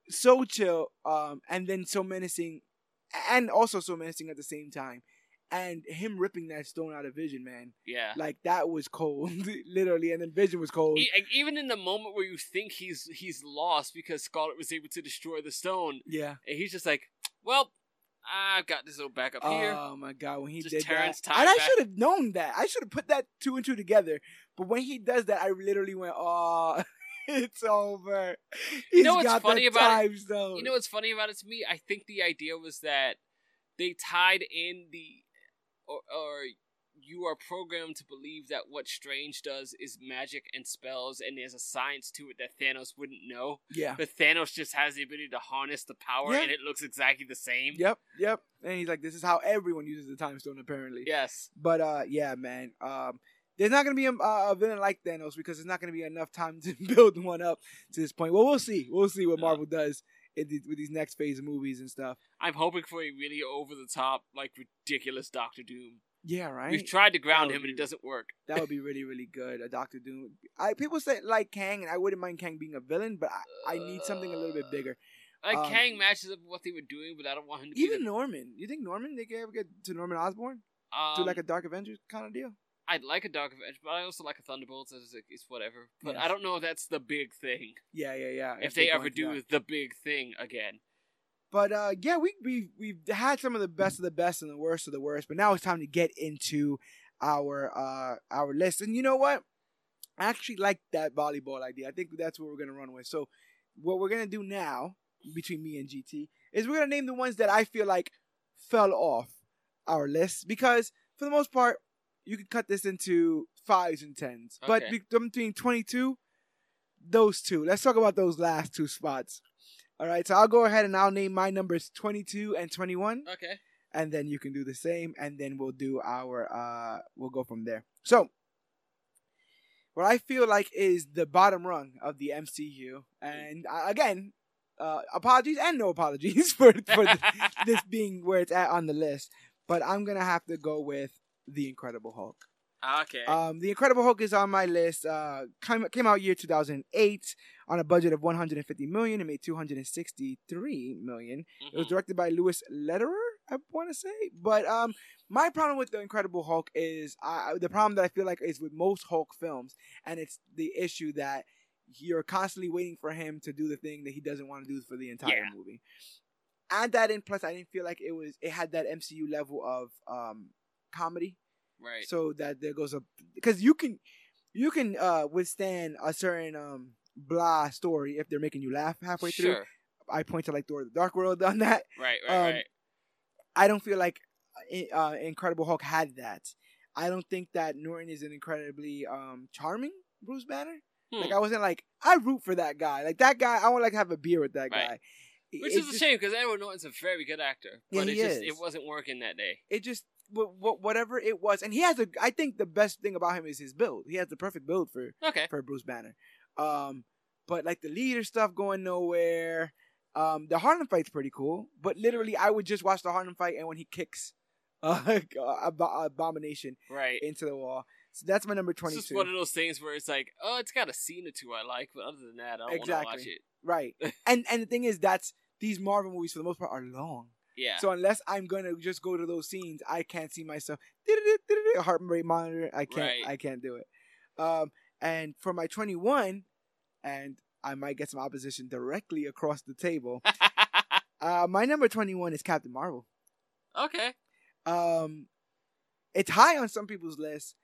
Speaker 1: so chill, um, and then so menacing, and also so menacing at the same time. And him ripping that stone out of Vision, man,
Speaker 2: Yeah.
Speaker 1: like that was cold, literally. And then Vision was cold.
Speaker 2: E- even in the moment where you think he's he's lost because Scarlet was able to destroy the stone,
Speaker 1: yeah.
Speaker 2: and he's just like, "Well, I've got this little backup here."
Speaker 1: Oh my god, when he
Speaker 2: Just
Speaker 1: did
Speaker 2: Terrence
Speaker 1: that, and I should have known that. I should have put that two and two together. But when he does that, I literally went, "Oh, it's over." He's
Speaker 2: know what's
Speaker 1: got
Speaker 2: funny about it?
Speaker 1: stone.
Speaker 2: You know what's funny about it to me? I think the idea was that they tied in the or, or you are programmed to believe that what Strange does is magic and spells, and there's a science to it that Thanos wouldn't know.
Speaker 1: yeah.
Speaker 2: But Thanos just has the ability to harness the power,
Speaker 1: Yeah.
Speaker 2: and it looks exactly the same.
Speaker 1: Yep, yep. And he's like, "This is how everyone uses the time stone, apparently."
Speaker 2: Yes.
Speaker 1: But uh, yeah, man. Um, there's not gonna be a, a villain like Thanos because there's not gonna be enough time to build one up to this point. Well, we'll see. We'll see what. Marvel does the, with these next phase of movies and stuff.
Speaker 2: I'm hoping for a really over the top, like ridiculous Doctor Doom.
Speaker 1: Yeah, right.
Speaker 2: We've tried to ground him, and it doesn't work.
Speaker 1: That would be really, really good. A Doctor Doom. I people say like Kang, and I wouldn't mind Kang being a villain, but I, I need something a little bit bigger.
Speaker 2: Like
Speaker 1: Um,
Speaker 2: Kang matches up with what they were doing, but I don't want him to be
Speaker 1: Even
Speaker 2: the-
Speaker 1: Norman. You think Norman they could ever get to Norman Osborn
Speaker 2: um,
Speaker 1: do like a Dark Avengers kind of deal?
Speaker 2: I'd like a Dark Avenger, but I also like a Thunderbolts. It's, like, it's whatever. But
Speaker 1: Yes.
Speaker 2: I don't know if that's the big thing.
Speaker 1: Yeah, yeah, yeah.
Speaker 2: If, they ever do
Speaker 1: that.
Speaker 2: the big thing again.
Speaker 1: But uh, yeah, we we we've had some of the best of the best and the worst of the worst. But now it's time to get into our uh our list. And you know what? I actually like that volleyball idea. I think that's what we're gonna run with. So what we're gonna do now between me and GT is we're gonna name the ones that I feel like fell off our list because for the most part you could cut this into fives and tens. But
Speaker 2: Okay.
Speaker 1: be- between twenty two, those two. Let's talk about those last two spots. All right, so I'll go ahead and I'll name my numbers 22 and 21,
Speaker 2: Okay.
Speaker 1: and then you can do the same, and then we'll do our, uh, we'll go from there. So, what I feel like is the bottom rung of the MCU, and uh, again, uh, apologies and no apologies for, for th- this being where it's at on the list, but I'm gonna have to go with the Incredible Hulk.
Speaker 2: okay.
Speaker 1: Um, the Incredible Hulk is on my list. Uh, came, came out year 2008 on a budget of 150 million. It made 263 million. It was
Speaker 2: Mhm.
Speaker 1: directed by Louis Leterrier, I want to say. But um, my problem with the Incredible Hulk is I, the problem that I feel like is with most Hulk films, and it's the issue that you're constantly waiting for him to do the thing that he doesn't want to do for the entire
Speaker 2: Yeah.
Speaker 1: movie. Add that in, plus I didn't feel like it was it had that MCU level of um comedy
Speaker 2: right.
Speaker 1: so that there goes a because you can you can uh withstand a certain um blah story if they're making you laugh halfway through.
Speaker 2: sure.
Speaker 1: I point to like Thor: The Dark World on that.
Speaker 2: Right. Right.
Speaker 1: um,
Speaker 2: right.
Speaker 1: I don't feel like uh, uh, Incredible Hulk had that. I don't think that Norton is an incredibly um charming Bruce Banner.
Speaker 2: Hmm.
Speaker 1: Like I wasn't like I root for that guy. Like that guy, I want like have a beer with that
Speaker 2: Right.
Speaker 1: guy.
Speaker 2: Which
Speaker 1: it
Speaker 2: is a
Speaker 1: just-
Speaker 2: shame because Edward Norton's a very good actor,
Speaker 1: Yeah,
Speaker 2: but it just
Speaker 1: is.
Speaker 2: it wasn't working that day.
Speaker 1: It just whatever it was, and he has a. I think the best thing about him is his build. He has the perfect build for
Speaker 2: Okay.
Speaker 1: for Bruce Banner. Um, but like the leader stuff going nowhere. Um, the Harlem fight's pretty cool, but literally I would just watch the Harlem fight and when he kicks uh, Ab- Abomination
Speaker 2: Right.
Speaker 1: into the wall. So that's my number
Speaker 2: It's
Speaker 1: twenty
Speaker 2: just one of those things where it's like, oh, it's got a scene or two I like, but other than that, I don't want to watch it.
Speaker 1: Right. and and the thing is that's these Marvel movies for the most part are long.
Speaker 2: Yeah.
Speaker 1: So unless I'm gonna just go to those scenes, I can't see myself heart rate monitor. I can't.
Speaker 2: Right.
Speaker 1: I can't do it. Um, and for my 21, and I might get some opposition directly across the table. uh, my number 21 is Captain Marvel.
Speaker 2: okay.
Speaker 1: Um, it's high on some people's list,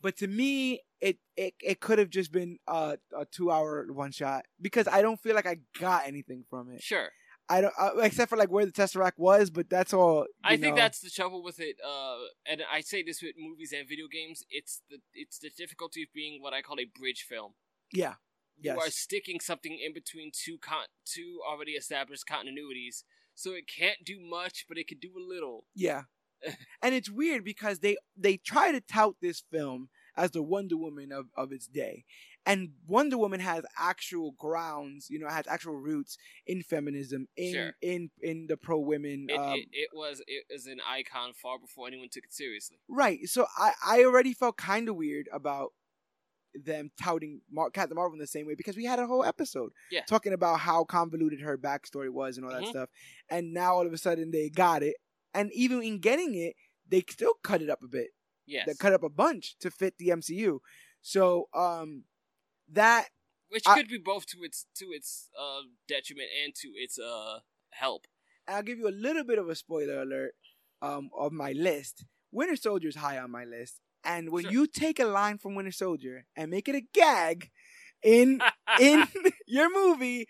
Speaker 1: but to me, it it, it could have just been a, a two hour one shot because I don't feel like I got anything from it.
Speaker 2: Sure.
Speaker 1: I don't, uh, except for like where the Tesseract was, but that's all.
Speaker 2: I
Speaker 1: you
Speaker 2: think that's the trouble with it. Uh, and I say this with movies and video games. It's the it's the difficulty of being what I call a bridge film.
Speaker 1: yeah,
Speaker 2: You
Speaker 1: Yes.
Speaker 2: are sticking something in between two con- two already established continuities, so it can't do much, but it can do a little.
Speaker 1: yeah. and it's weird because they they try to tout this film as the Wonder Woman of, of its day. And Wonder Woman has actual grounds, you know, has actual roots in feminism, in
Speaker 2: Sure.
Speaker 1: in in the pro women.
Speaker 2: It,
Speaker 1: um,
Speaker 2: it, it was it was an icon far before anyone took it seriously.
Speaker 1: Right. So I, I already felt kind of weird about them touting Mar- Captain Marvel in the same way because we had a whole episode
Speaker 2: Yeah.
Speaker 1: talking about how convoluted her backstory was and all that
Speaker 2: Mhm.
Speaker 1: stuff. And now all of a sudden they got it. And even in getting it, they still cut it up a bit.
Speaker 2: Yes,
Speaker 1: They cut up a bunch to fit the MCU. So um that
Speaker 2: which
Speaker 1: I-
Speaker 2: could be both to its to its uh, detriment and to its uh, help.
Speaker 1: and I'll give you a little bit of a spoiler alert um, of my list. Winter Soldier's high on my list. And when
Speaker 2: Sure.
Speaker 1: you take a line from Winter Soldier and make it a gag in in your movie,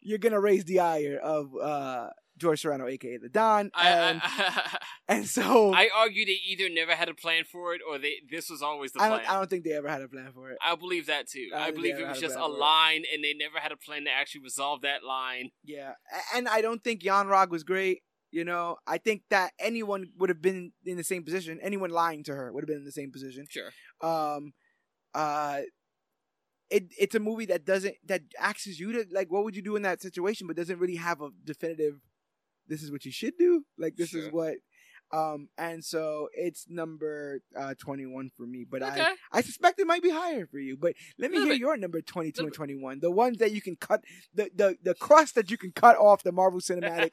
Speaker 1: you're gonna raise the ire of uh, George Serrano, aka the Don. And,
Speaker 2: I,
Speaker 1: and so I,
Speaker 2: I argue they either never had a plan for it or they this was always the plan.
Speaker 1: don't I don't think they ever had a plan for it.
Speaker 2: I believe that too.
Speaker 1: I
Speaker 2: I, believe it was just a
Speaker 1: it.
Speaker 2: line, and they never had a plan to actually resolve that line.
Speaker 1: Yeah, and I don't think Yon-Rogg was great. You know, I think that anyone would have been in the same position. Anyone lying to her would have been in the same position.
Speaker 2: Sure.
Speaker 1: um uh it it's a movie that doesn't that asks you to like what would you do in that situation but doesn't really have a definitive this is what you should do like this is what um and so it's number uh 21 for me but
Speaker 2: okay.
Speaker 1: i i suspect it might be higher for you but let me hear
Speaker 2: bit.
Speaker 1: your number 22 and 21 the ones that you can cut the the the crust that you can cut off the marvel cinematic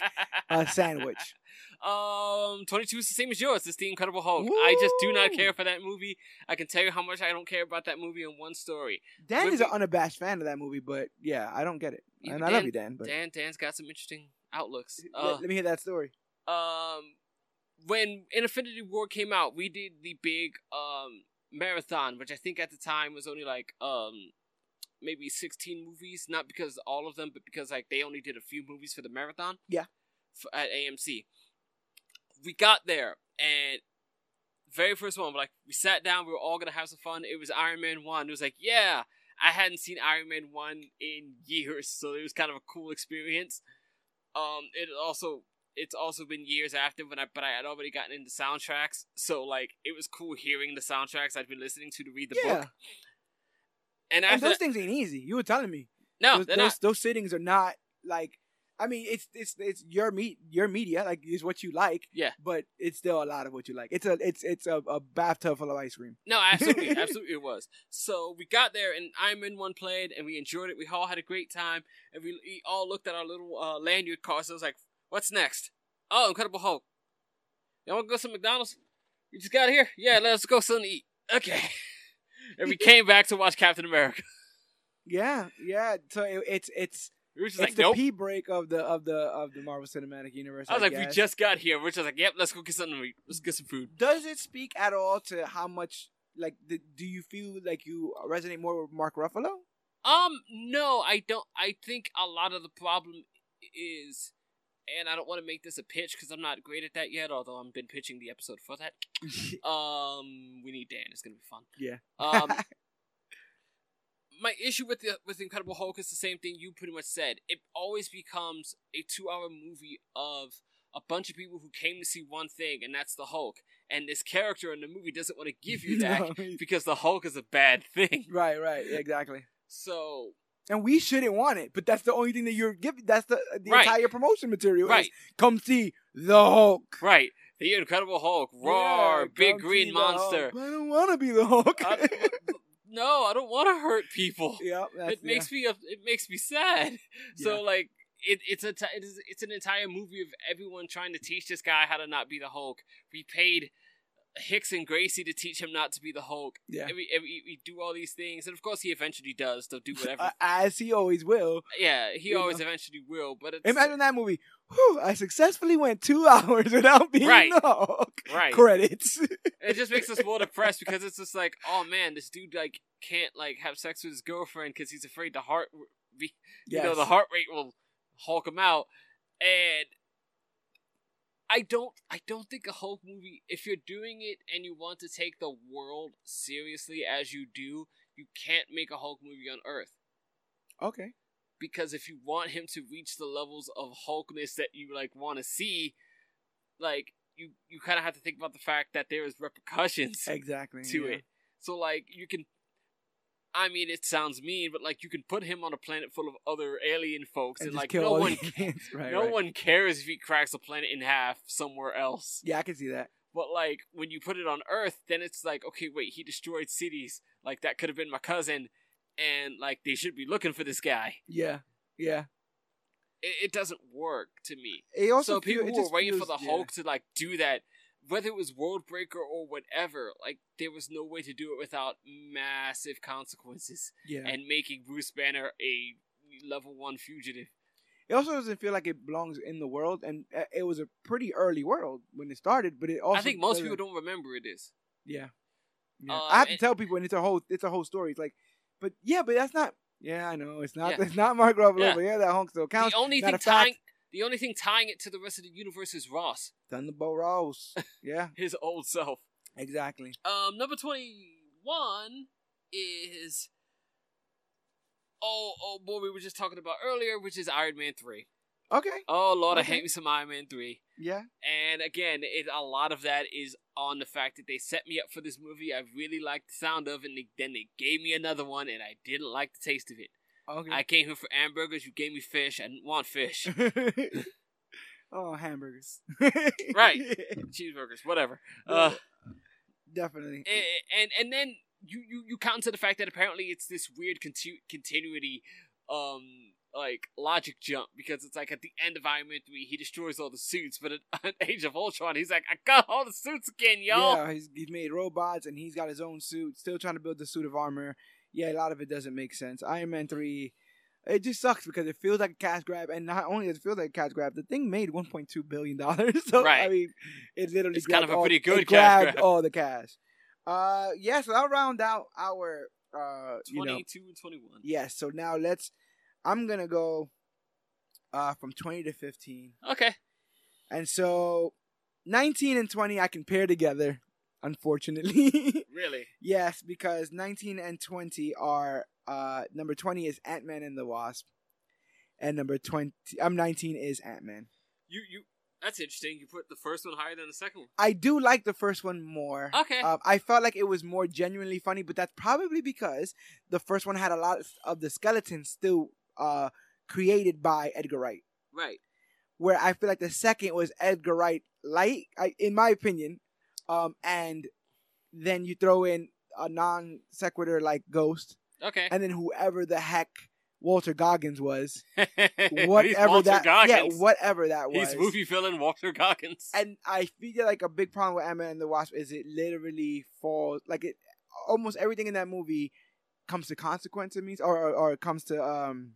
Speaker 1: uh sandwich
Speaker 2: Um, 22 is the same as yours. It's the Incredible Hulk. I just do not care for that movie. I can tell you how much I don't care about that movie in one story.
Speaker 1: dan
Speaker 2: Would
Speaker 1: is an unabashed fan of that movie but yeah i don't get it and i love you dan but
Speaker 2: Dan, Dan's got some interesting outlooks.
Speaker 1: let,
Speaker 2: Uh,
Speaker 1: let me hear that story
Speaker 2: um, when Infinity War came out, we did the big um marathon, which I think at the time was only like um maybe 16 movies. Not because all of them, but because like they only did a few movies for the marathon.
Speaker 1: Yeah.
Speaker 2: f at AMC. We got there and very first one, like we sat down, we were all gonna have some fun. It was Iron Man one. It was like, yeah, I hadn't seen Iron Man one in years, so it was kind of a cool experience. Um, it also it's also been years after when I but I had already gotten into soundtracks, so like it was cool hearing the soundtracks I'd been listening to to read the
Speaker 1: yeah
Speaker 2: book. And
Speaker 1: and those
Speaker 2: that,
Speaker 1: things ain't easy. You were telling me.
Speaker 2: no,
Speaker 1: those, those, those sittings are not like. I mean, it's it's it's your meat, your media, like is what you like.
Speaker 2: Yeah.
Speaker 1: But it's still a lot of what you like. It's a it's it's a, a bathtub full of ice cream.
Speaker 2: No, absolutely, absolutely, it was. So we got there, and Iron Man one played, and we enjoyed it. We all had a great time, and we, we all looked at our little uh, lanyard cards. So I was like, "What's next? Oh, Incredible Hulk. Y'all want to go to McDonald's? We just got here. Yeah, let's go something to eat. Okay." and we came back to watch Captain America.
Speaker 1: Yeah, yeah. So it, it's it's
Speaker 2: We were just
Speaker 1: it's
Speaker 2: like,
Speaker 1: the
Speaker 2: "Nope."
Speaker 1: pee break of the of the of the Marvel Cinematic Universe.
Speaker 2: I was like,
Speaker 1: guess.
Speaker 2: "We just got here." We're just like, "Yep, let's go get something. Let's get some food."
Speaker 1: Does it speak at all to how much like the, do you feel like you resonate more with Mark Ruffalo?
Speaker 2: Um, no, I don't. I think a lot of the problem is, and I don't want to make this a pitch because I'm not great at that yet. Although I've been pitching the episode for that. Um, we need Dan. It's gonna be fun.
Speaker 1: yeah.
Speaker 2: Um, my issue with the with Incredible Hulk is the same thing you pretty much said. It always becomes a two-hour movie of a bunch of people who came to see one thing, and that's the Hulk. And this character in the movie doesn't want to give you that
Speaker 1: No, he-
Speaker 2: because the Hulk is a bad thing.
Speaker 1: right, right, exactly.
Speaker 2: So
Speaker 1: And we shouldn't want it, but that's the only thing that you're giving. That's the the
Speaker 2: Right.
Speaker 1: entire promotion material. is,
Speaker 2: right,
Speaker 1: come see the Hulk.
Speaker 2: right. The Incredible Hulk, roar,
Speaker 1: Yeah,
Speaker 2: big green monster.
Speaker 1: I don't want to be the Hulk.
Speaker 2: I- no, I don't want to hurt people.
Speaker 1: yeah, that's,
Speaker 2: it makes me it makes me sad. So like it, it's a t- it is, it's an entire movie of everyone trying to teach this guy how to not be the Hulk. We paid Rickson Gracie to teach him not to be the Hulk.
Speaker 1: yeah.
Speaker 2: And we, and we, we do all these things, and of course he eventually does. They'll do whatever.
Speaker 1: As he always will.
Speaker 2: yeah, he always
Speaker 1: know.
Speaker 2: eventually will. But it's
Speaker 1: Imagine that movie. Whew, I successfully went two hours without being
Speaker 2: Right.
Speaker 1: the
Speaker 2: right.
Speaker 1: Credits.
Speaker 2: It just makes us more depressed because it's just like, oh man, this dude like can't like have sex with his girlfriend because he's afraid the heart, re- you know, the heart rate will hulk him out. and I don't I don't think a Hulk movie if you're doing it and you want to take the world seriously as you do, you can't make a Hulk movie on Earth.
Speaker 1: Okay.
Speaker 2: Because if you want him to reach the levels of Hulkness that you like want to see, like you you kind of have to think about the fact that there is repercussions
Speaker 1: Exactly.
Speaker 2: to
Speaker 1: yeah.
Speaker 2: it. So like you can I mean it sounds mean, but like you can put him on a planet full of other alien folks and,
Speaker 1: And
Speaker 2: like no one
Speaker 1: aliens. right,
Speaker 2: no
Speaker 1: right.
Speaker 2: one cares if he cracks a planet in half somewhere else.
Speaker 1: Yeah, I can see that.
Speaker 2: But like when you put it on Earth, then it's like, okay, wait, he destroyed cities. Like that could have been my cousin, and like they should be looking for this guy.
Speaker 1: Yeah. Yeah.
Speaker 2: It, it doesn't work to me.
Speaker 1: It also
Speaker 2: so people
Speaker 1: feel, it
Speaker 2: who were waiting for the
Speaker 1: yeah.
Speaker 2: Hulk to like do that, whether it was World Breaker or whatever, like there was no way to do it without massive consequences
Speaker 1: Yeah.
Speaker 2: and making Bruce Banner a level one fugitive.
Speaker 1: It also doesn't feel like it belongs in the world, and uh, it was a pretty early world when it started. But it also
Speaker 2: I think most people don't remember it is.
Speaker 1: Yeah, yeah.
Speaker 2: Uh,
Speaker 1: I have to tell people, and it's a whole it's a whole story. It's like, but yeah, but that's not. Yeah, I know it's not.
Speaker 2: Yeah.
Speaker 1: It's not Mark Ruffalo,
Speaker 2: Yeah.
Speaker 1: but yeah, that still counts.
Speaker 2: The only thing tying the only thing tying it to the rest of the universe is Ross,
Speaker 1: Thunderbolt Ross. Yeah,
Speaker 2: his old self.
Speaker 1: exactly.
Speaker 2: Um, number twenty-one is oh oh boy we were just talking about earlier, which is Iron Man three.
Speaker 1: Okay.
Speaker 2: Oh lord, I hate me some Iron Man three.
Speaker 1: Yeah.
Speaker 2: And again, it a lot of that is on the fact that they set me up for this movie. I really liked the sound of it, and they, then they gave me another one, and I didn't like the taste of it.
Speaker 1: Okay.
Speaker 2: I came here for hamburgers. You gave me fish. I didn't want fish.
Speaker 1: oh, hamburgers.
Speaker 2: Right. Cheeseburgers, whatever. Uh,
Speaker 1: Definitely.
Speaker 2: a- and and then you you you counter the fact that apparently it's this weird conti- continuity, um, like logic jump because it's like at the end of Iron Man three he destroys all the suits, but at, at Age of Ultron he's like I got all the suits again, yo.
Speaker 1: Yeah, he's, he's made robots and he's got his own suit. Still trying to build the suit of armor. Yeah, a lot of it doesn't make sense. Iron Man three, it just sucks because it feels like a cash grab, and not only does it feel like a cash grab, the thing made one point two billion dollars. so I
Speaker 2: Right.
Speaker 1: mean, it literally
Speaker 2: It's kind of a
Speaker 1: all-
Speaker 2: pretty good cash grab.
Speaker 1: all the cash. Uh, yeah, so I'll round out our uh, you know,
Speaker 2: Twenty two and twenty one.
Speaker 1: yes. So now let's. I'm gonna go uh from twenty to fifteen.
Speaker 2: Okay.
Speaker 1: And so 19 and 20 I can pair together, unfortunately.
Speaker 2: Really?
Speaker 1: yes, because 19 and 20 are uh number 20 is Ant-Man and the Wasp. And number 20 I'm 19 is Ant-Man.
Speaker 2: You you. That's interesting. You put the first one higher than the second one.
Speaker 1: I do like the first one more.
Speaker 2: Okay.
Speaker 1: Um, I felt like it was more genuinely funny, but that's probably because the first one had a lot of the skeletons still uh created by Edgar Wright.
Speaker 2: right.
Speaker 1: where I feel like the second was Edgar Wright light, I, in my opinion, um, and then you throw in a non sequitur like Ghost,
Speaker 2: Okay.
Speaker 1: and then whoever the heck Walter Goggins was, whatever
Speaker 2: Walter
Speaker 1: that,
Speaker 2: Goggins.
Speaker 1: yeah, whatever that was.
Speaker 2: He's movie villain Walter Goggins.
Speaker 1: And I feel like a big problem with Ant-Man and the Wasp is it literally falls like it. Almost everything in that movie comes to consequence. It means, or or, or it comes to um,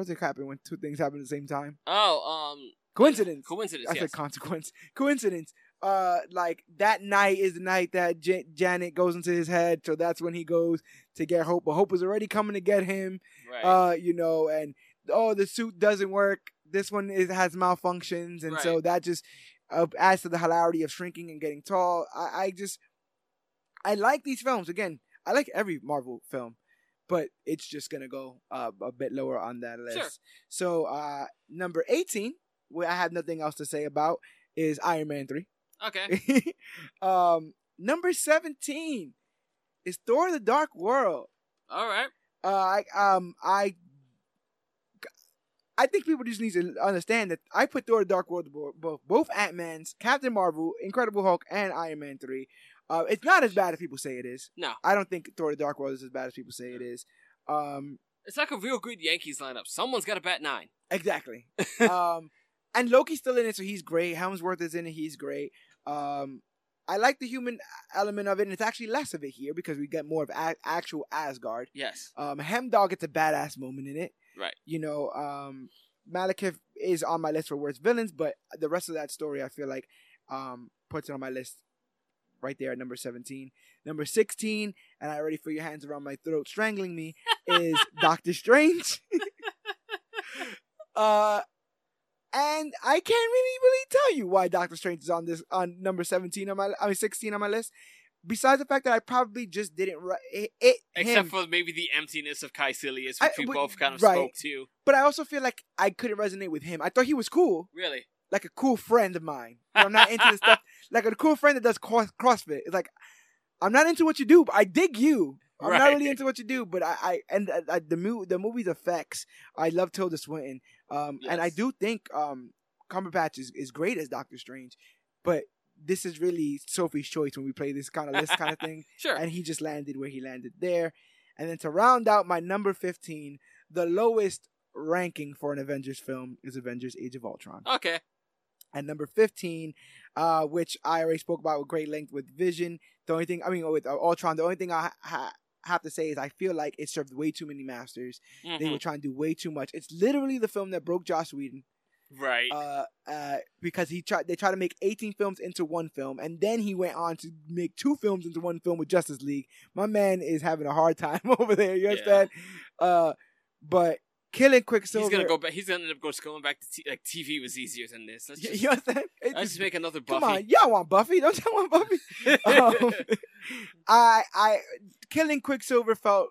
Speaker 1: what's it happen when two things happen at the same time?
Speaker 2: Oh, um,
Speaker 1: Coincidence.
Speaker 2: coincidence.
Speaker 1: I
Speaker 2: yes.
Speaker 1: said consequence. Coincidence. Uh, like that night is the night that J- Janet goes into his head, so that's when he goes to get Hope. But Hope is already coming to get him.
Speaker 2: right.
Speaker 1: Uh, you know, and oh, the suit doesn't work. This one is has malfunctions, and so that just uh, adds to the hilarity of shrinking and getting tall. I, I just, I like these films. Again, I like every Marvel film, but it's just gonna go uh, a bit lower on that list.
Speaker 2: Sure.
Speaker 1: So, uh, number eighteen, where I have nothing else to say about, is Iron Man three.
Speaker 2: okay.
Speaker 1: um, number seventeen is Thor: The Dark World.
Speaker 2: All right.
Speaker 1: Uh, I um I I think people just need to understand that I put Thor: The Dark World both both Ant Man's, Captain Marvel, Incredible Hulk, and Iron Man three. Uh, it's not as bad as people say it is.
Speaker 2: No.
Speaker 1: I don't think Thor: The Dark World is as bad as people say it is. Um,
Speaker 2: It's like a real good Yankees lineup. Someone's got to bat nine.
Speaker 1: exactly. um, and Loki's still in it, so he's great. Hemsworth is in it, he's great. Um, I like the human element of it, and it's actually less of it here because we get more of a- actual Asgard.
Speaker 2: Yes.
Speaker 1: Um, Hemdog gets a badass moment in it.
Speaker 2: Right.
Speaker 1: You know, um, Malekith is on my list for worst villains, but the rest of that story, I feel like, um, puts it on my list right there at number 17. Number 16, and I already feel your hands around my throat strangling me, is Doctor Strange. uh, And I can't really really tell you why Doctor Strange is on this on number seventeen on my I mean sixteen on my list. Besides the fact that I probably just didn't write it, it
Speaker 2: Except
Speaker 1: him.
Speaker 2: for maybe the emptiness of Kaecilius,
Speaker 1: I-
Speaker 2: which we
Speaker 1: but-
Speaker 2: both kind of
Speaker 1: right.
Speaker 2: spoke to.
Speaker 1: but I also feel like I couldn't resonate with him. I thought he was cool,
Speaker 2: Really?
Speaker 1: Like a cool friend of mine. I'm not into the stuff like a cool friend that does cross, CrossFit. It's like I'm not into what you do, but I dig you. I'm not really into what you do, but I, I and uh, uh, the mo- the movie's effects. I love Tilda Swinton, um, and I do think um, Cumberbatch is, is great as Doctor Strange, but this is really Sophie's choice when we play this kind of list kind of thing,
Speaker 2: Sure.
Speaker 1: and he just landed where he landed there. And then to round out my number fifteen, the lowest ranking for an Avengers film is Avengers: Age of Ultron.
Speaker 2: okay.
Speaker 1: At number 15, uh, which I already spoke about with great length with Vision. The only thing, I mean, with uh, Ultron, the only thing I ha- have to say is I feel like it served way too many masters. They
Speaker 2: Mhm.
Speaker 1: were trying to do way too much. It's literally the film that broke Joss Whedon,
Speaker 2: Right.
Speaker 1: uh, uh, because he tried. They tried to make 18 films into one film, and then he went on to make two films into one film with Justice League. My man is having a hard time over there. You
Speaker 2: Yeah.
Speaker 1: understand? Uh, but killing Quicksilver.
Speaker 2: he's gonna go back. He's gonna end up going back to t- like TV was easier than this. Let's
Speaker 1: You,
Speaker 2: just,
Speaker 1: you understand? It
Speaker 2: let's
Speaker 1: just-
Speaker 2: make another Buffy.
Speaker 1: Come on, y'all want Buffy? Don't y'all want Buffy? um, I I killing Quicksilver felt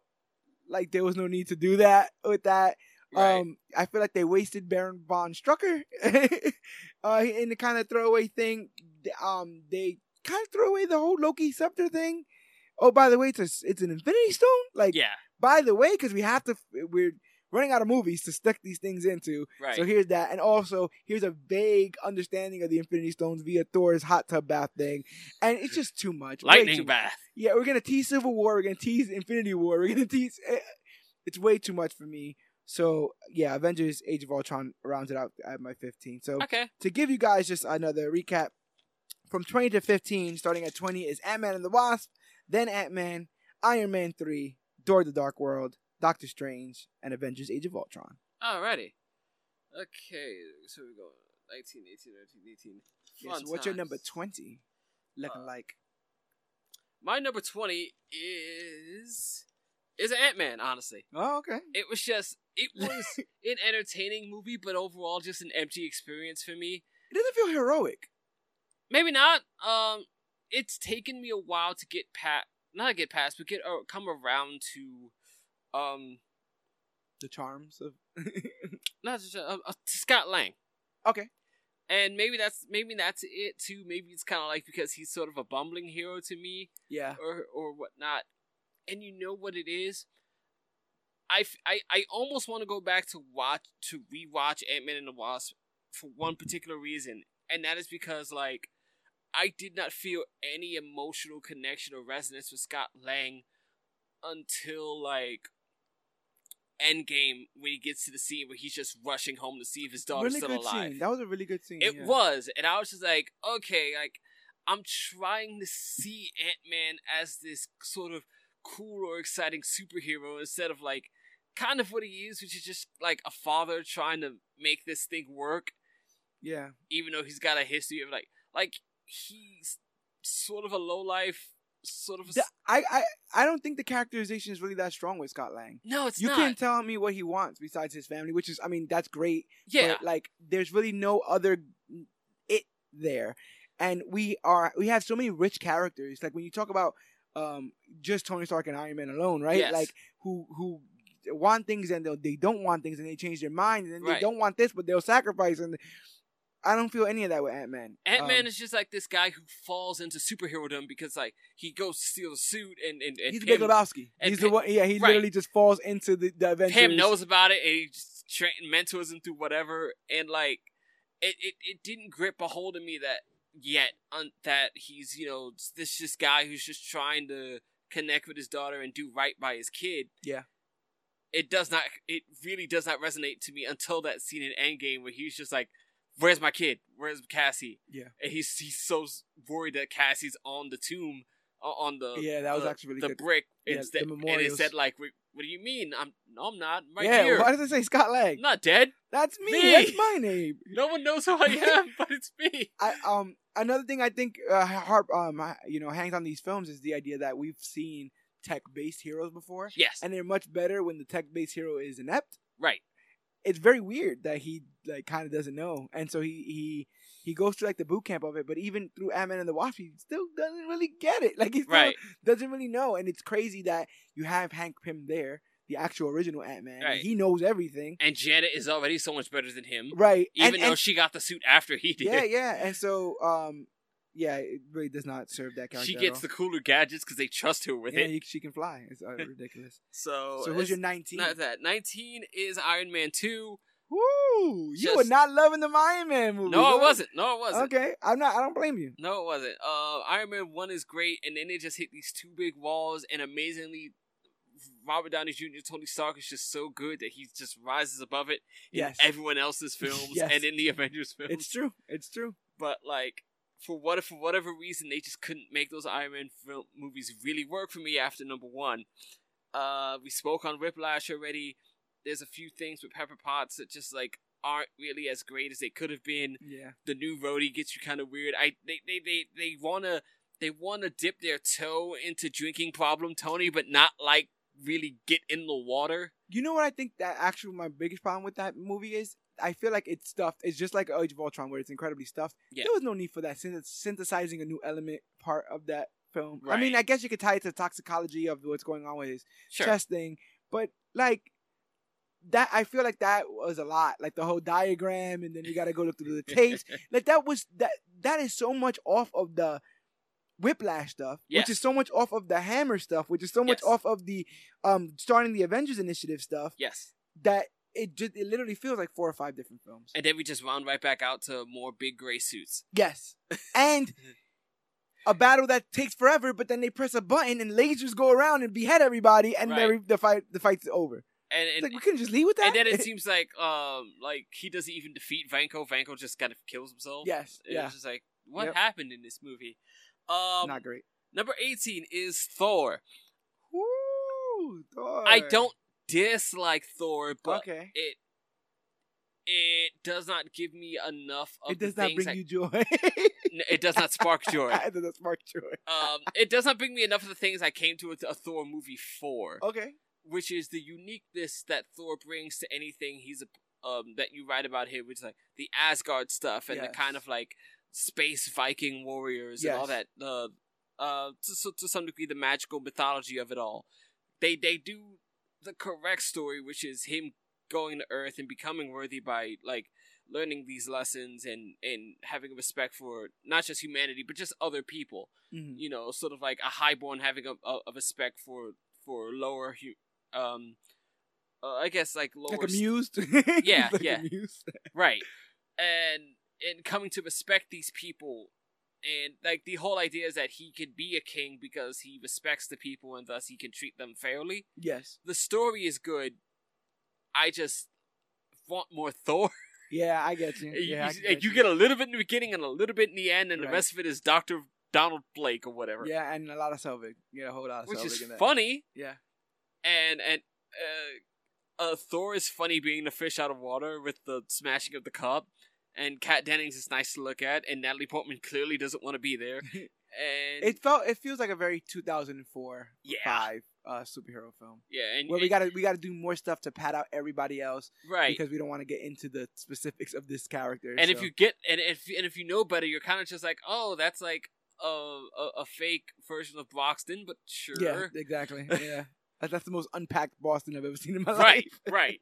Speaker 1: like there was no need to do that with that.
Speaker 2: Right.
Speaker 1: Um, I feel like they wasted Baron von Strucker uh, in the kind of throwaway thing. Um, they kind of throw away the whole Loki scepter thing. Oh, by the way, it's a, it's an Infinity Stone. Like,
Speaker 2: yeah.
Speaker 1: by the way, because we have to, we're running out of movies to stick these things into.
Speaker 2: Right.
Speaker 1: So here's that, and also here's a vague understanding of the Infinity Stones via Thor's hot tub bath thing, and it's just too much.
Speaker 2: Lightning
Speaker 1: too-
Speaker 2: bath.
Speaker 1: Yeah, we're gonna tease Civil War. We're gonna tease Infinity War. We're gonna tease. eh, It's way too much for me. So yeah, Avengers: Age of Ultron rounds it out at my 15. So
Speaker 2: Okay.
Speaker 1: to give you guys just another recap, from 20 to 15, starting at 20 is Ant Man and the Wasp, then Ant Man, Iron Man 3, Thor the Dark World, Doctor Strange, and Avengers: Age of Ultron.
Speaker 2: Alrighty. Okay. So we go 19, 18, 19, 18.
Speaker 1: Yeah, so what's your number 20 looking
Speaker 2: Uh,
Speaker 1: like?
Speaker 2: My number 20 is is Ant Man. Honestly,
Speaker 1: Oh, okay.
Speaker 2: it was just it was an entertaining movie, but overall just an empty experience for me.
Speaker 1: It doesn't feel heroic.
Speaker 2: Maybe not. Um, it's taken me a while to get past, not get past, but get uh, come around to, um,
Speaker 1: The charms of.
Speaker 2: not just uh, uh, Scott Lang.
Speaker 1: okay.
Speaker 2: And maybe that's maybe that's it too. Maybe it's kind of like because he's sort of a bumbling hero to me,
Speaker 1: Yeah.
Speaker 2: or or whatnot. And you know what it is. I, I almost want to go back to watch to rewatch Ant Man and the Wasp for one particular reason, and that is because like I did not feel any emotional connection or resonance with Scott Lang until like Endgame when he gets to the scene where he's just rushing home to see if his daughter's
Speaker 1: really
Speaker 2: still alive.
Speaker 1: scene. That was a really good scene.
Speaker 2: It
Speaker 1: yeah.
Speaker 2: was, and I was just like, okay, like I'm trying to see Ant Man as this sort of cool or exciting superhero instead of like kind of what he is, which is just like a father trying to make this thing work,
Speaker 1: Yeah.
Speaker 2: even though he's got a history of like like he's sort of a low life, sort of. A,
Speaker 1: The- I, I I don't think the characterization is really that strong with Scott Lang.
Speaker 2: no, it's
Speaker 1: you
Speaker 2: not.
Speaker 1: can't tell me what he wants besides his family, which is I mean that's great.
Speaker 2: yeah,
Speaker 1: But like there's really no other it there. And we are we have so many rich characters. Like when you talk about um just Tony Stark and Iron Man alone, right?
Speaker 2: Yes.
Speaker 1: Like who who want things and they don't want things and they change their mind and then they don't want this but they'll sacrifice and I don't feel any of that with Ant Man.
Speaker 2: Ant Man um, is just like this guy who falls into superherodom because like he goes to steal the suit and and, and
Speaker 1: he's
Speaker 2: Pym-
Speaker 1: Big Lebowski.
Speaker 2: and
Speaker 1: He's the one. Yeah, he
Speaker 2: right.
Speaker 1: literally just falls into the, the Avengers.
Speaker 2: Pym knows about it and he just tra- mentors him through whatever and like it, it, it didn't grip a hold of me that yet on that he's you know this just guy who's just trying to connect with his daughter and do right by his kid
Speaker 1: Yeah.
Speaker 2: it does not it really does not resonate to me until that scene in Endgame where he's just like where's my kid where's Cassie
Speaker 1: Yeah.
Speaker 2: and he's he's so worried that Cassie's on the tomb uh, on the
Speaker 1: Yeah, that was
Speaker 2: the-
Speaker 1: actually really
Speaker 2: the
Speaker 1: good.
Speaker 2: brick
Speaker 1: Yeah,
Speaker 2: instead
Speaker 1: the
Speaker 2: and it said like what do you mean I'm no I'm not I'm right
Speaker 1: yeah,
Speaker 2: here
Speaker 1: why does it say Scott Lang?
Speaker 2: I'm not dead
Speaker 1: That's me.
Speaker 2: Me.
Speaker 1: That's my name.
Speaker 2: no one knows who I am but it's me
Speaker 1: I um another thing I think uh, harp um you know hangs on these films is the idea that we've seen tech based heroes before,
Speaker 2: yes
Speaker 1: and they're much better when the tech based hero is inept.
Speaker 2: right
Speaker 1: it's very weird that he like kind of doesn't know, and so he he he goes through like the boot camp of it. But even through Ant Man and the Wasp, he still doesn't really get it. Like he still
Speaker 2: Right.
Speaker 1: doesn't really know, and it's crazy that you have Hank Pym there, the actual original Ant Man.
Speaker 2: Right.
Speaker 1: He knows everything,
Speaker 2: And Janet is already so much better than him,
Speaker 1: right?
Speaker 2: even
Speaker 1: and,
Speaker 2: though
Speaker 1: and-
Speaker 2: she got the suit after he did.
Speaker 1: yeah, yeah, and so um, yeah, it really does not serve that character.
Speaker 2: She gets the cooler gadgets because they trust her with
Speaker 1: yeah,
Speaker 2: it.
Speaker 1: he- she can fly. It's uh, ridiculous.
Speaker 2: So,
Speaker 1: so who's your nineteen?
Speaker 2: not that. 19 is Iron Man 2.
Speaker 1: Woo! You
Speaker 2: Just-
Speaker 1: were not loving the Iron Man movie.
Speaker 2: No,
Speaker 1: huh?
Speaker 2: it wasn't. No, it wasn't.
Speaker 1: Okay, I'm not. I don't blame you.
Speaker 2: No, it wasn't. Uh, Iron Man 1 is great, and then they just hit these two big walls, and amazingly, Robert Downey Jr., Tony Stark is just so good that he just rises above it in
Speaker 1: Yes.
Speaker 2: everyone else's films
Speaker 1: Yes.
Speaker 2: and in the Avengers films.
Speaker 1: It's true. It's true.
Speaker 2: but like for what for whatever reason they just couldn't make those Iron Man film movies really work for me after number one. Uh, we spoke on Whiplash already. There's a few things with Pepper Potts that just like aren't really as great as they could have been.
Speaker 1: Yeah.
Speaker 2: The new Rhodey gets you kind of weird. I they they they, they wanna they wanna dip their toe into drinking problem Tony, but not like really get in the water.
Speaker 1: You know what I think that actually my biggest problem with that movie is? I feel like it's stuffed. It's just like Age of Ultron, where it's incredibly stuffed.
Speaker 2: Yeah.
Speaker 1: There was no need for that synth- synthesizing a new element part of that film. I mean, I guess you could tie it to the toxicology of what's going on with his
Speaker 2: Sure.
Speaker 1: chest thing, but like that, I feel like that was a lot. Like the whole diagram, and then you got to go look through the tapes. like that was that. That is so much off of the Whiplash stuff,
Speaker 2: Yes.
Speaker 1: which is so much off of the Hammer stuff, which is so much
Speaker 2: Yes.
Speaker 1: off of the um starting the Avengers Initiative stuff
Speaker 2: yes.
Speaker 1: that it just it literally feels like four or five different films.
Speaker 2: And then we just wound right back out to more big gray suits.
Speaker 1: Yes, and a battle that takes forever, but then they press a button and lasers go around and behead everybody, and
Speaker 2: Right.
Speaker 1: the fight the fight's over.
Speaker 2: And
Speaker 1: It's
Speaker 2: and,
Speaker 1: like we couldn't just leave with that.
Speaker 2: and then it seems like um like he doesn't even defeat Vanko. Vanko just kind of kills himself.
Speaker 1: yes,
Speaker 2: It
Speaker 1: yeah,
Speaker 2: It's just like what
Speaker 1: Yep.
Speaker 2: happened in this movie. Um,
Speaker 1: not great.
Speaker 2: number eighteen is Thor.
Speaker 1: Woo, Thor.
Speaker 2: I don't dislike Thor, but
Speaker 1: okay,
Speaker 2: it it does not give me enough of
Speaker 1: it does
Speaker 2: the
Speaker 1: not bring
Speaker 2: I-
Speaker 1: you joy.
Speaker 2: It does not spark joy.
Speaker 1: it does not spark joy.
Speaker 2: um, it does not bring me enough of the things I came to a, a Thor movie for.
Speaker 1: Okay,
Speaker 2: which is the uniqueness that Thor brings to anything he's a um that you write about here, which is like the Asgard stuff and the kind of like space Viking warriors and all that. Uh, uh, to, to some degree, the magical mythology of it all. They they do the correct story, which is him going to Earth and becoming worthy by like learning these lessons and and having respect for not just humanity but just other people
Speaker 1: Mhm.
Speaker 2: you know, sort of like a highborn having a, a, a respect for for lower, hu- um, uh, I guess like lower,
Speaker 1: like amused.
Speaker 2: Yeah,
Speaker 1: Like
Speaker 2: yeah.
Speaker 1: amused.
Speaker 2: right, and and coming to respect these people, and like the whole idea is that he can be a king because he respects the people and thus he can treat them fairly.
Speaker 1: Yes.
Speaker 2: The story is good. I just want more Thor.
Speaker 1: Yeah, I get you.
Speaker 2: You-
Speaker 1: Yeah,
Speaker 2: you,
Speaker 1: get
Speaker 2: you get a little bit in the beginning and a little bit in the end, and the rest of it is Doctor Donald Blake or whatever.
Speaker 1: Yeah, and a lot of Selvig. Yeah, a whole lot of
Speaker 2: which
Speaker 1: Selvig
Speaker 2: is funny.
Speaker 1: Yeah.
Speaker 2: And and uh, uh, Thor is funny being the fish out of water with the smashing of the cup, and Kat Dennings is nice to look at, and Natalie Portman clearly doesn't want to be there, and
Speaker 1: It felt it feels like a very 2004
Speaker 2: Yeah.
Speaker 1: five uh, superhero film
Speaker 2: yeah, and
Speaker 1: where we got to we got to do more stuff to pad out everybody else
Speaker 2: right.
Speaker 1: because we don't want to get into the specifics of this character.
Speaker 2: and if you get and if and if you know better, you're kind of just like, oh, that's like a a, a fake version of Broxton, but sure,
Speaker 1: yeah, exactly, yeah, that's the most unpacked Boston I've ever seen in my
Speaker 2: right,
Speaker 1: life.
Speaker 2: right. Right.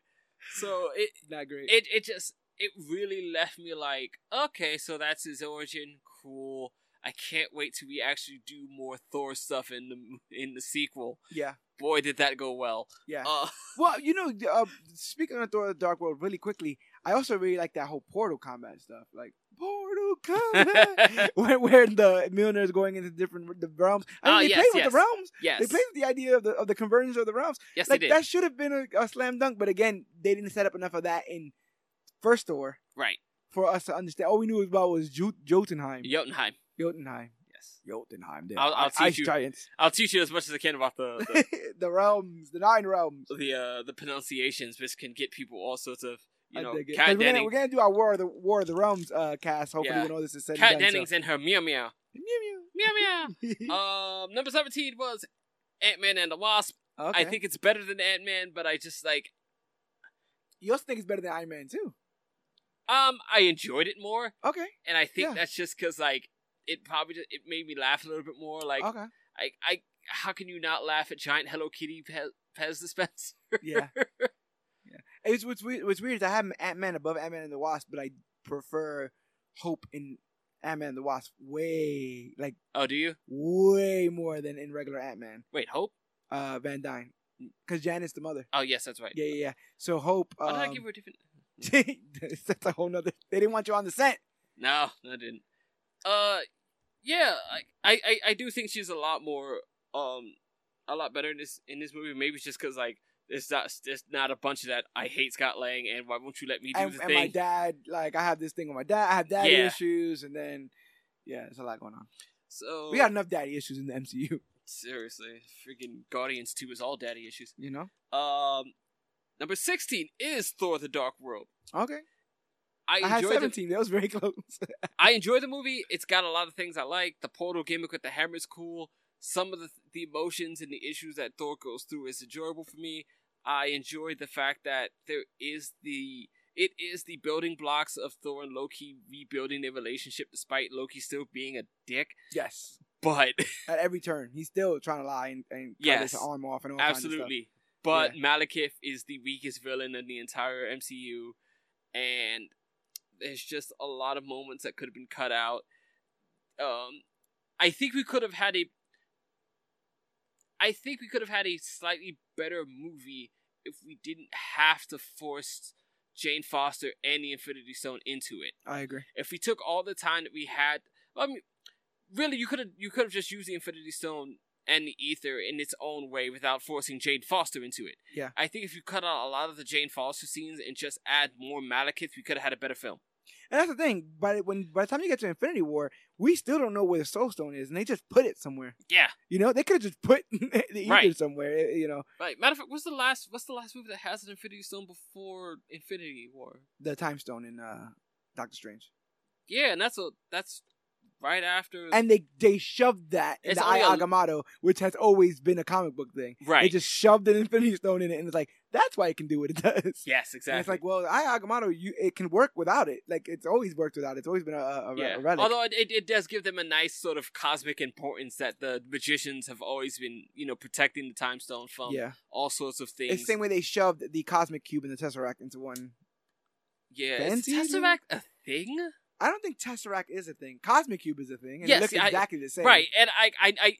Speaker 2: So it
Speaker 1: Not great.
Speaker 2: it it just it really left me like, okay, so that's his origin. Cool. I can't wait till we actually do more Thor stuff in the in the sequel.
Speaker 1: yeah,
Speaker 2: Boy, did that go well.
Speaker 1: yeah.
Speaker 2: Uh,
Speaker 1: well, you know, uh, speaking of Thor: The Dark World, really quickly, I also really like that whole portal combat stuff, like portal where, where the Mjolnir is going into different the realms. I mean,
Speaker 2: Oh,
Speaker 1: they
Speaker 2: yes,
Speaker 1: play with the realms.
Speaker 2: yes,
Speaker 1: They played with the idea of the of the convergence of the realms.
Speaker 2: yes,
Speaker 1: like
Speaker 2: they did.
Speaker 1: that should have been a, a slam dunk, but again, they didn't set up enough of that in first Thor
Speaker 2: Right,
Speaker 1: for us to understand. All we knew about was Jo- Jotunheim,
Speaker 2: Jotunheim.
Speaker 1: Jotunheim,
Speaker 2: Yes,
Speaker 1: Jotunheim.
Speaker 2: I'll- I'll teach
Speaker 1: ice
Speaker 2: you.
Speaker 1: giants,
Speaker 2: I'll teach you as much as I can about the the,
Speaker 1: the realms, the nine realms.
Speaker 2: the, uh, the pronunciations, which can get people all sorts of you
Speaker 1: I
Speaker 2: know.
Speaker 1: dig it. 'Cause
Speaker 2: Kat
Speaker 1: we're, gonna, we're gonna do our War of the War of the Realms uh, cast. Hopefully,
Speaker 2: Yeah.
Speaker 1: when all this is said
Speaker 2: Kat
Speaker 1: and done.
Speaker 2: Dennings and her meow meow
Speaker 1: Meow Mew,
Speaker 2: meow meow. um, number seventeen was Ant Man and the Wasp.
Speaker 1: okay.
Speaker 2: I think it's better than Ant Man, but I just like
Speaker 1: You also think it's better than Iron Man too?
Speaker 2: Um, I enjoyed it more,
Speaker 1: Okay.
Speaker 2: and I think
Speaker 1: Yeah.
Speaker 2: that's just because like it probably just, it made me laugh a little bit more. Like,
Speaker 1: okay.
Speaker 2: I, I, how can you not laugh at giant Hello Kitty Pez, Pez dispenser?
Speaker 1: Yeah. It's what's weird. What's weird is I have Ant Man above Ant Man and the Wasp, but I prefer Hope in Ant Man and the Wasp way like
Speaker 2: oh, do you?
Speaker 1: way more than in regular Ant Man.
Speaker 2: Wait, Hope?
Speaker 1: Uh, Van Dyne, because Janet's the mother.
Speaker 2: Oh, yes, that's right.
Speaker 1: Yeah, yeah, yeah. So Hope.
Speaker 2: Why did I
Speaker 1: um,
Speaker 2: give her a different?
Speaker 1: that's a whole nother. They didn't want you on the set.
Speaker 2: No, I didn't. Uh, yeah, I, I, I- I do think she's a lot more, um, a lot better in this in this movie. Maybe it's just because like there's not there's not a bunch of that. I hate Scott Lang, and why won't you let me do
Speaker 1: And,
Speaker 2: the
Speaker 1: and my
Speaker 2: thing?
Speaker 1: dad, like, I have this thing with my dad. I have daddy
Speaker 2: Yeah.
Speaker 1: issues, and then yeah, there's a lot going on.
Speaker 2: So
Speaker 1: We got enough daddy issues in the MCU.
Speaker 2: seriously, freaking Guardians Two is all daddy issues.
Speaker 1: You know.
Speaker 2: Um, number sixteen is Thor: The Dark World.
Speaker 1: Okay.
Speaker 2: I
Speaker 1: I had
Speaker 2: enjoy the
Speaker 1: 17. That was very close.
Speaker 2: I enjoy the movie. It's got a lot of things I like. The portal gimmick with the hammer is cool. Some of the the emotions and the issues that Thor goes through is enjoyable for me. I enjoy the fact that there is the it is the building blocks of Thor and Loki rebuilding their relationship despite Loki still being a dick.
Speaker 1: yes.
Speaker 2: But
Speaker 1: At every turn, he's still trying to lie and, and cut
Speaker 2: Yes.
Speaker 1: his arm off and all kinds of stuff.
Speaker 2: absolutely. But Malekith is the weakest villain in the entire MCU, and there's just a lot of moments that could have been cut out. Um, I think we could have had a. I think we could have had a slightly better movie if we didn't have to force Jane Foster and the Infinity Stone into it.
Speaker 1: I agree.
Speaker 2: If we took all the time that we had, I mean, really, you could have you could have just used the Infinity Stone and the Ether in its own way without forcing Jane Foster into it.
Speaker 1: Yeah.
Speaker 2: I think if you cut out a lot of the Jane Foster scenes and just add more Malekith, we could have had a better film.
Speaker 1: And that's the thing. By when by the time you get to Infinity War, we still don't know where the Soul Stone is, and they just put it somewhere.
Speaker 2: Yeah.
Speaker 1: You know, they could have just put the ether
Speaker 2: Right.
Speaker 1: somewhere. eh, You know,
Speaker 2: Right. Matter of fact, what's the last what's the last movie that has an Infinity Stone before Infinity War?
Speaker 1: the Time Stone in uh, Doctor Strange,
Speaker 2: Yeah, and that's a that's right after
Speaker 1: and they they shoved that in
Speaker 2: It's
Speaker 1: the Eye
Speaker 2: a-
Speaker 1: Agamotto, which has always been a comic book thing.
Speaker 2: Right.
Speaker 1: They just shoved an Infinity Stone in it, and it's like that's why it can do what it does.
Speaker 2: yes,
Speaker 1: And
Speaker 2: exactly.
Speaker 1: it's like, well, Eye Agamotto, you it can work without it. Like it's always worked without it. It's always been a, a,
Speaker 2: yeah.
Speaker 1: a relic.
Speaker 2: Although it, it, does give them a nice sort of cosmic importance that the magicians have always been, you know, protecting the time stone from
Speaker 1: yeah,
Speaker 2: all sorts of things.
Speaker 1: it's the same way they shoved the Cosmic Cube and the Tesseract into one.
Speaker 2: yeah,
Speaker 1: Fancy,
Speaker 2: is? Tesseract a thing?
Speaker 1: I don't think Tesseract is a thing. Cosmic Cube is a thing, and
Speaker 2: Yes,
Speaker 1: it looks
Speaker 2: I-
Speaker 1: exactly the same.
Speaker 2: Right, and I, I, I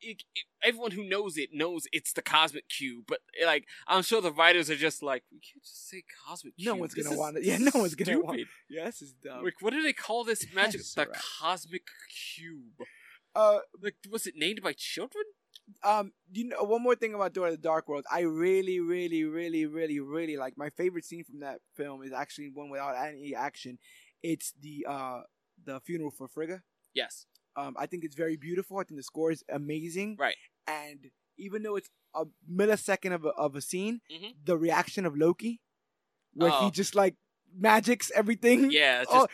Speaker 2: it, it- everyone who knows it knows it's the cosmic cube, but like I'm sure the writers are just like, we can't just say cosmic Cube.
Speaker 1: No one's
Speaker 2: This
Speaker 1: gonna want it. Yeah, no one's gonna
Speaker 2: stupid.
Speaker 1: want- Yeah, this is dumb.
Speaker 2: Like, what do they call this magic? The cosmic cube.
Speaker 1: Uh,
Speaker 2: Like, was it named by children?
Speaker 1: um, you know, one more thing about Thor of the Dark World. I really, really, really, really, really like. My favorite scene from that film is actually one without any action. It's the uh the funeral for Frigga.
Speaker 2: Yes.
Speaker 1: Um, I think it's very beautiful. I think the score is amazing.
Speaker 2: Right.
Speaker 1: And even though it's a millisecond of a, of a scene,
Speaker 2: Mhm.
Speaker 1: the reaction of Loki, where
Speaker 2: Oh.
Speaker 1: he just like magics everything.
Speaker 2: Yeah. It's
Speaker 1: Oh,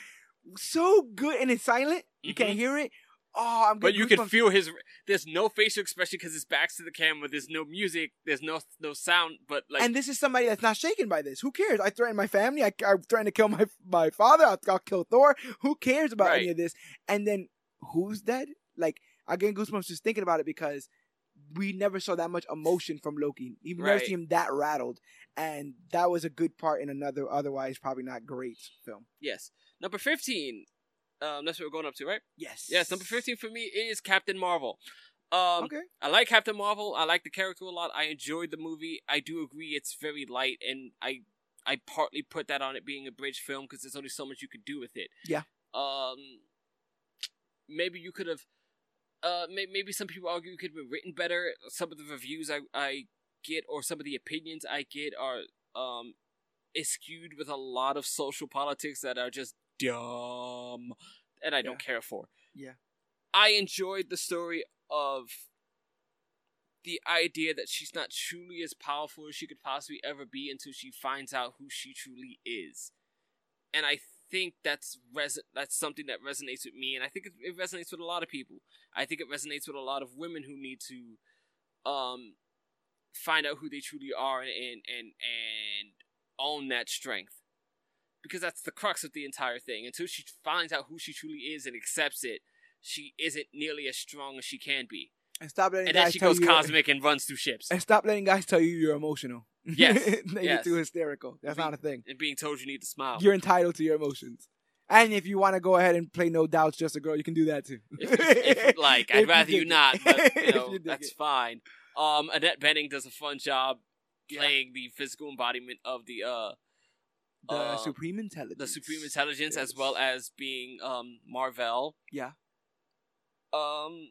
Speaker 2: just,
Speaker 1: so good and it's silent. You can't
Speaker 2: Mhm.
Speaker 1: hear it. Oh, I'm
Speaker 2: but you can feel his. There's no facial expression because his back's to the camera. There's no music. There's no no sound. But like,
Speaker 1: and this is somebody that's not shaken by this. Who cares? I threatened my family. I, I threatened to kill my my father. I'll, I'll kill Thor. Who cares about any of this? And then who's dead? Like I get goosebumps just thinking about it because we never saw that much emotion from Loki. You never
Speaker 2: Right.
Speaker 1: see him that rattled, and that was a good part in another otherwise probably not great film.
Speaker 2: yes. Number fifteen. Um, that's what we're going up to, right?
Speaker 1: Yes.
Speaker 2: Yes. Number fifteen for me is Captain Marvel. Um,
Speaker 1: Okay.
Speaker 2: I like Captain Marvel. I like the character a lot. I enjoyed the movie. I do agree it's very light, and I I partly put that on it being a bridge film because there's only so much you could do with it.
Speaker 1: Yeah.
Speaker 2: Um, maybe you could have. Uh, may- maybe some people argue it could have been written better. Some of the reviews I I get or some of the opinions I get are um skewed with a lot of social politics that are just dumb, and I don't care for.
Speaker 1: Yeah.
Speaker 2: I enjoyed the story of the idea that she's not truly as powerful as she could possibly ever be until she finds out who she truly is. And I think that's res- that's something that resonates with me, and I think it, it resonates with a lot of people. I think it resonates with a lot of women who need to um find out who they truly are and and and own that strength. Because that's the crux of the entire thing. Until she finds out who she truly is and accepts it, she isn't nearly as strong as she can be.
Speaker 1: And stop letting
Speaker 2: And
Speaker 1: guys
Speaker 2: then she goes cosmic and runs through ships.
Speaker 1: and stop letting guys tell you you're emotional.
Speaker 2: Yes,
Speaker 1: that you're
Speaker 2: yes.
Speaker 1: too hysterical. That's
Speaker 2: Be-
Speaker 1: not a thing.
Speaker 2: And being told you need to smile.
Speaker 1: You're entitled to your emotions. And if you want to go ahead and play No Doubts Just a Girl, you can do that too.
Speaker 2: if, if like, I'd
Speaker 1: you
Speaker 2: rather you
Speaker 1: it.
Speaker 2: not, but you know
Speaker 1: you
Speaker 2: that's
Speaker 1: it.
Speaker 2: fine. Um, Annette Bening does a fun job
Speaker 1: Yeah.
Speaker 2: playing the physical embodiment of the uh
Speaker 1: The
Speaker 2: uh,
Speaker 1: Supreme Intelligence.
Speaker 2: the supreme intelligence as well as being um Marvel.
Speaker 1: Yeah.
Speaker 2: Um,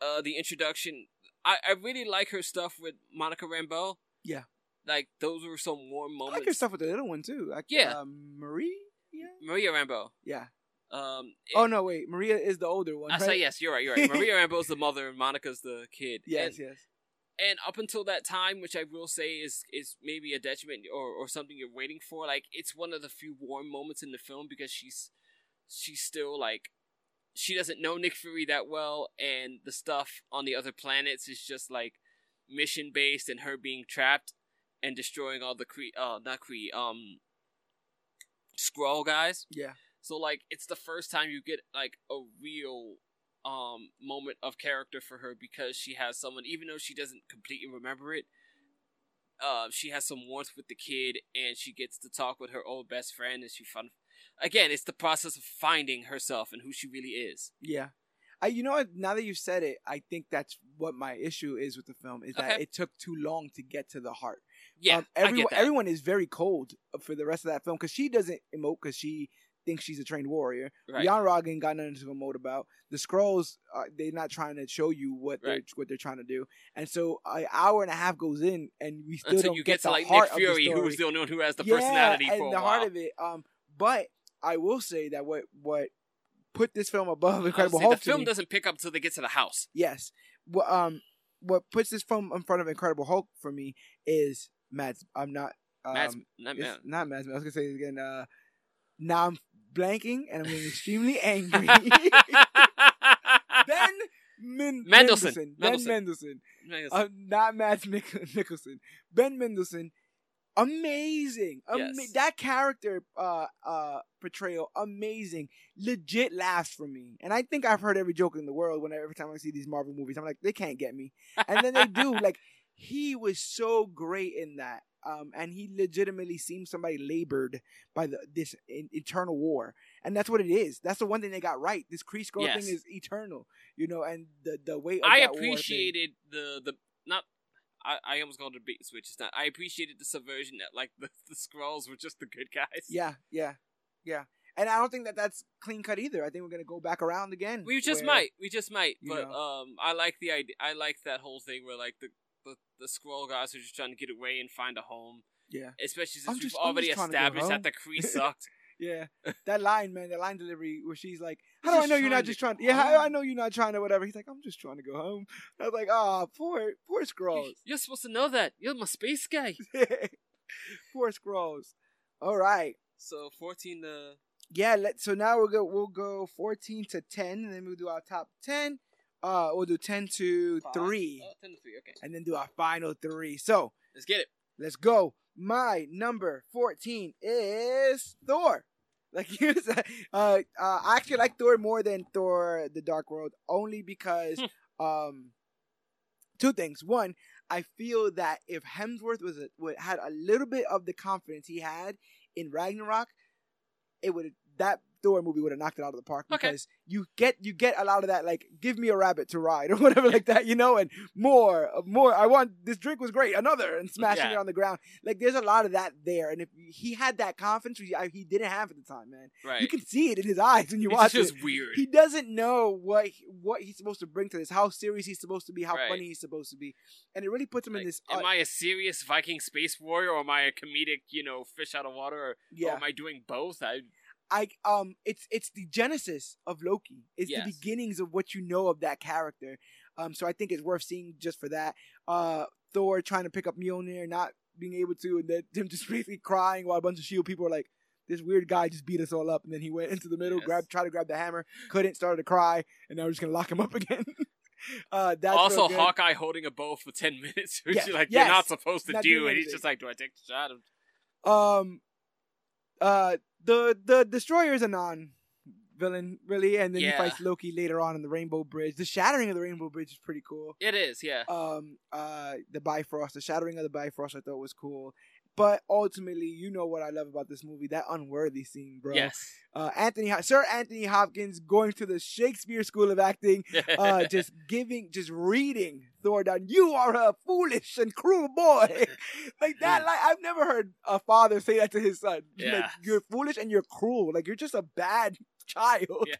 Speaker 2: uh, the introduction. I I really like her stuff with Monica Rambeau.
Speaker 1: Yeah.
Speaker 2: like those were some warm
Speaker 1: I
Speaker 2: moments.
Speaker 1: like her stuff with the little one too. Like,
Speaker 2: Yeah.
Speaker 1: um, Marie. Yeah.
Speaker 2: Maria Rambeau.
Speaker 1: Yeah.
Speaker 2: Um,
Speaker 1: Oh no, wait. Maria is the older one.
Speaker 2: I
Speaker 1: right?
Speaker 2: say yes. You're right. You're right. Maria Rambeau's the mother, and Monica's the kid.
Speaker 1: Yes.
Speaker 2: And,
Speaker 1: yes.
Speaker 2: and up until that time, which I will say is is maybe a detriment or, or something you're waiting for, like it's one of the few warm moments in the film because she's she's still like she doesn't know Nick Fury that well, and the stuff on the other planets is just like mission based and her being trapped and destroying all the Kree, uh, not Kree, um, Skrull guys.
Speaker 1: Yeah.
Speaker 2: So like it's the first time you get like a real um moment of character for her because she has someone even though she doesn't completely remember it uh she has some warmth with the kid and she gets to talk with her old best friend and she fun again it's the process of finding herself and who she really is
Speaker 1: Yeah. I, you know what? Now that you've said it, I think that's what my issue is with the film is that it took too long to get to the heart.
Speaker 2: yeah
Speaker 1: um, everyone, everyone is very cold for the rest of that film because she doesn't emote because she thinks she's a trained warrior.
Speaker 2: right
Speaker 1: Yon-Rogg ain't got nothing to emote about. The Skrulls, uh, they're not trying to show you what they're what they're trying to do, and so an hour and a half goes in, and we still
Speaker 2: until
Speaker 1: don't
Speaker 2: you
Speaker 1: get,
Speaker 2: get to like
Speaker 1: heart
Speaker 2: Nick Fury
Speaker 1: the
Speaker 2: who's the only one who has the
Speaker 1: yeah,
Speaker 2: personality
Speaker 1: and
Speaker 2: for a
Speaker 1: the
Speaker 2: while
Speaker 1: heart of it. Um, but I will say that what what put this film above Incredible Hulk
Speaker 2: the film
Speaker 1: me-
Speaker 2: doesn't pick up until they get to the house
Speaker 1: Yes. What um what puts this film in front of Incredible Hulk for me is Mads. I'm not. Um,
Speaker 2: Mads, not,
Speaker 1: it's
Speaker 2: man.
Speaker 1: not Mads. I was gonna say it again. Uh, now I'm blanking and I'm getting extremely angry. ben Min-
Speaker 2: Mendelsohn.
Speaker 1: Ben
Speaker 2: Mendelsohn.
Speaker 1: Mendelsohn. Uh, not Mads Nicholson. Ben Mendelsohn. Amazing. Ama-
Speaker 2: Yes.
Speaker 1: That character uh, uh, portrayal, amazing. Legit laughs for me. And I think I've heard every joke in the world when I, every time I see these Marvel movies. I'm like, they can't get me. And then they do. Like, he was so great in that. Um, and he legitimately seems somebody labored by the this in, eternal war, and that's what it is. That's the one thing they got right. This Kree Skrull
Speaker 2: Yes.
Speaker 1: thing is eternal, you know, and the the. Of
Speaker 2: I
Speaker 1: that war thing-
Speaker 2: appreciated the the not. I, I almost called it a bait and switch. It's not. I appreciated the subversion that like the the Skrulls were just the good guys.
Speaker 1: Yeah, yeah, yeah. And I don't think that that's clean cut either. I think we're gonna go back around again.
Speaker 2: we just
Speaker 1: where-
Speaker 2: might. We just might. But
Speaker 1: know.
Speaker 2: um, I like the idea. I like that whole thing where like the the, the Skrull guys are just trying to get away and find a home.
Speaker 1: Yeah,
Speaker 2: Especially since
Speaker 1: just-
Speaker 2: we've already
Speaker 1: just trying to go
Speaker 2: established that the Kree sucked.
Speaker 1: Yeah. that line, man, that line delivery where she's like,
Speaker 2: He's
Speaker 1: "How do I know you're not just trying?
Speaker 2: go
Speaker 1: Yeah, how- I know you're not trying to whatever." He's like, "I'm just trying to go home." I was like, "Ah, poor, poor Skrulls,
Speaker 2: You're supposed to know that. You're my space guy.
Speaker 1: poor Skrulls." All right.
Speaker 2: So fourteen to
Speaker 1: yeah let so now we'll go we'll go 14 to 10 and then we'll do our top 10 uh we'll do 10 to
Speaker 2: five?
Speaker 1: 3
Speaker 2: Oh, 10 to three. Okay,
Speaker 1: and then do our final 3 so
Speaker 2: let's get it.
Speaker 1: let's go my number 14 is thor. Like you said uh, uh i actually like thor more than thor the dark world only because um two things. One i feel that if hemsworth was a, had a little bit of the confidence he had in ragnarok it would that Thor movie would have knocked it out of the park
Speaker 2: Okay.
Speaker 1: because you get you get a lot of that like give me a rabbit to ride or whatever like that you know and more uh, more I want this drink was great another and smashing
Speaker 2: Yeah.
Speaker 1: it on the ground like there's a lot of that there and if he had that confidence which I- he didn't have at the time man
Speaker 2: Right.
Speaker 1: you can see it in his eyes when you
Speaker 2: it's
Speaker 1: watch
Speaker 2: just
Speaker 1: it
Speaker 2: weird.
Speaker 1: he doesn't know what what he's supposed to bring to this how serious he's supposed to be how
Speaker 2: Right.
Speaker 1: funny he's supposed to be and it really puts him in this
Speaker 2: am
Speaker 1: uh,
Speaker 2: I a serious Viking space warrior, or am I a comedic, you know, fish out of water, or, or
Speaker 1: yeah
Speaker 2: am I doing both? I
Speaker 1: I um it's it's the genesis of Loki. It's
Speaker 2: Yes.
Speaker 1: the beginnings of what you know of that character. Um so I think it's worth seeing just for that. Uh Thor trying to pick up Mjolnir, not being able to, and then him just basically crying while a bunch of shield people are like, This weird guy just beat us all up and then he went into the middle,
Speaker 2: Yes.
Speaker 1: grabbed tried to grab the hammer, couldn't, started to cry, and now we're just gonna lock him up again. uh that's
Speaker 2: also. Hawkeye holding a bow for ten minutes, which
Speaker 1: Yeah,
Speaker 2: you're like
Speaker 1: yes.
Speaker 2: you're not supposed to
Speaker 1: Not
Speaker 2: do, and he's just like, do I take the shot?
Speaker 1: Um, uh, the the destroyer is a non villain, really, and then
Speaker 2: Yeah.
Speaker 1: he fights Loki later on in the Rainbow Bridge. The shattering of the Rainbow Bridge is pretty cool.
Speaker 2: It is, yeah.
Speaker 1: Um, uh, the Bifrost, the shattering of the Bifrost, I thought was cool. But ultimately, you know what I love about this movie? That unworthy scene, bro.
Speaker 2: Yes.
Speaker 1: Uh, Anthony, Sir Anthony Hopkins going to the Shakespeare School of Acting, uh, just giving, just reading Thor down. You are a foolish and cruel boy, like that. Like I've never heard a father say that to his son. Like
Speaker 2: Yeah.
Speaker 1: you're foolish and you're cruel. Like you're just a bad child.
Speaker 2: yes.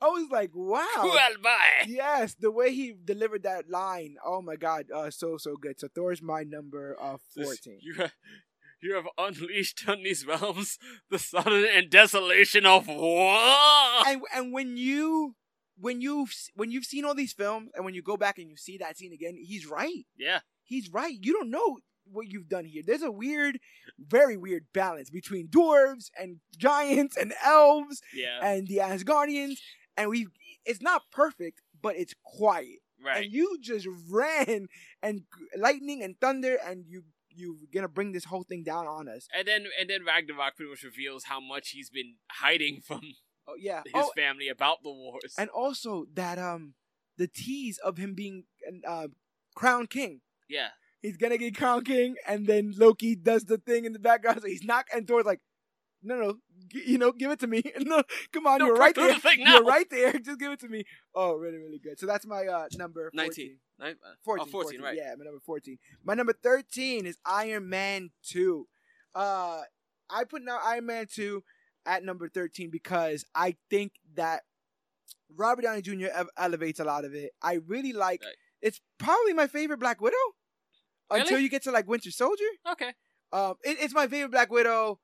Speaker 1: I was like, wow.
Speaker 2: Cruel boy.
Speaker 1: Yes, the way he delivered that line. Oh my god, uh, so so good. So Thor's my number uh,
Speaker 2: This-
Speaker 1: fourteen.
Speaker 2: You have, you have unleashed on these realms the sudden and desolation of war.
Speaker 1: and and when you when you when you've seen all these films and when you go back and you see that scene again, he's right.
Speaker 2: yeah.
Speaker 1: He's right. You don't know what you've done here. There's a weird, very weird balance between dwarves and giants and elves
Speaker 2: Yeah.
Speaker 1: and the Asgardians, and we. It's not perfect, but it's quiet.
Speaker 2: Right.
Speaker 1: And you just ran and lightning and thunder, and you you are gonna bring this whole thing down on us.
Speaker 2: And then and then Ragnarok pretty much reveals how much he's been hiding from
Speaker 1: Oh yeah.
Speaker 2: his
Speaker 1: Oh,
Speaker 2: family about the wars.
Speaker 1: and also that um the tease of him being uh, crown king.
Speaker 2: yeah.
Speaker 1: He's gonna get crown king, and then Loki does the thing in the background. So he's not, and Thor's like, "No, no, g- you know, give it to me. no, come on,
Speaker 2: No,
Speaker 1: you're right there.
Speaker 2: the
Speaker 1: You're right there. Just give it to me. Oh, really, really good. So that's my uh number 14.
Speaker 2: 19. Nine- uh,
Speaker 1: 14,
Speaker 2: oh, 14, right.
Speaker 1: Yeah, my number 14. My number 13 is Iron Man 2. Uh, I put now Iron Man 2 at number 13 because I think that Robert Downey Jr. ev- elevates a lot of it. I really like
Speaker 2: Right.
Speaker 1: it's probably my favorite Black Widow until you get to like Winter Soldier.
Speaker 2: Okay.
Speaker 1: Um, it, it's my favorite Black Widow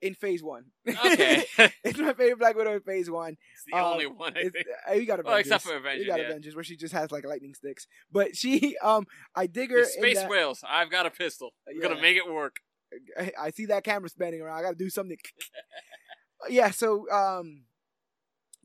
Speaker 1: in Phase One.
Speaker 2: Okay.
Speaker 1: it's my favorite Black Widow in Phase One.
Speaker 2: it's the
Speaker 1: Uh,
Speaker 2: only one I think.
Speaker 1: uh, you got Avengers.
Speaker 2: Well, except for Avengers,
Speaker 1: You got
Speaker 2: yeah.
Speaker 1: Avengers where she just has like lightning sticks. But she, um, I dig her.
Speaker 2: It's
Speaker 1: in
Speaker 2: Space
Speaker 1: that-
Speaker 2: whales. I've got a pistol. We're
Speaker 1: Yeah.
Speaker 2: gonna make it work.
Speaker 1: I, I see that camera spinning around. I got to do something. yeah. So, um,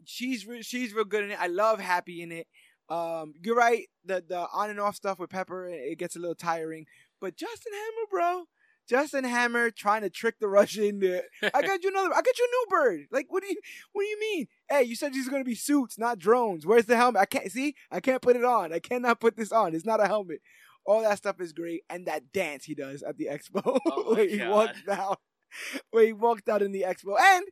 Speaker 1: she's re- she's real good in it. I love Happy in it. Um, you're right. The the on and off stuff with Pepper it gets a little tiring. But Justin Hammer, bro. Justin Hammer trying to trick the Russian. I got you another. I got you a new bird. Like, what do you? What do you mean? Hey, you said these are gonna be suits, not drones. Where's the helmet? I can't see. I can't put it on. I cannot put this on. It's not a helmet. All that stuff is great, and that dance he does at the expo
Speaker 2: Oh
Speaker 1: he walks out, where he walked out in the expo, and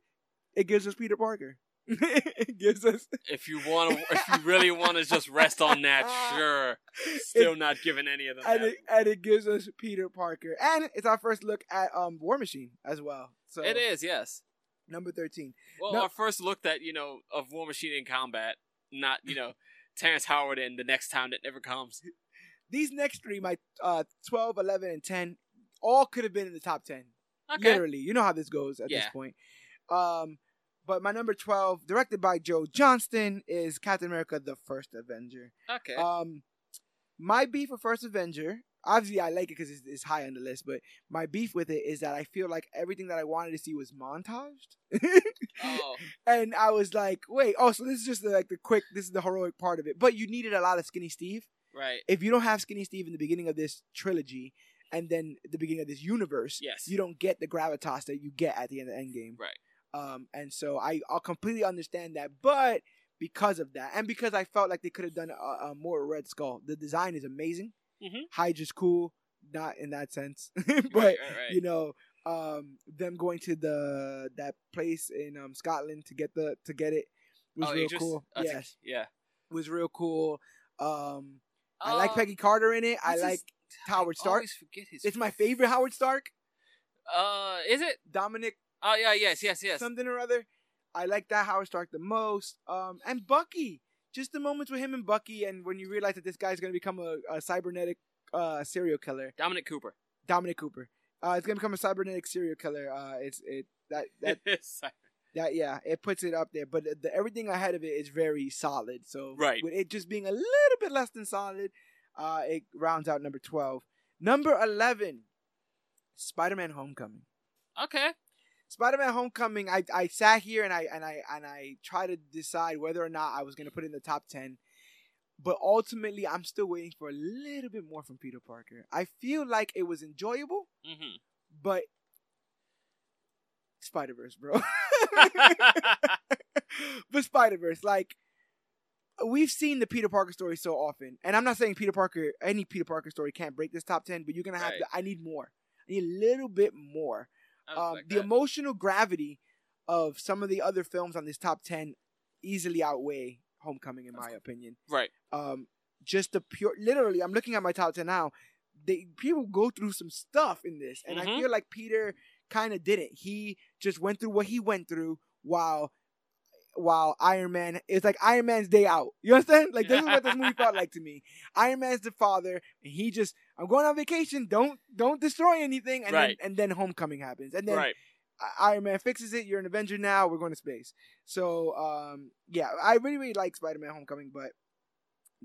Speaker 1: it gives us Peter Parker. It gives us.
Speaker 2: If you want to, if you really want to just rest on that, sure. Still not giving any of them.
Speaker 1: And
Speaker 2: that.
Speaker 1: it, and it gives us Peter Parker, and it's our first look at um War Machine as well. So
Speaker 2: it is, yes.
Speaker 1: number thirteen.
Speaker 2: Well,
Speaker 1: No-
Speaker 2: our first look that you know of War Machine in combat, not you know Terrence Howard in the next time that never comes.
Speaker 1: These next three, my uh 12, 11, and ten, all could have been in the top ten.
Speaker 2: Okay.
Speaker 1: Literally, you know how this goes at this point. Um, but my number twelve, directed by Joe Johnston, is Captain America: The First Avenger.
Speaker 2: Okay.
Speaker 1: Um, my beef with First Avenger, obviously I like it because it's, it's high on the list, but my beef with it is that I feel like everything that I wanted to see was montaged.
Speaker 2: oh,
Speaker 1: and I was like, wait, oh, so this is just the, like the quick, this is the heroic part of it. But you needed a lot of Skinny Steve.
Speaker 2: right.
Speaker 1: If you don't have Skinny Steve in the beginning of this trilogy, and then the beginning of this universe,
Speaker 2: Yes.
Speaker 1: you don't get the gravitas that you get at the end of Endgame.
Speaker 2: Right.
Speaker 1: Um, and so I I'll completely understand that, but because of that, and because I felt like they could have done a, a more Red Skull, the design is amazing.
Speaker 2: Mhm.
Speaker 1: Hydra's cool, not in that sense, but
Speaker 2: right, right, right.
Speaker 1: you know, um, them going to the that place in um Scotland to get the to get it was
Speaker 2: oh,
Speaker 1: real
Speaker 2: Idris?
Speaker 1: cool.
Speaker 2: I think-
Speaker 1: yes,
Speaker 2: yeah.
Speaker 1: was real cool. Um, I like
Speaker 2: Uh,
Speaker 1: Peggy Carter in it. I like Howard
Speaker 2: I
Speaker 1: Stark.
Speaker 2: always forget his.
Speaker 1: It's my favorite Howard Stark.
Speaker 2: Uh, is it?
Speaker 1: Dominic
Speaker 2: Oh yeah, yes, yes, yes.
Speaker 1: something or other. I like that Howard Stark the most. Um, and Bucky, just the moments with him and Bucky, and when you realize that this guy's gonna become a, a cybernetic uh serial killer,
Speaker 2: Dominic Cooper.
Speaker 1: Dominic Cooper. Uh, it's gonna become a cybernetic serial killer. Uh, it's it that that that yeah, it puts it up there. But the, everything ahead of it is very solid. So
Speaker 2: Right.
Speaker 1: with it just being a little bit less than solid, uh, it rounds out number twelve. Number eleven, Spider-Man: Homecoming.
Speaker 2: okay.
Speaker 1: Spider-Man: Homecoming. I, I sat here and I and I and I tried to decide whether or not I was gonna put it in the top ten, but ultimately I'm still waiting for a little bit more from Peter Parker. I feel like it was enjoyable,
Speaker 2: Mm-hmm.
Speaker 1: but Spider Verse, bro. but Spider Verse, like we've seen the Peter Parker story so often, and I'm not saying Peter Parker, any Peter Parker story can't break this top ten, but you're gonna have
Speaker 2: Right.
Speaker 1: to. I need more. I need a little bit more.
Speaker 2: I
Speaker 1: Um,
Speaker 2: respect
Speaker 1: the
Speaker 2: that.
Speaker 1: emotional gravity of some of the other films on this top ten easily outweigh Homecoming, in my opinion.
Speaker 2: right.
Speaker 1: Um, just the pure, literally, I'm looking at my top ten now. They people go through some stuff in this, and I
Speaker 2: Mhm.
Speaker 1: feel like Peter kind of didn't. He just went through what he went through while while Iron Man it's like Iron Man's day out. You understand? Like this is what this movie felt like to me. Iron Man's the father, and he just I'm going on vacation. Don't don't destroy anything, and
Speaker 2: Right.
Speaker 1: then and then Homecoming happens, and then
Speaker 2: right.
Speaker 1: Iron Man fixes it. You're an Avenger now. We're going to space. So um, yeah, I really really like Spider Man Homecoming, but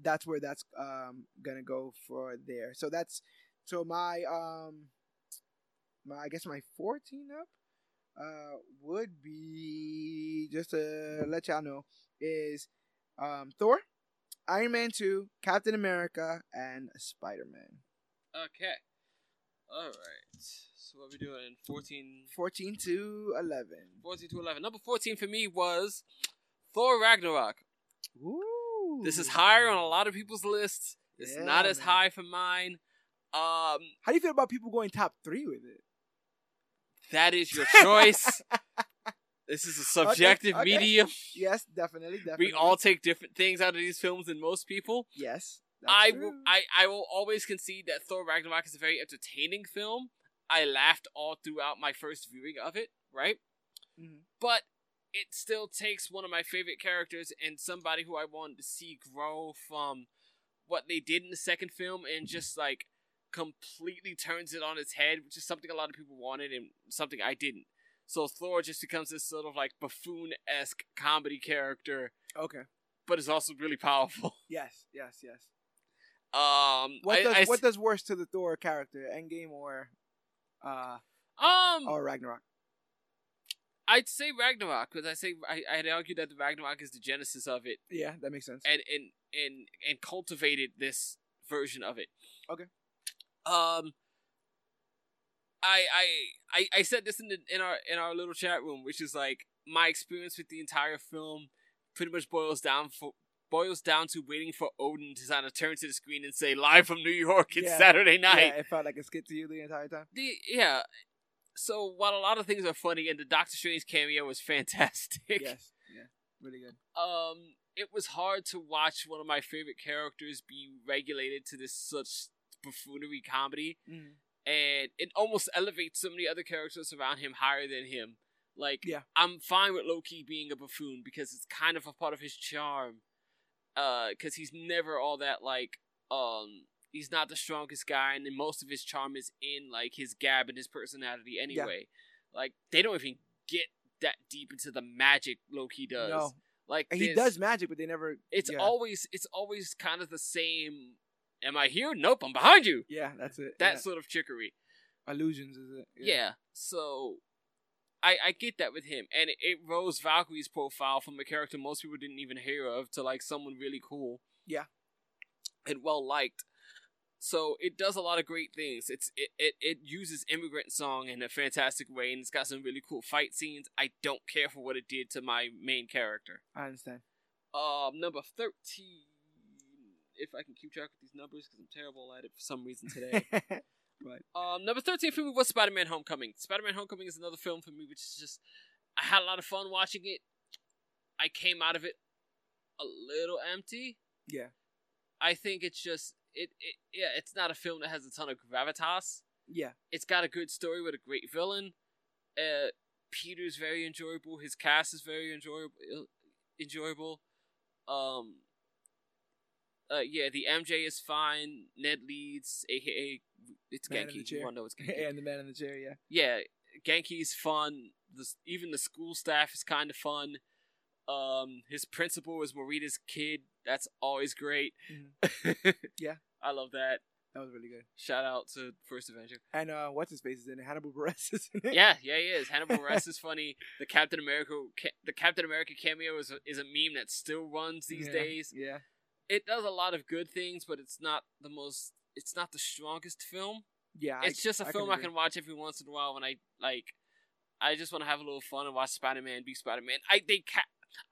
Speaker 1: that's where that's um gonna go for there. So that's so my um my I guess my 14 up uh would be just to let y'all know is um Thor, Iron Man 2, Captain America, and Spider Man.
Speaker 2: Okay. All right. So what we doing? 14,
Speaker 1: 14 to 11.
Speaker 2: 14 to 11. Number 14 for me was Thor Ragnarok.
Speaker 1: Ooh.
Speaker 2: This is higher on a lot of people's lists. It's
Speaker 1: Yeah,
Speaker 2: not as
Speaker 1: man.
Speaker 2: high for mine. Um,
Speaker 1: How do you feel about people going top three with it?
Speaker 2: That is your choice. this is a subjective
Speaker 1: okay.
Speaker 2: medium.
Speaker 1: Yes, definitely, definitely.
Speaker 2: We all take different things out of these films than most people.
Speaker 1: yes.
Speaker 2: I
Speaker 1: true.
Speaker 2: will, I, I will always concede that Thor Ragnarok is a very entertaining film. I laughed all throughout my first viewing of it, right?
Speaker 1: Mhm.
Speaker 2: But it still takes one of my favorite characters and somebody who I wanted to see grow from what they did in the second film and just like completely turns it on its head, which is something a lot of people wanted and something I didn't. So Thor just becomes this sort of like buffoon esque comedy character,
Speaker 1: Okay.
Speaker 2: but is also really powerful.
Speaker 1: Yes, yes, yes.
Speaker 2: Um,
Speaker 1: What
Speaker 2: I-
Speaker 1: does
Speaker 2: I
Speaker 1: what does worse to the Thor character, Endgame or uh
Speaker 2: Um,
Speaker 1: or Ragnarok?
Speaker 2: I'd say Ragnarok because I say I, I'd argue that the Ragnarok is the genesis of it,
Speaker 1: Yeah, that makes sense.
Speaker 2: and and and and cultivated this version of it.
Speaker 1: Okay.
Speaker 2: Um. I I I, I said this in the in our in our little chat room, which is like my experience with the entire film pretty much boils down for boils down to waiting for Odin to kind of turn to the screen and say live from New York. It's
Speaker 1: Yeah.
Speaker 2: Saturday night.
Speaker 1: Yeah, it felt like a skit to you the entire time.
Speaker 2: the yeah. So while a lot of things are funny and the Doctor Strange cameo was fantastic,
Speaker 1: yes, yeah, really good.
Speaker 2: um, it was hard to watch one of my favorite characters be regulated to this such buffoonery comedy,
Speaker 1: Mhm.
Speaker 2: and it almost elevates so many other characters around him higher than him. Like,
Speaker 1: Yeah.
Speaker 2: I'm fine with Loki being a buffoon because it's kind of a part of his charm. Uh, because he's never all that like, um, he's not the strongest guy, and then most of his charm is in like his gab and his personality anyway. Like, they don't even get that deep into the magic Loki does.
Speaker 1: No,
Speaker 2: Like
Speaker 1: he does magic, but they never.
Speaker 2: It's
Speaker 1: yeah.
Speaker 2: always it's always kind of the same. Am I here? Nope, I'm behind you.
Speaker 1: Yeah, that's it.
Speaker 2: That
Speaker 1: yeah.
Speaker 2: sort of trickery.
Speaker 1: illusions is it?
Speaker 2: Yeah. So I I get that with him, and it, it rose Valkyrie's profile from a character most people didn't even hear of to like someone really cool.
Speaker 1: Yeah.
Speaker 2: And well liked. So it does a lot of great things. It's it, it, it uses immigrant song in a fantastic way, and it's got some really cool fight scenes. I don't care for what it did to my main character.
Speaker 1: I understand.
Speaker 2: Um, number thirteen. If I can keep track with these numbers, because I'm terrible at it for some reason today.
Speaker 1: but
Speaker 2: um, number thirteen for me was Spider-Man: Homecoming. Spider-Man: Homecoming is another film for me, which is just I had a lot of fun watching it. I came out of it a little empty.
Speaker 1: yeah,
Speaker 2: I think it's just it, it yeah, it's not a film that has a ton of gravitas.
Speaker 1: yeah,
Speaker 2: It's got a good story with a great villain. Uh, Peter's very enjoyable. His cast is very enjoyable. Enjoyable. Um. Uh, yeah, the MJ is fine. Ned Leeds, aka it's
Speaker 1: Man
Speaker 2: Genki. You
Speaker 1: chair.
Speaker 2: wanna know it's Genki.
Speaker 1: and the man in the chair. Yeah,
Speaker 2: yeah, Genki's fun. Even the school staff is kind of fun. Um, his principal is Morita's kid. That's always great.
Speaker 1: Mhm. Yeah.
Speaker 2: I love that.
Speaker 1: that was really good.
Speaker 2: Shout out to First Avenger.
Speaker 1: And uh, what's his face is in it? Hannibal Buress is in it.
Speaker 2: yeah, yeah, he is. Hannibal Buress is funny. The Captain America, ca- the Captain America cameo is a, is a meme that still runs these
Speaker 1: Yeah,
Speaker 2: days.
Speaker 1: Yeah,
Speaker 2: It does a lot of good things, but it's not the most. It's not the strongest film.
Speaker 1: yeah.
Speaker 2: it's just a
Speaker 1: I
Speaker 2: film I can watch every once in a while when I like. I just want to have a little fun and watch Spider Man be Spider Man. I they ca-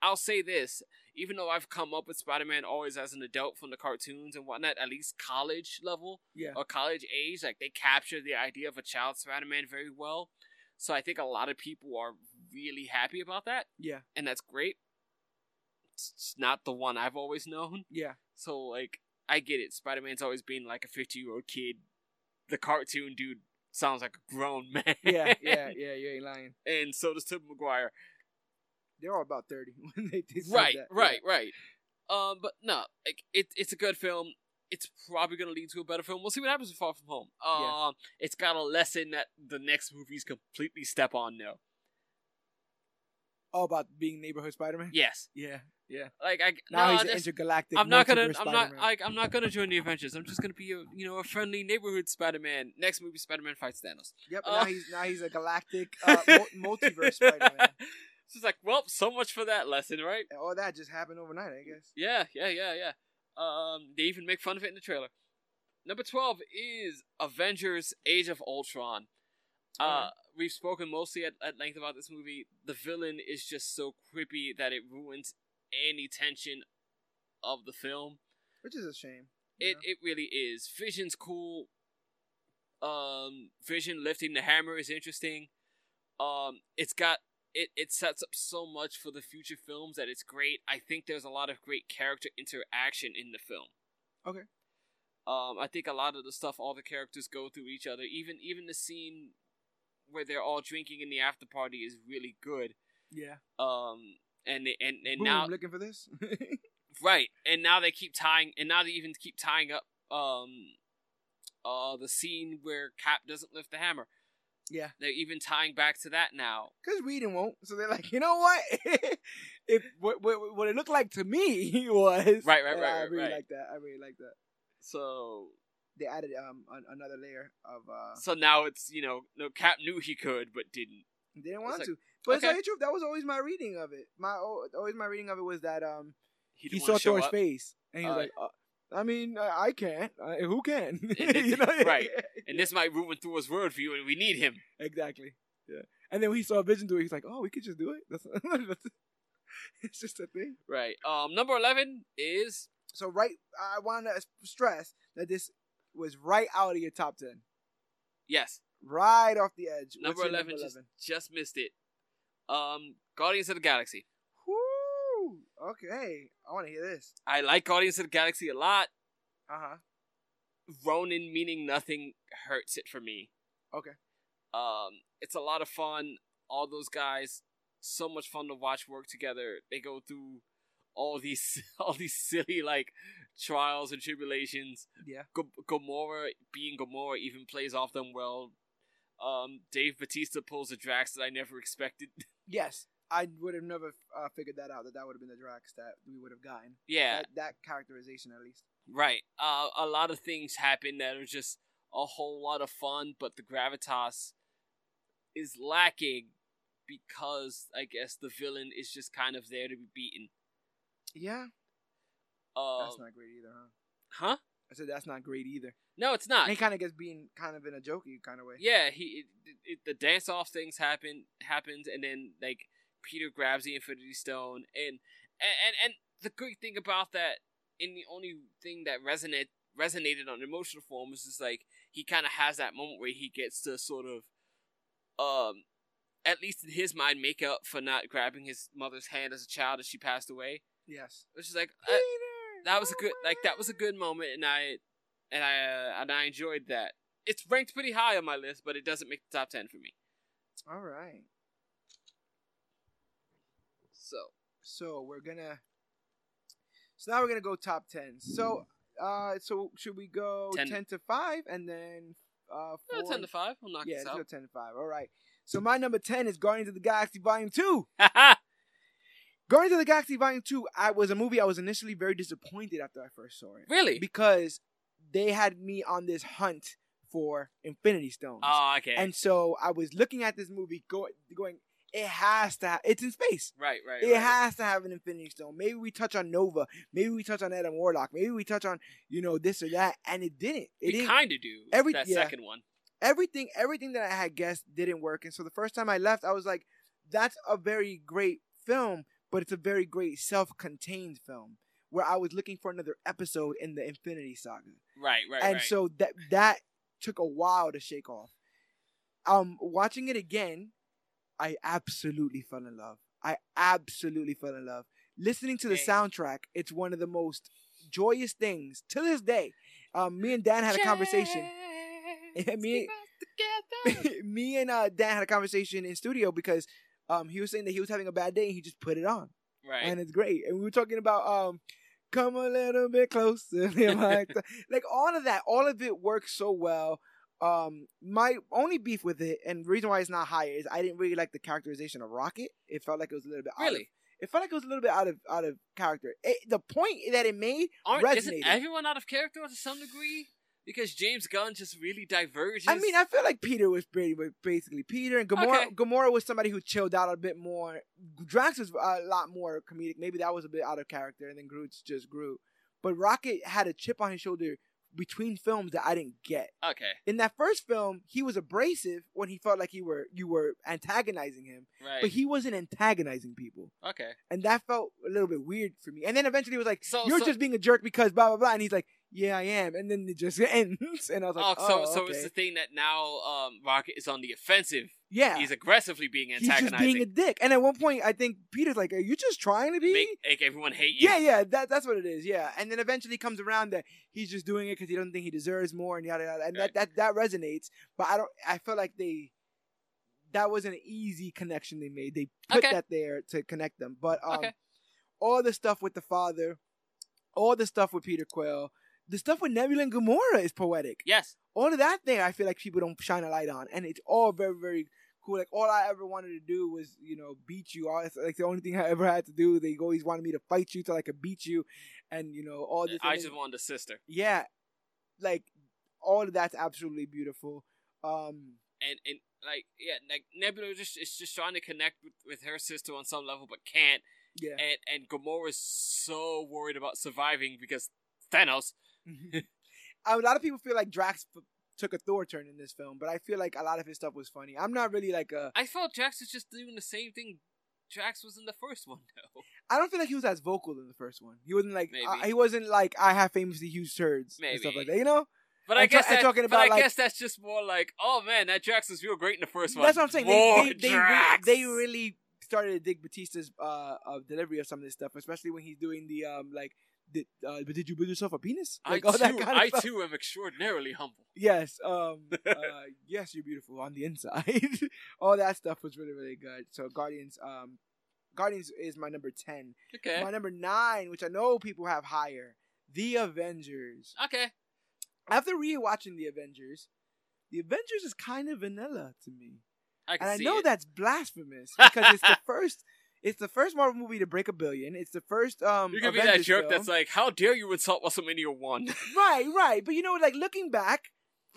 Speaker 2: I'll say this, even though I've come up with Spider Man always as an adult from the cartoons and whatnot, at least college level
Speaker 1: Yeah.
Speaker 2: or college age, like they capture the idea of a child Spider Man very well. So I think a lot of people are really happy about that,
Speaker 1: Yeah.
Speaker 2: and that's great. It's not the one I've always known.
Speaker 1: Yeah.
Speaker 2: So like I get it. Spider Man's always been like a fifty year old kid. The cartoon dude sounds like a grown man.
Speaker 1: Yeah. Yeah. Yeah. You ain't lying.
Speaker 2: and so does Tobey Maguire.
Speaker 1: They're all about thirty when they did
Speaker 2: Right,
Speaker 1: that.
Speaker 2: right, right. Um, but no, like it, it's a good film. It's probably gonna lead to a better film. We'll see what happens with Far From Home. Um,
Speaker 1: Yeah.
Speaker 2: it's got a lesson that the next movies completely step on No.
Speaker 1: All about being neighborhood Spider-Man.
Speaker 2: Yes,
Speaker 1: Yeah. Yeah.
Speaker 2: like I
Speaker 1: Now
Speaker 2: no,
Speaker 1: he's an
Speaker 2: that's-
Speaker 1: intergalactic.
Speaker 2: I'm not gonna. I'm not. I, I'm not gonna join the Avengers. I'm just gonna be a you know a friendly neighborhood Spider-Man. Next movie, Spider-Man fights Thanos.
Speaker 1: Yep.
Speaker 2: Uh,
Speaker 1: now he's now he's a galactic uh, multiverse Spider-Man.
Speaker 2: It's just like, well, so much for that lesson, right?
Speaker 1: And all that just happened overnight, I guess.
Speaker 2: Yeah, yeah, yeah, yeah. Um, they even make fun of it in the trailer. Number twelve is Avengers: Age of Ultron. Uh, we've spoken mostly at, at length about this movie. The villain is just so creepy that it ruins any tension of the film.
Speaker 1: Which is a shame.
Speaker 2: It
Speaker 1: know?
Speaker 2: it really is. Vision's cool. Um, Vision lifting the hammer is interesting. Um, it's got it. It sets up so much for the future films that it's great. I think there's a lot of great character interaction in the film.
Speaker 1: Okay.
Speaker 2: Um, I think a lot of the stuff all the characters go through each other. Even even the scene where they're all drinking in the after party is really good.
Speaker 1: yeah.
Speaker 2: Um, and they, and and
Speaker 1: Boom,
Speaker 2: now
Speaker 1: looking for this.
Speaker 2: Right, and now they keep tying, and now they even keep tying up um, uh, the scene where Cap doesn't lift the hammer.
Speaker 1: yeah.
Speaker 2: They're even tying back to that now.
Speaker 1: Because Whedon won't. So they're like, you know what? if what, what what it looked like to me was
Speaker 2: Right, right,
Speaker 1: and
Speaker 2: right,
Speaker 1: I really
Speaker 2: right.
Speaker 1: like that. I really like that.
Speaker 2: So,
Speaker 1: They added um an, another layer of uh.
Speaker 2: so now it's you know, no Cap knew he could, but didn't.
Speaker 1: They didn't want
Speaker 2: like,
Speaker 1: to, but
Speaker 2: okay.
Speaker 1: it's like truth. That was always my reading of it. My always my reading of it was that um
Speaker 2: He,
Speaker 1: he saw Thor's
Speaker 2: up.
Speaker 1: face and he was
Speaker 2: Uh,
Speaker 1: like, uh, I mean, I, I can't. Uh, who can? you know?
Speaker 2: right. and this might ruin Thor's worldview, and we need him.
Speaker 1: Exactly. Yeah. And then when he saw a Vision do it, he's like, "Oh, we could just do it." That's, that's it's just a thing.
Speaker 2: Right. Um. Number eleven is
Speaker 1: So right, I want to stress that this was right out of your top ten,
Speaker 2: yes.
Speaker 1: right off the edge.
Speaker 2: Number
Speaker 1: What's your
Speaker 2: eleven, just just missed it. Um. Guardians of the Galaxy.
Speaker 1: Woo! Okay, I want to hear this.
Speaker 2: I like Guardians of the Galaxy a lot.
Speaker 1: Uh huh.
Speaker 2: Ronan meaning nothing hurts it for me.
Speaker 1: Okay.
Speaker 2: Um, it's a lot of fun. All those guys, so much fun to watch work together. They go through all these all these silly like trials and tribulations.
Speaker 1: Yeah.
Speaker 2: G- Gamora being Gamora even plays off them well. Um, Dave Batista pulls a Drax that I never expected.
Speaker 1: Yes, I would have never uh, figured that out. That that would have been the Drax that we would have gotten.
Speaker 2: yeah,
Speaker 1: That, that characterization, at least.
Speaker 2: right. Uh, a lot of things happen that are just a whole lot of fun, but the gravitas is lacking because I guess the villain is just kind of there to be beaten.
Speaker 1: Yeah.
Speaker 2: Uh,
Speaker 1: that's not great either, huh?
Speaker 2: huh?
Speaker 1: I said that's not great either.
Speaker 2: No, it's not.
Speaker 1: And he kind of gets being kind of in a jokey kind of way.
Speaker 2: Yeah, he it, it, the dance off things happen happens, and then like Peter grabs the Infinity Stone, and and and, the great thing about that, and the only thing that resonate resonated on emotional form is just like he kind of has that moment where he gets to sort of, um, at least in his mind, make up for not grabbing his mother's hand as a child as she passed away.
Speaker 1: Yes.
Speaker 2: Which is like uh, that was a good like that was a good moment, and I and I uh, and I enjoyed that. It's ranked pretty high on my list, but it doesn't make the top ten for me.
Speaker 1: All right.
Speaker 2: So
Speaker 1: So we're gonna. So now we're gonna go top ten. So, uh, so should we go
Speaker 2: 10.
Speaker 1: ten, to five and then uh
Speaker 2: yeah,
Speaker 1: four?
Speaker 2: ten to five. We'll knock
Speaker 1: yeah,
Speaker 2: this
Speaker 1: let's go ten to five. All right. So my number ten is Guardians of the Galaxy Volume Two. Guardians of the Galaxy Volume Two. I was a movie I was initially very disappointed after I first saw it
Speaker 2: really?
Speaker 1: because they had me on this hunt for Infinity Stones.
Speaker 2: Oh, okay.
Speaker 1: And so I was looking at this movie, go, going, it has to. Ha- it's in space.
Speaker 2: right, right.
Speaker 1: It
Speaker 2: right.
Speaker 1: has to have an Infinity Stone. Maybe we touch on Nova. Maybe we touch on Adam Warlock. Maybe we touch on you know this or that, and it didn't. It
Speaker 2: we kind of do.
Speaker 1: every-
Speaker 2: that
Speaker 1: yeah.
Speaker 2: second one.
Speaker 1: everything everything that I had guessed didn't work. And so the first time I left, I was like, that's a very great film, but it's a very great self-contained film where I was looking for another episode in the Infinity Saga.
Speaker 2: Right, right,
Speaker 1: and
Speaker 2: right.
Speaker 1: so that that took a while to shake off. Um, watching it again, I absolutely fell in love. I absolutely fell in love. Listening to the
Speaker 2: Okay.
Speaker 1: soundtrack, it's one of the most joyous things to this day. Um, me and Dan had a conversation. Me-
Speaker 2: keep us together.
Speaker 1: me and uh, Dan had a conversation in studio because um, he was saying that he was having a bad day and he just put it on
Speaker 2: right.
Speaker 1: and it's great. And we were talking about um, come a little bit closer, like like all of that, all of it works so well. Um, my only beef with it, and reason why it's not higher, is I didn't really like the characterization of Rocket. It felt like it was a little bit out of-
Speaker 2: really?
Speaker 1: it felt like it was a little bit out of out of character. It, the point that it made
Speaker 2: Aren't, isn't everyone out of character to some degree? Because James Gunn just really diverges.
Speaker 1: I mean, I feel like Peter was pretty basically Peter, and Gamora.
Speaker 2: Okay.
Speaker 1: Gamora was somebody who chilled out a bit more. Drax was a lot more comedic. Maybe that was a bit out of character, and then Groot's just Groot. But Rocket had a chip on his shoulder between films that I didn't get.
Speaker 2: okay,
Speaker 1: In that first film, he was abrasive when he felt like he were you were antagonizing him,
Speaker 2: right.
Speaker 1: but he wasn't antagonizing people,
Speaker 2: okay.
Speaker 1: and that felt a little bit weird for me. And then eventually, he was like,
Speaker 2: So
Speaker 1: "You're
Speaker 2: so,
Speaker 1: just being a jerk because blah blah blah," and he's like, "Yeah, I am," and then it just ends, and I was like,
Speaker 2: oh, so
Speaker 1: "Oh,
Speaker 2: so
Speaker 1: okay.
Speaker 2: it's the thing that now um, Rocket is on the offensive.
Speaker 1: yeah."
Speaker 2: He's aggressively being
Speaker 1: He's
Speaker 2: antagonizing.
Speaker 1: just being a dick. And at one point, I think Peter's like, "Are you just trying to be?"
Speaker 2: make, make everyone hate you.
Speaker 1: yeah, yeah, that, that's what it is. Yeah, and then eventually comes around that he's just doing it because he doesn't think he deserves more, and yada yada. And
Speaker 2: Right.
Speaker 1: that, that that resonates. But I don't. I feel like they that was an easy connection they made. They put
Speaker 2: Okay.
Speaker 1: that there to connect them. But um,
Speaker 2: Okay.
Speaker 1: all the stuff with the father, all the stuff with Peter Quill, the stuff with Nebula and Gamora is poetic.
Speaker 2: Yes.
Speaker 1: all of that there, I feel like people don't shine a light on, and it's all very, very cool. Like all I ever wanted to do was, you know, beat you. All like the only thing I ever had to do. They always wanted me to fight you till I could beat you, and you know all this.
Speaker 2: I
Speaker 1: and
Speaker 2: just
Speaker 1: then-
Speaker 2: wanted a sister.
Speaker 1: yeah, like all of that's absolutely beautiful. Um,
Speaker 2: and and like yeah, like Nebula just is just trying to connect with, with her sister on some level, but can't.
Speaker 1: yeah,
Speaker 2: And and Gamora's so worried about surviving because Thanos.
Speaker 1: a lot of people feel like Drax took a Thor turn in this film, but I feel like a lot of his stuff was funny. I'm not really like a.
Speaker 2: I felt Drax was just doing the same thing Drax was in the first one though.
Speaker 1: I don't feel like he was as vocal in the first one. He wasn't like
Speaker 2: Maybe.
Speaker 1: uh, he wasn't like I have famously huge turds and stuff like that. You know.
Speaker 2: But I
Speaker 1: And
Speaker 2: guess that,
Speaker 1: talking
Speaker 2: but
Speaker 1: about,
Speaker 2: I
Speaker 1: like-
Speaker 2: guess that's just more like, oh man, that Drax was real great in the first one.
Speaker 1: That's what I'm saying.
Speaker 2: More
Speaker 1: They, they, they, re-
Speaker 2: Drax.
Speaker 1: they really started to dig Batista's uh, uh, delivery of some of this stuff, especially when he's doing the um like, did, uh, but did you build yourself a penis?
Speaker 2: I
Speaker 1: Like all that
Speaker 2: too,
Speaker 1: kind of
Speaker 2: I
Speaker 1: stuff.
Speaker 2: too am extraordinarily humble.
Speaker 1: Yes. Um. uh, yes, you're beautiful on the inside. all that stuff was really really good. So Guardians. Um, Guardians is my number ten.
Speaker 2: Okay.
Speaker 1: My number nine, which I know people have higher, The Avengers.
Speaker 2: Okay.
Speaker 1: After rewatching The Avengers, The Avengers is kind of vanilla to me.
Speaker 2: I can
Speaker 1: and I know
Speaker 2: it.
Speaker 1: that's blasphemous because it's the first it's the first Marvel movie to break a billion. It's the first um
Speaker 2: You're gonna be that
Speaker 1: Avengers
Speaker 2: jerk
Speaker 1: film.
Speaker 2: that's like, how dare you insult WrestleMania 1?
Speaker 1: right, right. But you know, like looking back,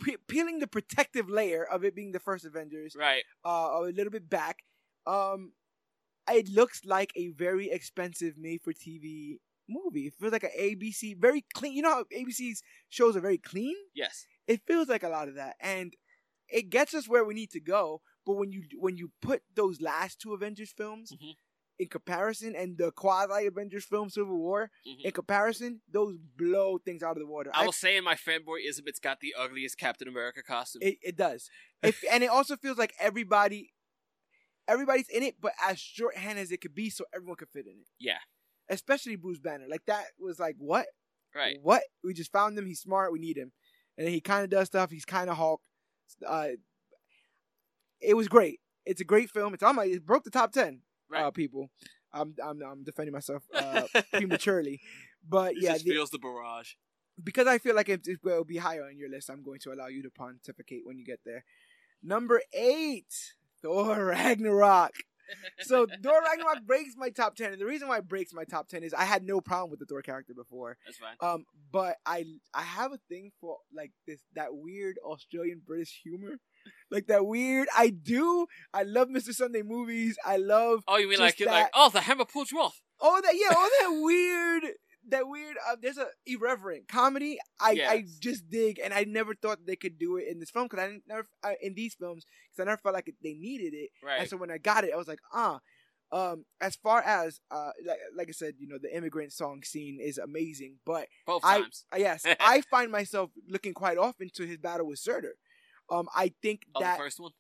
Speaker 1: pe- peeling the protective layer of it being the first Avengers,
Speaker 2: right.
Speaker 1: uh, a little bit back, um, it looks like a very expensive made-for-TV movie. It feels like an ABC, very clean. You know how ABC's shows are very clean.
Speaker 2: Yes.
Speaker 1: it feels like a lot of that and it gets us where we need to go but when you when you put those last two avengers films
Speaker 2: Mhm.
Speaker 1: In comparison and the quasi avengers film civil war
Speaker 2: Mhm.
Speaker 1: in comparison those blow things out of the water
Speaker 2: I will say in my fanboyism, it's got the ugliest Captain America costume.
Speaker 1: it, it does if, and it also feels like everybody everybody's in it but as shorthand as it could be so everyone could fit in it
Speaker 2: Yeah.
Speaker 1: especially bruce banner like that was like what
Speaker 2: right.
Speaker 1: What? We just found him. He's smart. We need him. And then he kind of does stuff. He's kind of Hulk. Uh, it was great. It's a great film. It's on my. It broke the top ten.
Speaker 2: Right.
Speaker 1: Uh, people. I'm I'm I'm defending myself uh, prematurely, but
Speaker 2: It
Speaker 1: yeah,
Speaker 2: just
Speaker 1: the-
Speaker 2: feels the barrage.
Speaker 1: because I feel like it, it will be higher on your list. I'm going to allow you to pontificate when you get there. Number eight, Thor Ragnarok. So Thor Ragnarok breaks my top ten, and the reason why it breaks my top ten is I had no problem with the Thor character before.
Speaker 2: That's fine.
Speaker 1: Um, but I I have a thing for like this that weird Australian British humor, like that weird. I do. I love Mr. Sunday movies. I love
Speaker 2: Oh, you mean like you're like, oh, the hammer pulled you off.
Speaker 1: all that. Yeah, all that weird that weird. Uh, there's a irreverent comedy. I I just dig, and I never thought they could do it in this film because I didn't never uh, in these films because I never felt like it, they needed it.
Speaker 2: Right.
Speaker 1: And so when I got it, I was like, ah. Um, as far as uh, like, like I said, you know, the immigrant song scene is amazing, but
Speaker 2: Both
Speaker 1: I-
Speaker 2: times.
Speaker 1: uh, yes, I find myself looking quite often to his battle with Surtur. Um, I think
Speaker 2: Oh,
Speaker 1: that
Speaker 2: the first one.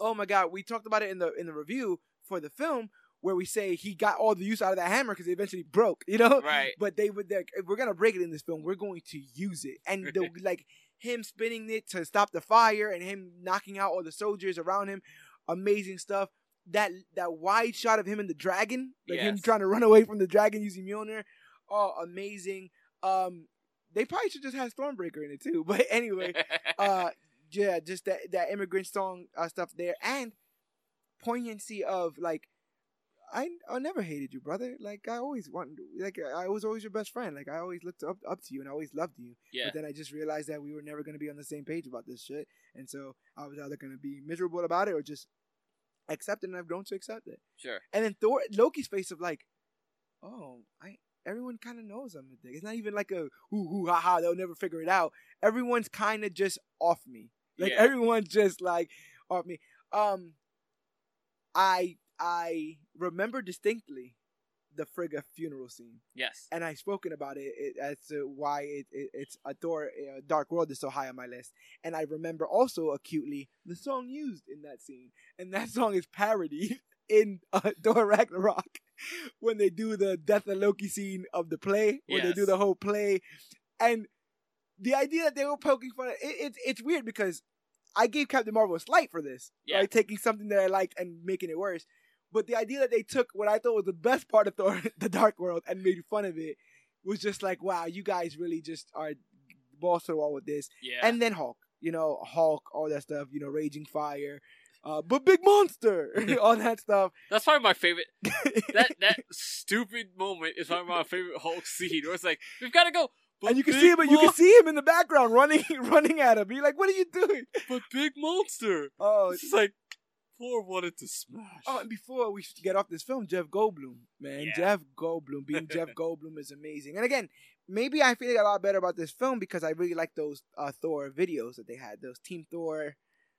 Speaker 1: oh my god, we talked about it in the in the review for the film where we say he got all the use out of that hammer because it eventually broke, you know.
Speaker 2: Right.
Speaker 1: But they would like, if we're gonna break it in this film, we're going to use it, and the, like him spinning it to stop the fire and him knocking out all the soldiers around him, amazing stuff. That that wide shot of him and the dragon, like him trying to run away from the dragon using Mjolnir, oh amazing. Um, they probably should just have Stormbreaker in it too. But anyway, uh yeah just that that immigrant song uh, stuff there and poignancy of like I I never hated you, brother. Like I always wanted, like I was always your best friend. Like I always looked up up to you, and I always loved you.
Speaker 2: yeah.
Speaker 1: But then I just realized that we were never gonna be on the same page about this shit, and so I was either gonna be miserable about it or just accept it, and I've grown to accept it.
Speaker 2: Sure.
Speaker 1: And then Thor, Loki's face of like, oh, I everyone kind of knows I'm a dick. It's not even like a hoo hoo ha ha. They'll never figure it out. Everyone's kind of just off me. Like
Speaker 2: Yeah.
Speaker 1: everyone's just like off me. Um, I I remember distinctly the Frigga funeral scene,
Speaker 2: Yes.
Speaker 1: and I've spoken about it, it as to why it, it it's a Thor uh, Dark World is so high on my list. And I remember also acutely the song used in that scene, and that song is parodied in uh, Thor Ragnarok when they do the Death of Loki scene of the play, when they do the whole play, and the idea that they were poking fun, at, it, it's it's weird because I gave Captain Marvel a slight for this,
Speaker 2: Yeah.
Speaker 1: right? Taking something that I liked and making it worse. But the idea that they took what I thought was the best part of Thor, the Dark World, and made fun of it was just like, wow, you guys really just are balls to the wall with this.
Speaker 2: Yeah.
Speaker 1: And then Hulk, you know, Hulk, all that stuff, you know, Raging Fire, uh, but Big Monster, all that stuff.
Speaker 2: That's probably my favorite. That that stupid moment is probably my favorite Hulk scene. Where it's like, we've got to go.
Speaker 1: And you can see him, but you can see him in the background running, running at him. You're like, what are you doing?
Speaker 2: But big monster.
Speaker 1: Oh,
Speaker 2: It's like Thor wanted to smash.
Speaker 1: Oh, and before we get off this film, Jeff Goldblum, man,
Speaker 2: Yeah.
Speaker 1: Jeff Goldblum being Jeff Goldblum is amazing. And again, maybe I feel a lot better about this film because I really like those uh, Thor videos that they had, those Team Thor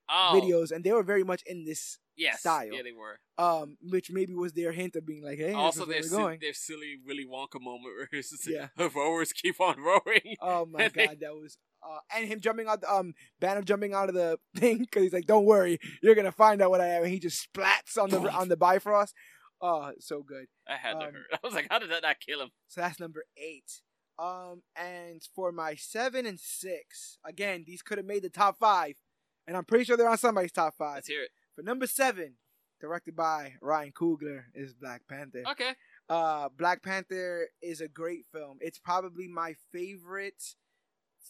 Speaker 2: Oh,
Speaker 1: videos, and they were very much in this,
Speaker 2: yes.
Speaker 1: style.
Speaker 2: Yeah, they were.
Speaker 1: um, which maybe was their hint of being like, hey,
Speaker 2: also, their, si- their silly Willy Wonka moment where it's just
Speaker 1: Yeah.
Speaker 2: the rowers keep on rowing.
Speaker 1: Oh my
Speaker 2: And they-
Speaker 1: god, that was. Uh, and him jumping out, the, um, Banner jumping out of the thing because he's like, "Don't worry, you're gonna find out what I am." And he just splats on the on the Bifrost. Oh, so good.
Speaker 2: I had to
Speaker 1: Um,
Speaker 2: hurt. I was like, how did that not kill him?
Speaker 1: So that's number eight. Um, and for my seven and six, again, these could have made the top five, and I'm pretty sure they're on somebody's top five.
Speaker 2: Let's hear it.
Speaker 1: For number seven, directed by Ryan Coogler, is Black Panther.
Speaker 2: Okay.
Speaker 1: Uh, Black Panther is a great film. It's probably my favorite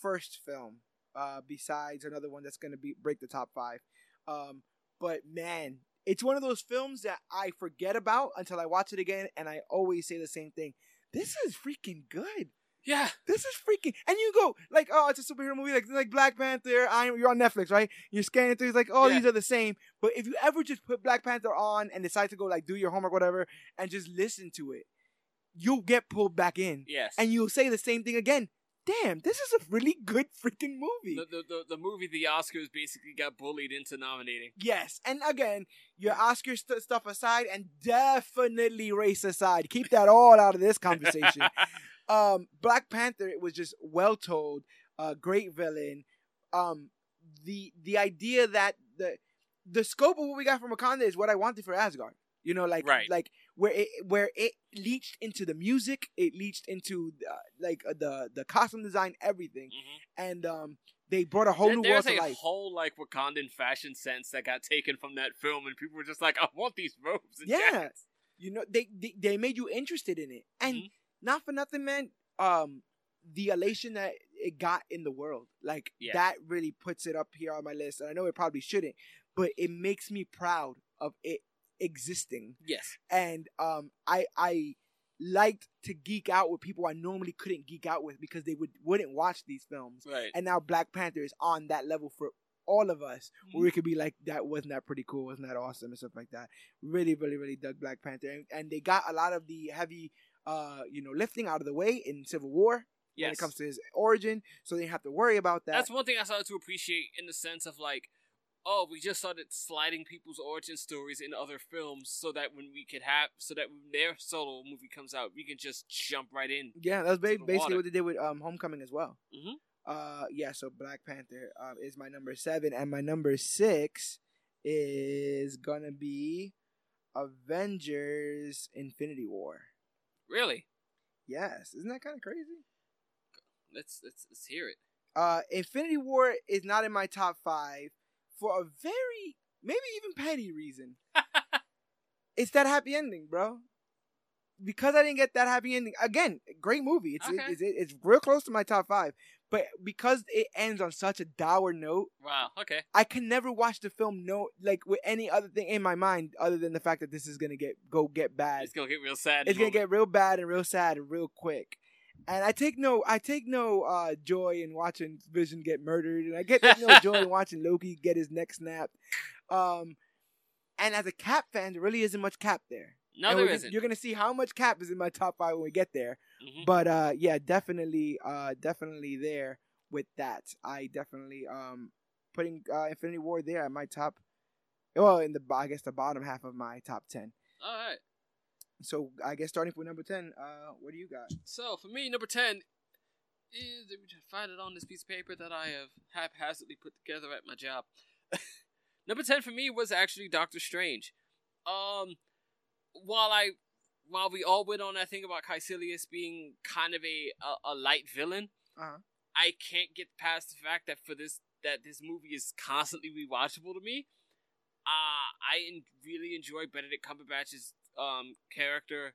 Speaker 1: first film. Uh, besides another one that's gonna be break the top five. Um, but man, it's one of those films that I forget about until I watch it again, and I always say the same thing. This is freaking good.
Speaker 2: Yeah.
Speaker 1: This is freaking, and you go like, oh, it's a superhero movie, like like Black Panther. I'm you're on Netflix, right? You're scanning through, it's like, oh,
Speaker 2: Yeah.
Speaker 1: these are the same. But if you ever just put Black Panther on and decide to go like do your homework, whatever, and just listen to it, you'll get pulled back in,
Speaker 2: Yes.
Speaker 1: and you'll say the same thing again. Damn, this is a really good freaking movie.
Speaker 2: the, the, the, the movie the Oscars basically got bullied into nominating.
Speaker 1: Yes, and again, your Oscar st- stuff aside, and definitely race aside. Keep that all out of this conversation. um, Black Panther it was just well told, uh, great villain. Um, the the idea that the the scope of what we got from Wakanda is what I wanted for Asgard. You know, like
Speaker 2: Right.
Speaker 1: like where it where it leached into the music, it leached into uh, like uh, the the costume design, everything,
Speaker 2: Mhm.
Speaker 1: and um, they brought a whole
Speaker 2: There-
Speaker 1: new world to
Speaker 2: a whole like Wakandan fashion sense that got taken from that film, and people were just like, "I want these robes and
Speaker 1: Yeah.
Speaker 2: jackets."
Speaker 1: You know, they, they they made you interested in it, and
Speaker 2: Mhm.
Speaker 1: Not for nothing, man. Um, the elation that it got in the world, like
Speaker 2: Yeah.
Speaker 1: that, really puts it up here on my list. And I know it probably shouldn't, but it makes me proud of it existing.
Speaker 2: Yes.
Speaker 1: And um, I I liked to geek out with people I normally couldn't geek out with because they would wouldn't watch these films.
Speaker 2: Right.
Speaker 1: And now Black Panther is on that level for all of us, where we could be like, "That wasn't that pretty cool? Wasn't that awesome?" and stuff like that. Really, really, really dug Black Panther, and, and they got a lot of the heavy uh, you know, lifting out of the way in Civil War
Speaker 2: yes.
Speaker 1: when it comes to his origin, so they didn't have to worry about that.
Speaker 2: That's one thing I started to appreciate in the sense of like, oh, we just started sliding people's origin stories in other films so that when we could have, so that when their solo movie comes out, we can just jump right in.
Speaker 1: yeah, that's ba- basically
Speaker 2: water.
Speaker 1: what they did with um, Homecoming as well.
Speaker 2: Mhm.
Speaker 1: Uh, yeah, so Black Panther uh, is my number seven, and my number six is gonna be Avengers: Infinity War.
Speaker 2: Really?
Speaker 1: Yes, isn't that kind of crazy?
Speaker 2: Let's let's let's hear it.
Speaker 1: Uh, Infinity War is not in my top five for a very, maybe even petty reason. it's that happy ending, bro. Because I didn't get that happy ending. Again, great movie. It's
Speaker 2: Okay.
Speaker 1: it's, it's real close to my top five. But because it ends on such a dour note,
Speaker 2: Wow. Okay.
Speaker 1: I can never watch the film no like with any other thing in my mind other than the fact that this is gonna get go get bad.
Speaker 2: It's gonna get real sad.
Speaker 1: It's gonna get real bad and real sad and real quick. And I take no I take no uh, joy in watching Vision get murdered, and I get no joy in watching Loki get his neck snapped. Um, and as a Cap fan, there really isn't much Cap there.
Speaker 2: No,
Speaker 1: And
Speaker 2: there isn't.
Speaker 1: You're gonna see how much Cap is in my top five when we get there.
Speaker 2: Mhm.
Speaker 1: But uh, yeah, definitely, uh, definitely there with that. I definitely um putting uh, Infinity War there at my top. Well, in the I guess the bottom half of my top ten.
Speaker 2: All right.
Speaker 1: So I guess starting with number ten, uh, what do you got?
Speaker 2: So for me, number ten is let me just find it on this piece of paper that I have haphazardly put together at my job. number ten for me was actually Doctor Strange. Um, while I while we all went on that thing about Kaecilius being kind of a a, a light villain,
Speaker 1: Uh-huh.
Speaker 2: I can't get past the fact that for this that this movie is constantly rewatchable to me. Uh, I en- really enjoy Benedict Cumberbatch's um character,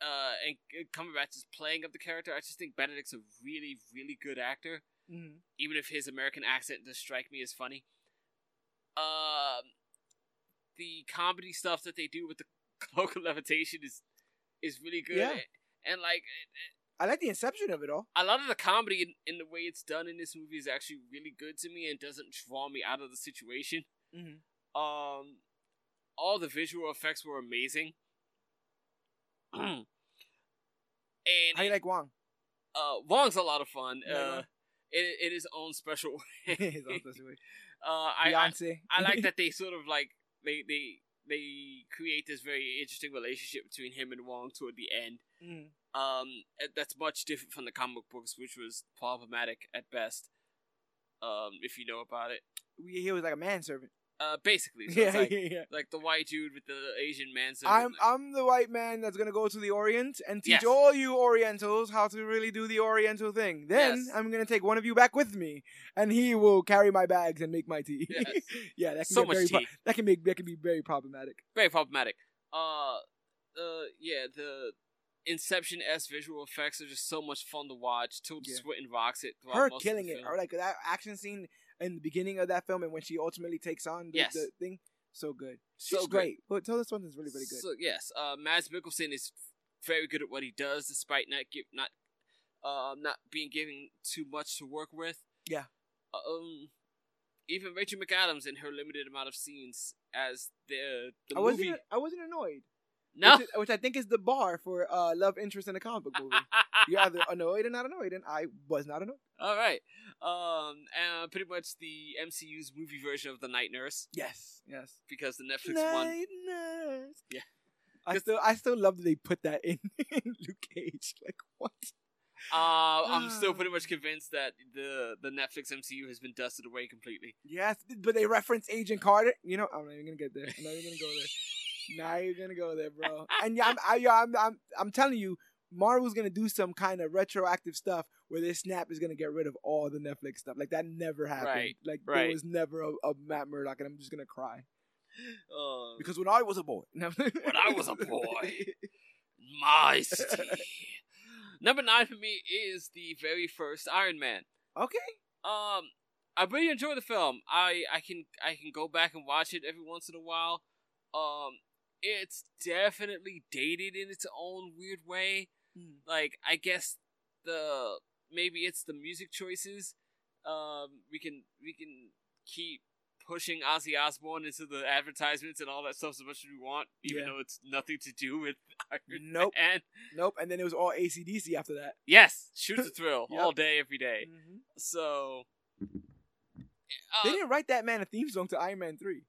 Speaker 2: uh, and uh, Cumberbatch's playing of the character. I just think Benedict's a really, really good actor,
Speaker 1: Mm-hmm.
Speaker 2: even if his American accent does strike me as funny. Um, the comedy stuff that they do with the cloak of levitation is is really good,
Speaker 1: Yeah.
Speaker 2: and like
Speaker 1: I like the inception of it all.
Speaker 2: a lot of the comedy in, in the way it's done in this movie is actually really good to me and doesn't draw me out of the situation.
Speaker 1: Mm-hmm.
Speaker 2: Um, all the visual effects were amazing. and
Speaker 1: How you like Wong?
Speaker 2: uh, Wong's a lot of fun. Uh, in, in his own special way.
Speaker 1: His own special way.
Speaker 2: uh, I, I
Speaker 1: Beyonce.
Speaker 2: I like that they sort of like they they they create this very interesting relationship between him and Wong toward the end.
Speaker 1: Mhm.
Speaker 2: Um, that's much different from the comic books, which was problematic at best. Um, if you know about it,
Speaker 1: We- He was like a manservant.
Speaker 2: Uh, basically, so
Speaker 1: Yeah,
Speaker 2: it's like,
Speaker 1: yeah, yeah.
Speaker 2: like the white dude with the Asian man.
Speaker 1: I'm I'm the white man that's gonna go to the Orient and teach
Speaker 2: Yes.
Speaker 1: all you Orientals how to really do the Oriental thing. Then
Speaker 2: Yes.
Speaker 1: I'm gonna take one of you back with me, and he will carry my bags and make my tea.
Speaker 2: Yes.
Speaker 1: yeah, that can
Speaker 2: So much
Speaker 1: very pro- that can make that can be very problematic.
Speaker 2: very problematic. Uh, uh, yeah, the Inception s visual effects are just so much fun to watch. Tilda
Speaker 1: Yeah.
Speaker 2: Swinton rocks it.
Speaker 1: Her killing it, or like that action scene in the beginning of that film, and when she ultimately takes on the,
Speaker 2: Yes.
Speaker 1: the thing, so good.
Speaker 2: So
Speaker 1: She's
Speaker 2: good.
Speaker 1: great. But Tilda Swinton's really really good.
Speaker 2: So yes, uh, Mads Mikkelsen is very good at what he does, despite not give not uh not being given too much to work with.
Speaker 1: Yeah.
Speaker 2: Um, even Rachel McAdams in her limited amount of scenes as the the
Speaker 1: I
Speaker 2: movie.
Speaker 1: wasn't I wasn't annoyed.
Speaker 2: No.
Speaker 1: which, is- which I think is the bar for uh, love interest in a comic book movie. You're either annoyed or not annoyed, and I was not annoyed.
Speaker 2: All right. Um, and pretty much the MCU's movie version of the Night Nurse
Speaker 1: Yes, yes.
Speaker 2: because the Netflix one.
Speaker 1: Night nurse.
Speaker 2: Yeah.
Speaker 1: I still, I still love that they put that in, in Luke Cage. Like what?
Speaker 2: Uh, I'm still pretty much convinced that the the Netflix MCU has been dusted away completely.
Speaker 1: Yes, but they reference Agent Carter. You know, I'm not even gonna get there. I'm not even gonna go there. now you're gonna go there, bro. And yeah, I'm, I, yeah, I'm, I'm, I'm telling you, Marvel's gonna do some kind of retroactive stuff where this snap is gonna get rid of all the Netflix stuff. Like that never happened.
Speaker 2: Right,
Speaker 1: Like there was never a, a Matt Murdock, and I'm just gonna cry
Speaker 2: Uh,
Speaker 1: because when I was a boy, when
Speaker 2: I was a boy. my city. Number nine for me is the very first Iron Man.
Speaker 1: okay,
Speaker 2: Um, I really enjoy the film. I I can I can go back and watch it every once in a while. Um, it's definitely dated in its own weird way. Like I guess the maybe it's the music choices. Um, we can we can keep pushing Ozzy Osbourne into the advertisements and all that stuff as much as we want, even
Speaker 1: Yeah.
Speaker 2: though it's nothing to do with Iron
Speaker 1: Nope.
Speaker 2: Man.
Speaker 1: Nope. And then it was all ACDC after that.
Speaker 2: Yes, shoot the thrill
Speaker 1: Yep.
Speaker 2: all day, every day.
Speaker 1: Mhm.
Speaker 2: So.
Speaker 1: They
Speaker 2: Uh,
Speaker 1: didn't write that man a theme song to Iron Man three.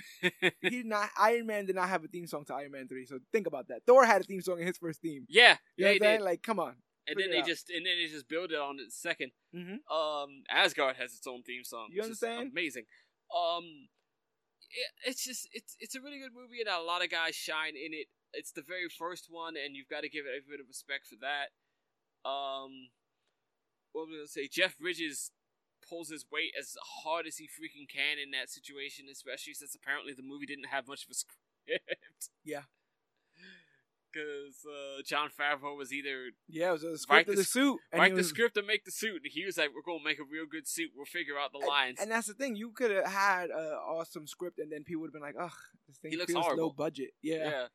Speaker 1: He did not. Iron Man did not have a theme song to Iron Man three. So think about that. Thor had a theme song in his first theme.
Speaker 2: yeah,
Speaker 1: You
Speaker 2: yeah,
Speaker 1: know what I'm saying?
Speaker 2: did.
Speaker 1: Like, come on.
Speaker 2: and then they
Speaker 1: out.
Speaker 2: just and then they just build it on its second.
Speaker 1: Mm-hmm.
Speaker 2: Um, Asgard has its own theme song.
Speaker 1: You understand?
Speaker 2: Amazing. Um, it, it's just it's it's a really good movie and a lot of guys shine in it. It's the very first one, and you've got to give it a bit of respect for that. Um, what was I gonna say? Jeff Bridges pulls his weight as hard as he freaking can in that situation, especially since apparently the movie didn't have much of a script.
Speaker 1: Yeah.
Speaker 2: Because uh, Jon Favreau was either
Speaker 1: Yeah, it was a script of
Speaker 2: the
Speaker 1: the suit. And
Speaker 2: write
Speaker 1: he
Speaker 2: the script and make the suit. And he was like, "We're gonna make a real good suit. We'll figure out the lines."
Speaker 1: And that's the thing. You could have had an awesome script, and then people would have been like, "Ugh, this thing
Speaker 2: He looks
Speaker 1: feels low budget." Yeah.
Speaker 2: yeah.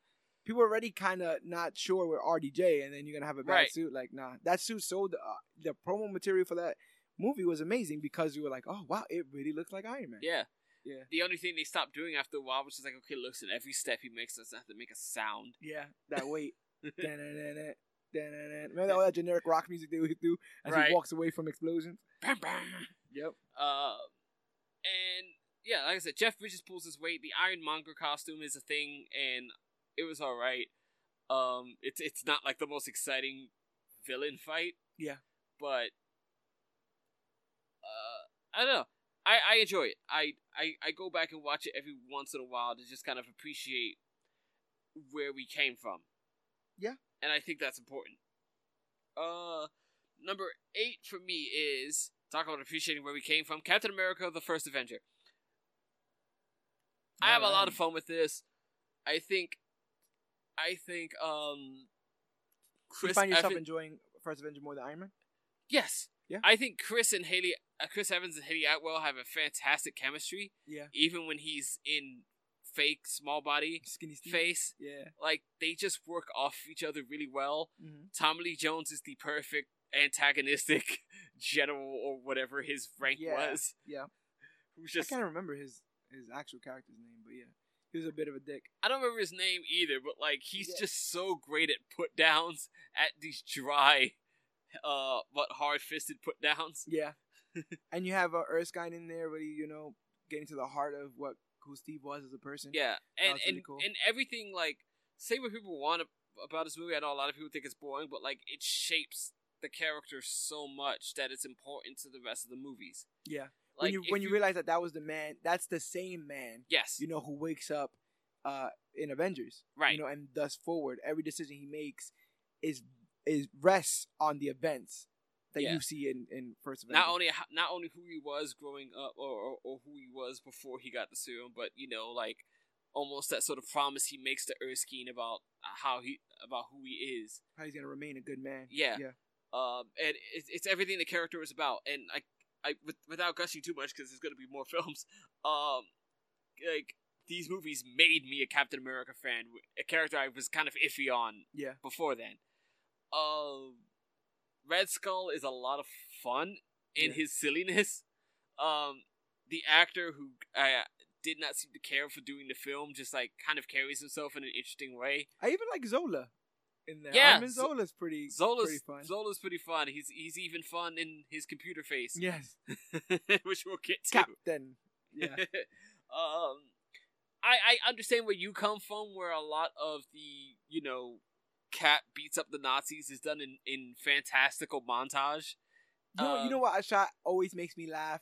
Speaker 1: people are already kind of not sure with RDJ, and then you're gonna have a bad
Speaker 2: Right.
Speaker 1: suit. Like, nah, that suit sold. Uh, the promo material for that movie was amazing because you were like, "Oh wow, it really looks like Iron Man."
Speaker 2: Yeah.
Speaker 1: Yeah.
Speaker 2: The only thing they stopped doing after a while was just like, okay, listen, every step he makes doesn't have to make a sound.
Speaker 1: Yeah, that weight. Remember all that generic rock music they would do as
Speaker 2: Right.
Speaker 1: he walks away from explosions?
Speaker 2: Bam, bam.
Speaker 1: Yep.
Speaker 2: Uh, and yeah, like I said, Jeff Bridges pulls his weight. The Ironmonger costume is a thing, and it was all right. Um, it's it's not like the most exciting villain fight.
Speaker 1: Yeah.
Speaker 2: but I don't know. I, I enjoy it. I, I I go back and watch it every once in a while to just kind of appreciate where we came from.
Speaker 1: Yeah.
Speaker 2: and I think that's important. Uh, number eight for me is talk about appreciating where we came from. Captain America: The First Avenger. I have a lot of fun with this. I think, I think, um,
Speaker 1: You find yourself enjoying First Avenger more than Iron Man?
Speaker 2: Yes.
Speaker 1: Yeah.
Speaker 2: I think Chris and Hayley, uh, Chris Evans and Hayley Atwell have a fantastic chemistry,
Speaker 1: Yeah.
Speaker 2: even when he's in fake small body
Speaker 1: Skinny Steve.
Speaker 2: face.
Speaker 1: Yeah.
Speaker 2: Like they just work off each other really well.
Speaker 1: Mm-hmm.
Speaker 2: Tommy Lee Jones is the perfect antagonistic general or whatever his rank
Speaker 1: Yeah,
Speaker 2: was.
Speaker 1: yeah.
Speaker 2: Who's just
Speaker 1: I can't remember his his actual character's name, but yeah, he was a bit of a dick.
Speaker 2: I don't remember his name either, but like he's
Speaker 1: Yeah.
Speaker 2: just so great at put downs, at these dry, uh, but hard fisted put downs.
Speaker 1: Yeah. and you have uh, Erskine in there, really, you know, getting to the heart of what who Steve was as a person.
Speaker 2: Yeah, and and
Speaker 1: really cool.
Speaker 2: and everything like say what people want about this movie. I know a lot of people think it's boring, but like it shapes the character so much that it's important to the rest of the movies.
Speaker 1: Yeah.
Speaker 2: Like
Speaker 1: when you when you realize that that was the man, that's the same man,
Speaker 2: yes,
Speaker 1: you know, who wakes up uh in Avengers,
Speaker 2: right,
Speaker 1: you know, and thus forward. Every decision he makes is is rests on the events that
Speaker 2: Yeah.
Speaker 1: you see in in First Avengers.
Speaker 2: not only not only who he was growing up or, or or who he was before he got the serum, but you know like almost that sort of promise he makes to Erskine about how he about who he is.
Speaker 1: how he's gonna remain a good man.
Speaker 2: Yeah.
Speaker 1: Yeah.
Speaker 2: Um, and it's, it's everything the character is about. And I, I with, without gushing too much because there's going to be more films. Um, like these movies made me a Captain America fan, a character I was kind of iffy on
Speaker 1: Yeah.
Speaker 2: before then. Um, Red Skull is a lot of fun in
Speaker 1: Yeah.
Speaker 2: his silliness. Um, the actor who I did not seem to care for doing the film just like kind of carries himself in an interesting way.
Speaker 1: I even like Zola in there.
Speaker 2: Yeah,
Speaker 1: Armin
Speaker 2: Zo-
Speaker 1: Zola's pretty
Speaker 2: Zola's
Speaker 1: pretty fun.
Speaker 2: Zola's pretty fun. He's he's even fun in his computer face,
Speaker 1: yes.
Speaker 2: which we'll get to.
Speaker 1: Captain. Yeah.
Speaker 2: um, I I understand where you come from, where a lot of the you know Cap beats up the Nazis is done in in fantastical montage.
Speaker 1: You know, you
Speaker 2: Um,
Speaker 1: know what a shot always makes me laugh.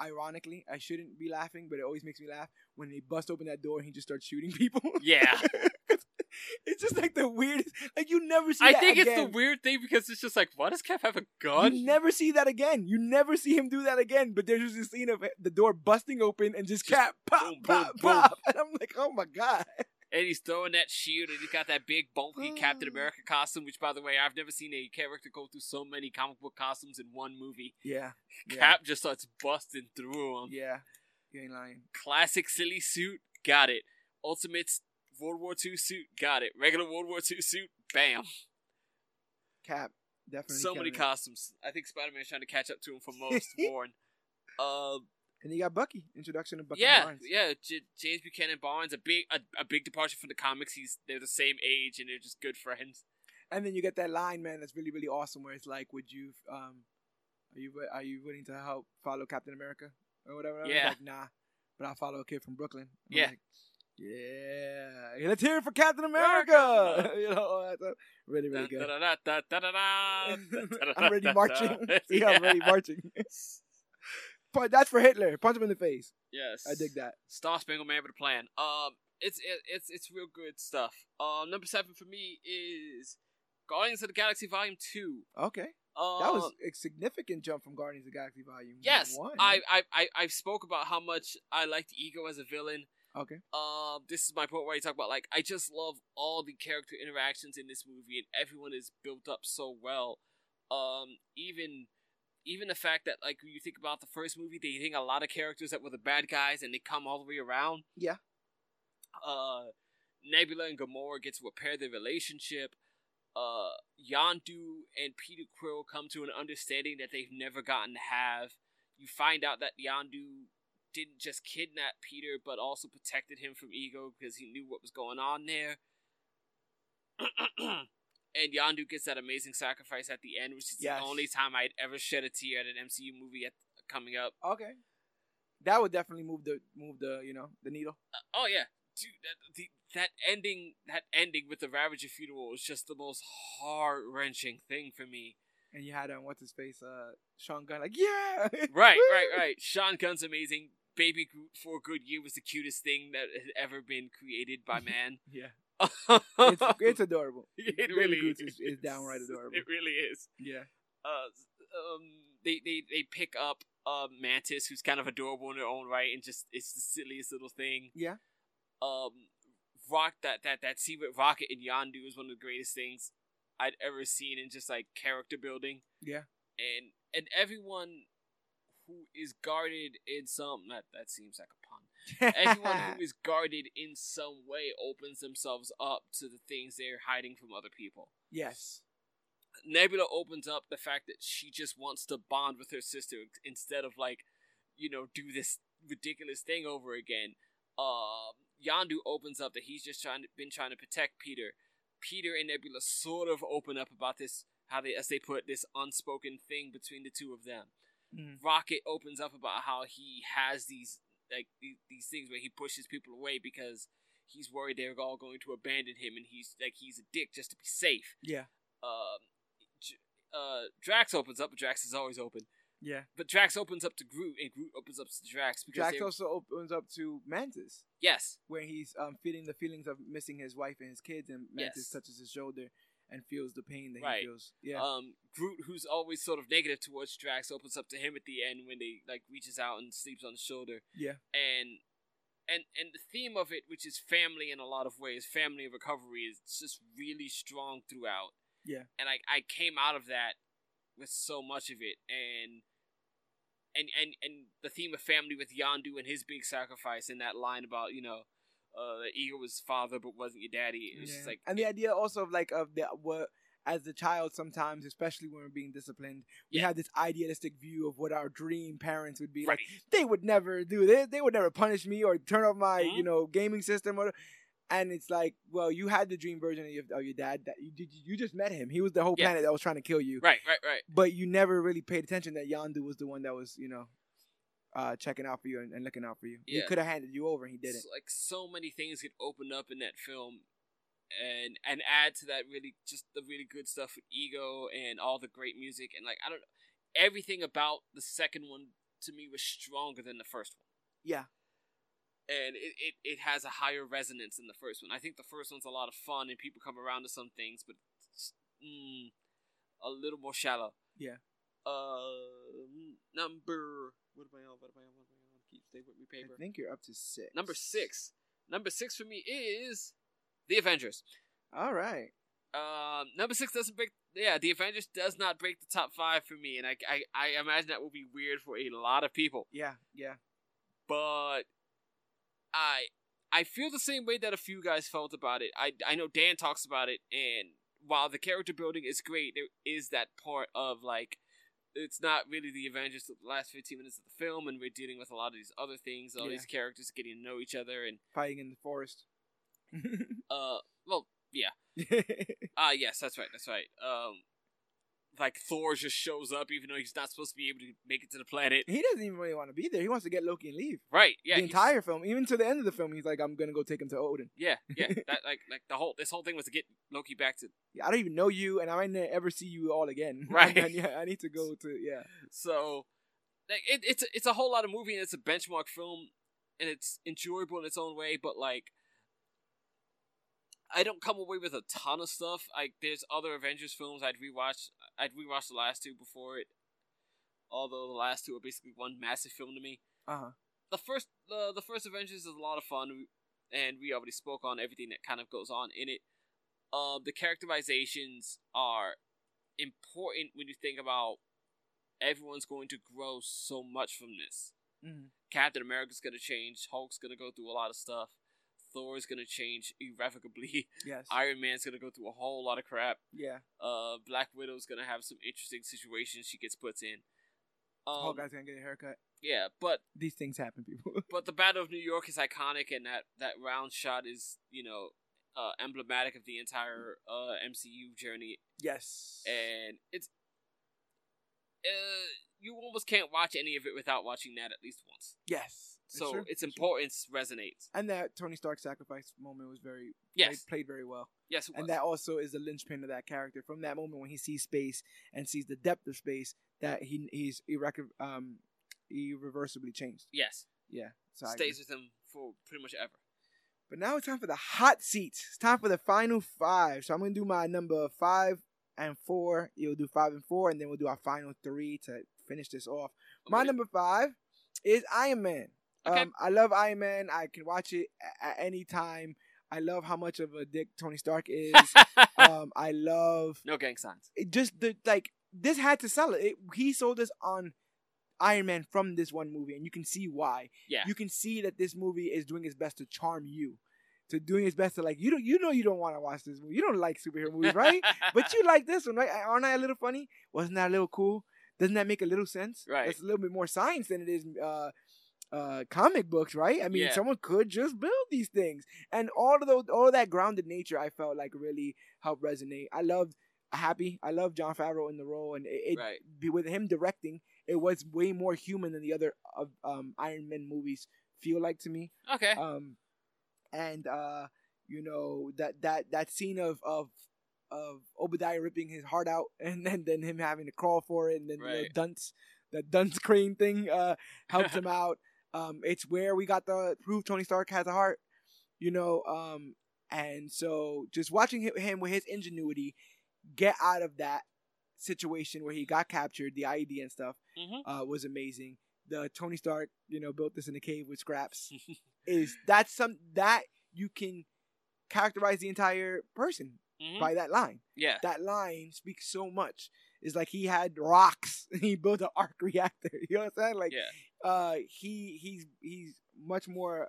Speaker 1: Ironically, I shouldn't be laughing, but it always makes me laugh when they bust open that door and he just starts shooting people.
Speaker 2: Yeah.
Speaker 1: it's just like the weirdest. Like you never see.
Speaker 2: I think it's the weird thing because it's just like, why does Cap have a gun?
Speaker 1: You never see that again. You never see him do that again. But there's just this scene of the door busting open and just,
Speaker 2: Just
Speaker 1: cap pop
Speaker 2: boom,
Speaker 1: pop
Speaker 2: boom, boom.
Speaker 1: pop, and I'm like, oh my god.
Speaker 2: And he's throwing that shield, and he's got that big bulky Captain America costume. Which, by the way, I've never seen a character go through so many comic book costumes in one movie.
Speaker 1: Yeah. Yeah.
Speaker 2: Cap just starts busting through them.
Speaker 1: Yeah. You ain't lying.
Speaker 2: Classic silly suit, got it. Ultimate World War II suit, got it. Regular World War II suit, bam.
Speaker 1: Cap. Definitely.
Speaker 2: so many
Speaker 1: it.
Speaker 2: costumes. I think Spider Man's trying to catch up to him for most worn. Um,
Speaker 1: And you got Bucky. Introduction of Bucky
Speaker 2: yeah,
Speaker 1: Barnes.
Speaker 2: yeah. J- James Buchanan Barnes, a big a, a big departure from the comics. He's they're the same age and they're just good friends.
Speaker 1: And then you get that line, man, that's really, really awesome. Where it's like, "Would you, um, are you, are you willing to help follow Captain America or whatever?"
Speaker 2: Yeah.
Speaker 1: Like, nah, but I'll follow a kid from Brooklyn. I'm
Speaker 2: Yeah.
Speaker 1: like, yeah. Let's hear it for Captain America. you know, that's really, really good.
Speaker 2: I'm
Speaker 1: already marching. See, I'm already marching. But that's for Hitler. Punch him in the face.
Speaker 2: Yes,
Speaker 1: I dig that.
Speaker 2: Star Spangled Man with a Plan. Um, it's it, it's it's real good stuff. Um, number seven for me is Guardians of the Galaxy Volume Two.
Speaker 1: Okay,
Speaker 2: Um,
Speaker 1: that was a significant jump from Guardians of the Galaxy Volume 1.
Speaker 2: yes.
Speaker 1: One.
Speaker 2: I I I I spoke about how much I liked Ego as a villain.
Speaker 1: okay.
Speaker 2: Um, this is my point where I talk about like I just love all the character interactions in this movie, and everyone is built up so well. Um, even even the fact that like when you think about the first movie, they think a lot of characters that were the bad guys, and they come all the way around.
Speaker 1: Yeah.
Speaker 2: Uh, Nebula and Gamora get to repair their relationship. Uh, Yondu and Peter Quill come to an understanding that they've never gotten to have. You find out that Yondu didn't just kidnap Peter, but also protected him from Ego because he knew what was going on there. and Yondu gets that amazing sacrifice at the end, which is
Speaker 1: Yes.
Speaker 2: the only time I'd ever shed a tear at an MCU movie at, coming up.
Speaker 1: Okay. That would definitely move the move the you know the needle.
Speaker 2: Uh, oh yeah, dude, that, the, that ending, that ending with the Ravager funeral was just the most heart wrenching thing for me.
Speaker 1: And you had um what's his face uh Sean Gunn like yeah
Speaker 2: Right, right, right. Sean Gunn's amazing. Baby Groot for a good year was the cutest thing that had ever been created by man.
Speaker 1: yeah
Speaker 2: it's,
Speaker 1: it's adorable.
Speaker 2: it really is.
Speaker 1: is, is downright adorable.
Speaker 2: It really is.
Speaker 1: Yeah.
Speaker 2: Uh, um, they they they pick up uh Mantis, who's kind of adorable in her own right, and just it's the silliest little thing.
Speaker 1: Yeah.
Speaker 2: Um, Rock that that that scene with Rocket and Yondu is one of the greatest things I'd ever seen in just like character building.
Speaker 1: Yeah.
Speaker 2: and and everyone who is guarded in some that that seems like a. Everyone who is guarded in some way opens themselves up to the things they're hiding from other people.
Speaker 1: yes.
Speaker 2: Nebula opens up the fact that she just wants to bond with her sister instead of like, you know, do this ridiculous thing over again. Um, Yondu opens up that he's just trying to, been trying to protect Peter. Peter and Nebula sort of open up about this how they as they put this unspoken thing between the two of them.
Speaker 1: Mhm.
Speaker 2: Rocket opens up about how he has these like these, things where he pushes people away because he's worried they're all going to abandon him and he's like he's a dick just to be safe
Speaker 1: Yeah.
Speaker 2: um, uh, Drax opens up, but Drax is always open.
Speaker 1: Yeah.
Speaker 2: But Drax opens up to Groot, and Groot opens up to Drax because
Speaker 1: Drax also opens up to Mantis,
Speaker 2: yes,
Speaker 1: where he's um feeling the feelings of missing his wife and his kids, and Mantis
Speaker 2: Yes.
Speaker 1: touches his shoulder and feels the pain that
Speaker 2: Right.
Speaker 1: he feels. Yeah.
Speaker 2: um, Groot, who's always sort of negative towards Drax, opens up to him at the end when they like reaches out and sleeps on his shoulder,
Speaker 1: yeah.
Speaker 2: and and and the theme of it, which is family in a lot of ways, family and recovery, is just really strong throughout.
Speaker 1: Yeah.
Speaker 2: and I I came out of that with so much of it, and and and and the theme of family with Yondu and his big sacrifice and that line about you know. Uh, Ego was father, but wasn't your daddy. It was just like,
Speaker 1: and the idea also of like of the what as a child sometimes, especially when we're being disciplined, we
Speaker 2: Yeah.
Speaker 1: have this idealistic view of what our dream parents would be
Speaker 2: right,
Speaker 1: like. They would never do this. They would never punish me or turn off my
Speaker 2: Mhm.
Speaker 1: you know gaming system or. And it's like, well, you had the dream version of your, of your dad. That you. You just met him. He was the whole
Speaker 2: Yeah.
Speaker 1: planet that was trying to kill you.
Speaker 2: right, right, right.
Speaker 1: But you never really paid attention that Yondu was the one that was, you know, uh, checking out for you and, and looking out for you. He could have handed you over, and he didn't.
Speaker 2: S- Like so many things get opened up in that film, and and add to that really just the really good stuff with ego and all the great music and like I don't know everything about the second one to me was stronger than the first one,
Speaker 1: Yeah.
Speaker 2: and it, it it has a higher resonance than the first one. I think the first one's a lot of fun and people come around to some things, but it's, mm, a little more shallow.
Speaker 1: Yeah.
Speaker 2: Uh, number what am I on? What am I on? What am I on? Keep stay with me, paper.
Speaker 1: I think you're up to six.
Speaker 2: Number six. Number six for me is the Avengers.
Speaker 1: All right.
Speaker 2: Um, number six doesn't break. Yeah, the Avengers does not break the top five for me, and I, I, I imagine that will be weird for a lot of people.
Speaker 1: Yeah. Yeah.
Speaker 2: But I, I feel the same way that a few guys felt about it. I, I know Dan talks about it, and while the character building is great, there is that part of like it's not really the Avengers the last 15 minutes of the film, and we're dealing with a lot of these other things, all
Speaker 1: Yeah.
Speaker 2: these characters getting to know each other, and
Speaker 1: Fighting in the forest.
Speaker 2: uh, well, yeah. ah, yes, that's right, that's right. Um, like Thor just shows up even though he's not supposed to be able to make it to the planet.
Speaker 1: he doesn't even really want to be there. He wants to get Loki and leave.
Speaker 2: Right? Yeah.
Speaker 1: the entire film, even to the end of the film, he's like, "I'm gonna go take him to Odin."
Speaker 2: Yeah, yeah. That like like the whole this whole thing was to get Loki back to.
Speaker 1: Yeah, I don't even know you, and I might never see you all again.
Speaker 2: Right.
Speaker 1: and yeah, I need to go to yeah.
Speaker 2: So, like it, it's it's a whole lot of movie and it's a benchmark film and it's enjoyable in its own way, but like. I don't come away with a ton of stuff. Like there's other Avengers films I'd rewatch. I'd rewatch the last two before it. Although the last two are basically one massive film to me.
Speaker 1: Uh huh.
Speaker 2: the first the the first Avengers is a lot of fun, and we already spoke on everything that kind of goes on in it. Uh, the characterizations are important when you think about everyone's going to grow so much from this.
Speaker 1: hmm
Speaker 2: Captain America's gonna change. Hulk's gonna go through a lot of stuff. Thor's gonna change irrevocably.
Speaker 1: Yes.
Speaker 2: Iron Man's gonna go through a whole lot of crap.
Speaker 1: yeah.
Speaker 2: Uh, Black Widow's gonna have some interesting situations she gets put in. Um,
Speaker 1: Hawkeye's gonna get a haircut.
Speaker 2: yeah, but
Speaker 1: These things happen, people.
Speaker 2: but the Battle of New York is iconic, and that that round shot is you know uh, emblematic of the entire uh, MCU journey,
Speaker 1: yes.
Speaker 2: and it's uh, you almost can't watch any of it without watching that at least once.
Speaker 1: yes.
Speaker 2: So
Speaker 1: true.
Speaker 2: its importance resonates.
Speaker 1: And that Tony Stark sacrifice moment was very
Speaker 2: Yes,
Speaker 1: played, played very well.
Speaker 2: yes, it was.
Speaker 1: And that also is the linchpin of that character. From that moment when he sees space and sees the depth of space, that he he's irreco- um irreversibly changed.
Speaker 2: yes
Speaker 1: Yeah. So
Speaker 2: stays with him for pretty much ever.
Speaker 1: But now it's time for the hot seats. It's time for the final five. So I'm gonna do my number five and four. You'll do five and four, and then we'll do our final three to finish this off. My number five is Iron Man.
Speaker 2: Okay.
Speaker 1: Um, I love Iron Man. I can watch it at any time. I love how much of a dick Tony Stark is. um, I love
Speaker 2: no gang signs.
Speaker 1: it just the like this had to sell it. it. He sold us on Iron Man from this one movie, and you can see why.
Speaker 2: Yeah.
Speaker 1: You can see that this movie is doing its best to charm you, to doing its best to like you don't you know you don't want to watch this movie. You don't like superhero movies, right? but you like this one, right? Aren't I a little funny? Wasn't that a little cool? Doesn't that make a little sense?
Speaker 2: Right.
Speaker 1: It's a little bit more science than it is uh, uh, comic books, right? I mean,
Speaker 2: Yeah.
Speaker 1: someone could just build these things, and all of those, all of that grounded nature, I felt like really helped resonate. I loved Happy. I love Jon Favreau in the role, and it, it
Speaker 2: right.
Speaker 1: be with him directing, it was way more human than the other of um, Iron Man movies feel like to me.
Speaker 2: Okay.
Speaker 1: Um, and uh, you know that that that scene of of of Obadiah ripping his heart out, and then then him having to crawl for it, and then the
Speaker 2: Right.
Speaker 1: dunce the dunce crane thing uh helps him out. Um, it's where we got the proof Tony Stark has a heart, you know. Um, and so just watching him, with his ingenuity get out of that situation where he got captured, the IED and stuff,
Speaker 2: hmm
Speaker 1: uh, was amazing. The Tony Stark, you know, built this in a cave with scraps is that's some that you can characterize the entire person
Speaker 2: hmm
Speaker 1: by that line.
Speaker 2: Yeah.
Speaker 1: That line speaks so much. It's like he had rocks. And he built an arc reactor. You know what I'm saying? Like
Speaker 2: yeah.
Speaker 1: Uh he he's he's much more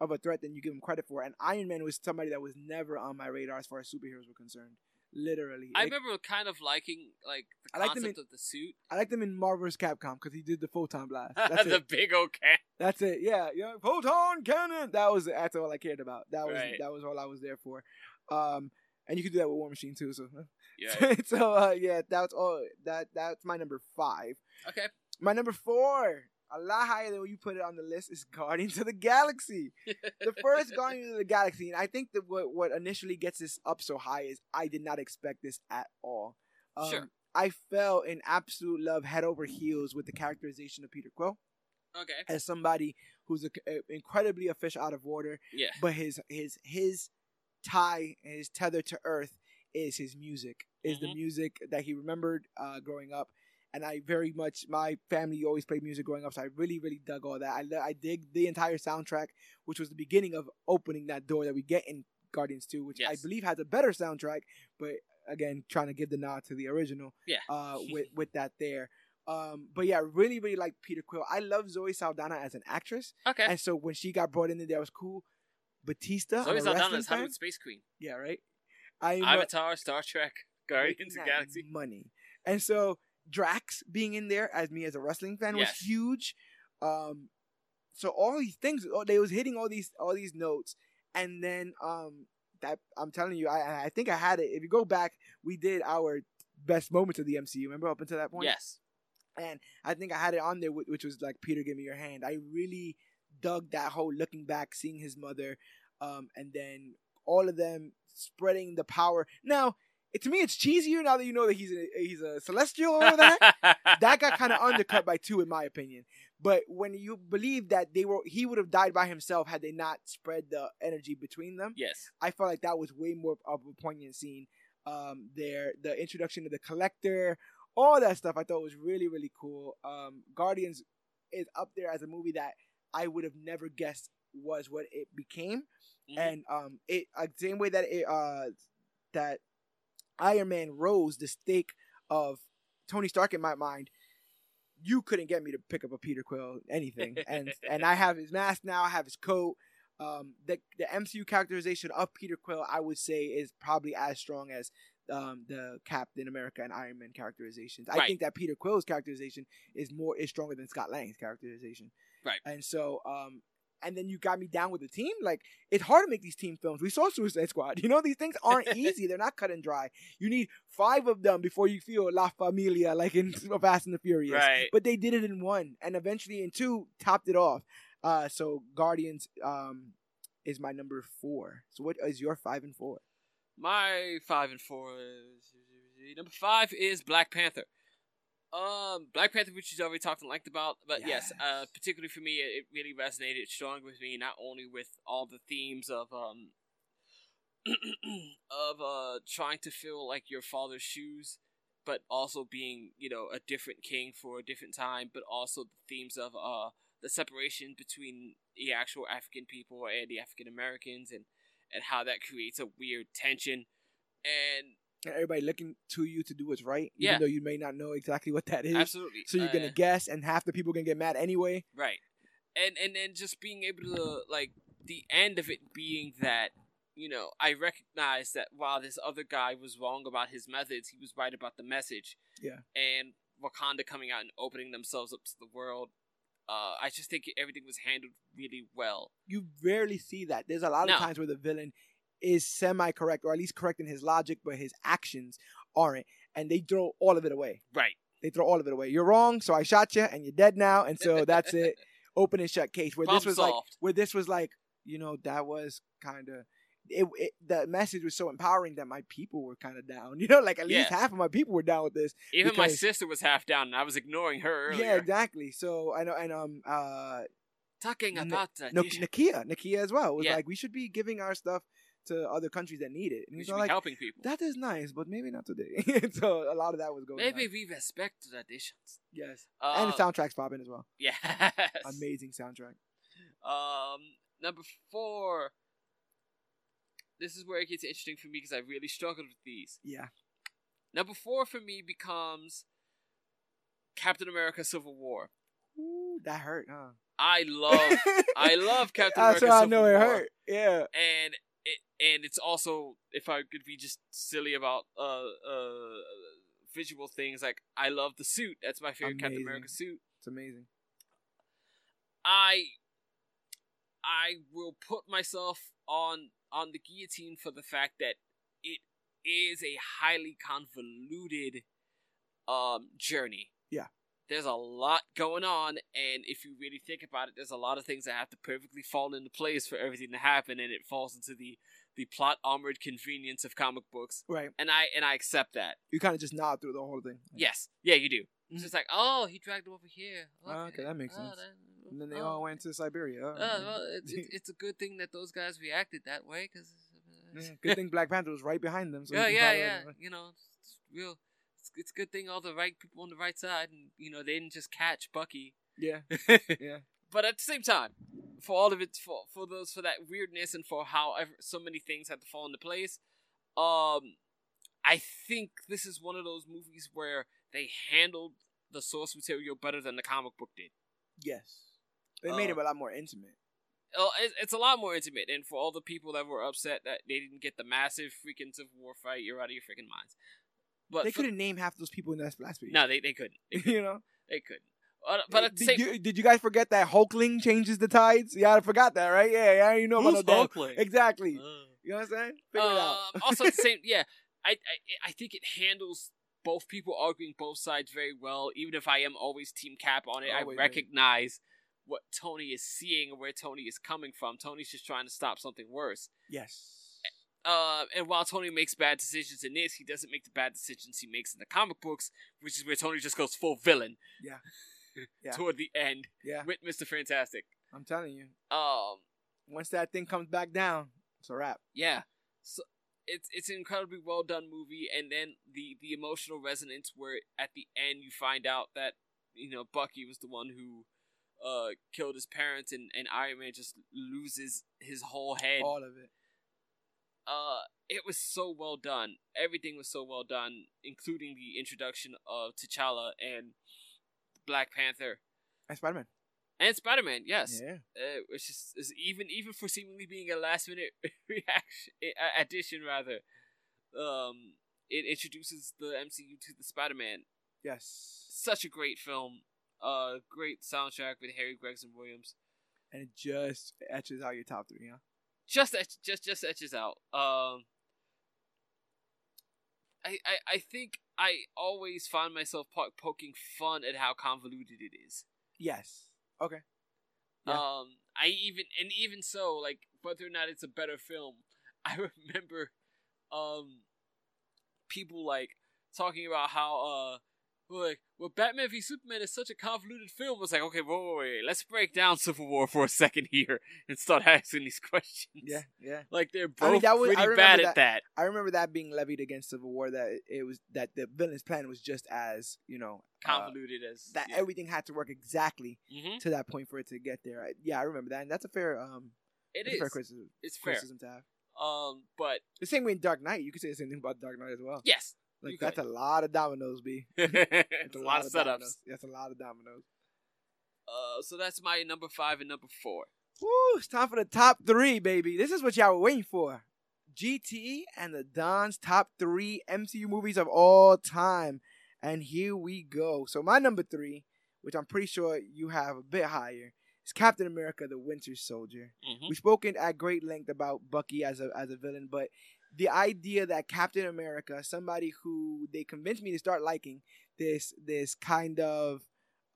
Speaker 1: of a threat than you give him credit for. And Iron Man was somebody that was never on my radar as far as superheroes were concerned. Literally.
Speaker 2: I
Speaker 1: Like,
Speaker 2: remember kind of liking like the
Speaker 1: I liked
Speaker 2: concept
Speaker 1: in-
Speaker 2: of the suit,
Speaker 1: I liked him in Marvel vs. Capcom because he did the photon blast. That's
Speaker 2: the
Speaker 1: it.
Speaker 2: big old cat.
Speaker 1: That's it. Yeah, yeah. Photon cannon. That was that's all I cared about. That was
Speaker 2: Right.
Speaker 1: that was all I was there for. Um, and you could do that with War Machine too. So,
Speaker 2: Yeah.
Speaker 1: so uh, yeah, that's all. That that's my number five.
Speaker 2: okay.
Speaker 1: My number four, a lot higher than what you put it on the list, is Guardians of the Galaxy. the first Guardians of the Galaxy, and I think that what what initially gets this up so high is I did not expect this at all. Um,
Speaker 2: Sure.
Speaker 1: I fell in absolute love, head over heels, with the characterization of Peter Quill
Speaker 2: Okay.
Speaker 1: as somebody who's a, a- incredibly a fish out of water,
Speaker 2: Yeah.
Speaker 1: but his his his tie and his tether to earth is his music, is the
Speaker 2: Mhm.
Speaker 1: music that he remembered uh, growing up. And I very much, my family always played music growing up, so I really, really dug all that. I, I dig the entire soundtrack, which was the beginning of opening that door that we get in Guardians 2, which I believe has a better soundtrack, but again, trying to give the nod to the original
Speaker 2: Yeah.
Speaker 1: uh, with, with that there. Um, but yeah, really, really like Peter Quill. I love Zoe Saldana as an actress.
Speaker 2: Okay.
Speaker 1: And so when she got brought in there, that was cool. Batista,
Speaker 2: So
Speaker 1: I'm
Speaker 2: he's
Speaker 1: a
Speaker 2: not done
Speaker 1: wrestling
Speaker 2: as
Speaker 1: fan.
Speaker 2: Hollywood Space Queen.
Speaker 1: Yeah, right. I'm a-
Speaker 2: Avatar, Star Trek, Guardians of the Galaxy.
Speaker 1: money, and so Drax being in there as me as a wrestling fan
Speaker 2: Yes.
Speaker 1: was huge. Um, so all these things, oh, they was hitting all these all these notes, and then um, that I'm telling you, I I think I had it. If you go back, we did our best moments of the MCU. Remember up until that point?
Speaker 2: Yes.
Speaker 1: and I think I had it on there, which was like Peter, give me your hand. I really dug that whole looking back, seeing his mother, um, and then all of them spreading the power. Now, to me, it's cheesier now that you know that he's a he's a celestial or that. that got kind of undercut by two, in my opinion. But when you believe that they were, he would have died by himself had they not spread the energy between them.
Speaker 2: Yes.
Speaker 1: I felt like that was way more of a poignant scene. Um, there, the introduction of the collector, all that stuff, I thought was really, really cool. Um, Guardians is up there as a movie that I would have never guessed was what it became,
Speaker 2: Mhm.
Speaker 1: and um, it uh, same way that it uh that Iron Man rose the stake of Tony Stark in my mind. You couldn't get me to pick up a Peter Quill anything, and and I have his mask now. I have his coat. Um, the the MCU characterization of Peter Quill, I would say, is probably as strong as um, the Captain America and Iron Man characterizations. I think that Peter Quill's characterization is more is stronger than Scott Lang's characterization.
Speaker 2: Right.
Speaker 1: And so, um, and then you got me down with the team. Like it's hard to make these team films. We saw Suicide Squad. You know these things aren't easy. They're not cut and dry. You need five of them before you feel La Familia, like in Fast and the Furious
Speaker 2: Right.
Speaker 1: but they did it in one and eventually in two topped it off uh so guardians um is my number four so what is your five and four
Speaker 2: My five and four is number five is Black Panther. Um, Black Panther, which you've already talked and liked about, but yes, uh, particularly for me, it, it really resonated strong with me. Not only with all the themes of um, of uh, trying to feel like your father's shoes, but also being you know a different king for a different time, but also the themes of uh the separation between the actual African people and the African Americans, and and how that creates a weird tension. And
Speaker 1: and everybody looking to you to do what's right even
Speaker 2: Yeah.
Speaker 1: though you may not know exactly what that is
Speaker 2: absolutely,
Speaker 1: so you're
Speaker 2: uh,
Speaker 1: gonna guess and half the people gonna get mad anyway
Speaker 2: Right. And and then just being able to like the end of it being that you know I recognize that while this other guy was wrong about his methods, he was right about the message.
Speaker 1: Yeah.
Speaker 2: And Wakanda coming out and opening themselves up to the world. Uh, I just think everything was handled really well.
Speaker 1: you rarely see that there's a lot of
Speaker 2: No.
Speaker 1: times where the villain is semi-correct or at least correct in his logic but his actions aren't and they throw all of it away
Speaker 2: Right.
Speaker 1: they throw all of it away. You're wrong, so I shot you, and you're dead now, and so that's it. Open and shut case. Where this
Speaker 2: Problem
Speaker 1: was like, where this was like, you know, that was kind of. It, it the message was so empowering that my people were kind of down. You know, like at least half of my people were down with this.
Speaker 2: Even my sister was half down, and I was ignoring her earlier.
Speaker 1: Yeah, exactly. So I know, and um, uh,
Speaker 2: Talking
Speaker 1: N-
Speaker 2: about
Speaker 1: no,
Speaker 2: tradition.
Speaker 1: Nakia, Nakia as well was
Speaker 2: Yeah.
Speaker 1: like, we should be giving our stuff to other countries that need it. And
Speaker 2: we should be
Speaker 1: like,
Speaker 2: helping people.
Speaker 1: that is nice, but maybe not today. so a lot of that was going.
Speaker 2: Maybe
Speaker 1: on.
Speaker 2: we respect the traditions.
Speaker 1: yes,
Speaker 2: Uh,
Speaker 1: and the soundtrack's popping as well.
Speaker 2: Yes.
Speaker 1: Amazing soundtrack.
Speaker 2: Um, number four. This is where it gets interesting for me because I really struggled with these.
Speaker 1: Yeah.
Speaker 2: Number four for me becomes Captain America: Civil War.
Speaker 1: Ooh, that hurt, huh?
Speaker 2: I love, I love Captain
Speaker 1: That's
Speaker 2: America:
Speaker 1: why I know it
Speaker 2: War,
Speaker 1: hurt. Yeah.
Speaker 2: and it and it's also if I could be just silly about uh uh visual things like I love the suit. That's my favorite Captain America suit.
Speaker 1: It's amazing.
Speaker 2: I I will put myself on on the guillotine for the fact that it is a highly convoluted um journey.
Speaker 1: Yeah.
Speaker 2: There's a lot going on and if you really think about it there's a lot of things that have to perfectly fall into place for everything to happen and it falls into the the plot armored convenience of comic books.
Speaker 1: Right.
Speaker 2: And I and I accept that.
Speaker 1: You kind of just nod through the whole thing.
Speaker 2: Yes. Yeah, you do. It's
Speaker 1: Mhm.
Speaker 2: just like, "Oh, he dragged him over here."
Speaker 1: Oh, okay, that makes
Speaker 2: Oh,
Speaker 1: sense.
Speaker 2: that-
Speaker 1: And then they
Speaker 2: oh,
Speaker 1: all went to Siberia. Oh,
Speaker 2: uh, well, it's, it's, it's a good thing that those guys reacted that way, because.
Speaker 1: Yeah, good thing Black Panther was right behind them. So
Speaker 2: yeah, yeah, yeah.
Speaker 1: them.
Speaker 2: You know, it's, it's real. It's, it's a good thing all the right people on the right side, and you know, they didn't just catch Bucky.
Speaker 1: Yeah, yeah.
Speaker 2: but at the same time, for all of it, for for those for that weirdness and for how ever, so many things had to fall into place, um, I think this is one of those movies where they handled the source material better than the comic book did.
Speaker 1: Yes. They made
Speaker 2: Uh,
Speaker 1: him a lot more intimate.
Speaker 2: Oh, it's a lot more intimate, and for all the people that were upset that they didn't get the massive freaking Civil War fight, you're out of your freaking minds. But
Speaker 1: they
Speaker 2: for-
Speaker 1: couldn't name half those people in that last video.
Speaker 2: No, they they couldn't. They,
Speaker 1: you know.
Speaker 2: they couldn't. Uh, but at the
Speaker 1: did,
Speaker 2: same,
Speaker 1: you, did you guys forget that Hulkling changes the tides? Yeah, I forgot that, right? Yeah, yeah, you know about
Speaker 2: Who's
Speaker 1: no damn-
Speaker 2: Hulkling?
Speaker 1: Exactly.
Speaker 2: Uh,
Speaker 1: You know what I'm saying? Figure it out.
Speaker 2: Um, also, the same, yeah, I, I I think it handles both people arguing both sides very well. Even if I am always Team Cap on it,
Speaker 1: Always,
Speaker 2: I recognize what Tony is seeing and where Tony is coming from. Tony's just trying to stop something worse.
Speaker 1: Yes.
Speaker 2: Uh, and while Tony makes bad decisions in this, he doesn't make the bad decisions he makes in the comic books, which is where Tony just goes full villain.
Speaker 1: Yeah. Yeah.
Speaker 2: Toward the end
Speaker 1: Yeah,
Speaker 2: with Mister Fantastic.
Speaker 1: I'm telling you.
Speaker 2: Um,
Speaker 1: Once that thing comes back down, it's a wrap.
Speaker 2: Yeah. So it's it's an incredibly well done movie and then the the emotional resonance where at the end you find out that you know Bucky was the one who uh killed his parents and and Iron Man just loses his whole head.
Speaker 1: All of it.
Speaker 2: Uh it was so well done. Everything was so well done including the introduction of T'Challa and Black Panther
Speaker 1: And Spider Man.
Speaker 2: and Spider-Man. Yes.
Speaker 1: Yeah.
Speaker 2: uh, which is, is even even for seemingly being a last minute reaction addition rather um it introduces the MCU to the Spider-Man
Speaker 1: Yes.
Speaker 2: such a great film uh great soundtrack with Harry Gregson Williams
Speaker 1: And it just etches out your top three, huh?
Speaker 2: Just just just etches out um I, I, I think I always find myself po- poking fun at how convoluted it is.
Speaker 1: Yes. Okay. Yeah.
Speaker 2: Um, I even and even so, like whether or not it's a better film, I remember, um, people like talking about how uh, like well, Batman v Superman is such a convoluted film. It's like okay, wait, wait, wait, let's break down Civil War for a second here and start asking these questions.
Speaker 1: Yeah. Yeah.
Speaker 2: like they're
Speaker 1: I mean,
Speaker 2: both
Speaker 1: that was- I
Speaker 2: pretty
Speaker 1: remember
Speaker 2: bad
Speaker 1: that-
Speaker 2: at that.
Speaker 1: I remember that being levied against Civil War. That it- was that the villain's plan was just as you know uh,
Speaker 2: Convoluted as
Speaker 1: that
Speaker 2: yeah.
Speaker 1: everything had to work exactly
Speaker 2: Mhm.
Speaker 1: to that point for it to get there. I, yeah, I remember that, and that's a fair um,
Speaker 2: it
Speaker 1: is. a fair criticism,
Speaker 2: It's fair.
Speaker 1: criticism to have.
Speaker 2: Um, but
Speaker 1: The same way in Dark Knight, you could say the same thing about Dark Knight as well.
Speaker 2: yes,
Speaker 1: like
Speaker 2: you
Speaker 1: that's a lot of dominoes, b.
Speaker 2: it's a lot of
Speaker 1: of
Speaker 2: setups.
Speaker 1: dominoes. That's a lot of dominoes.
Speaker 2: Uh, so that's my number five and number four.
Speaker 1: Woo! It's time for the top three, baby. This is what y'all were waiting for. GT and the Don's top three MCU movies of all time. And here we go. So my number three, which I'm pretty sure you have a bit higher, is Captain America: The Winter Soldier.
Speaker 2: Mhm.
Speaker 1: We've spoken at great length about Bucky as a as a villain, but the idea that Captain America, somebody who they convinced me to start liking, this this kind of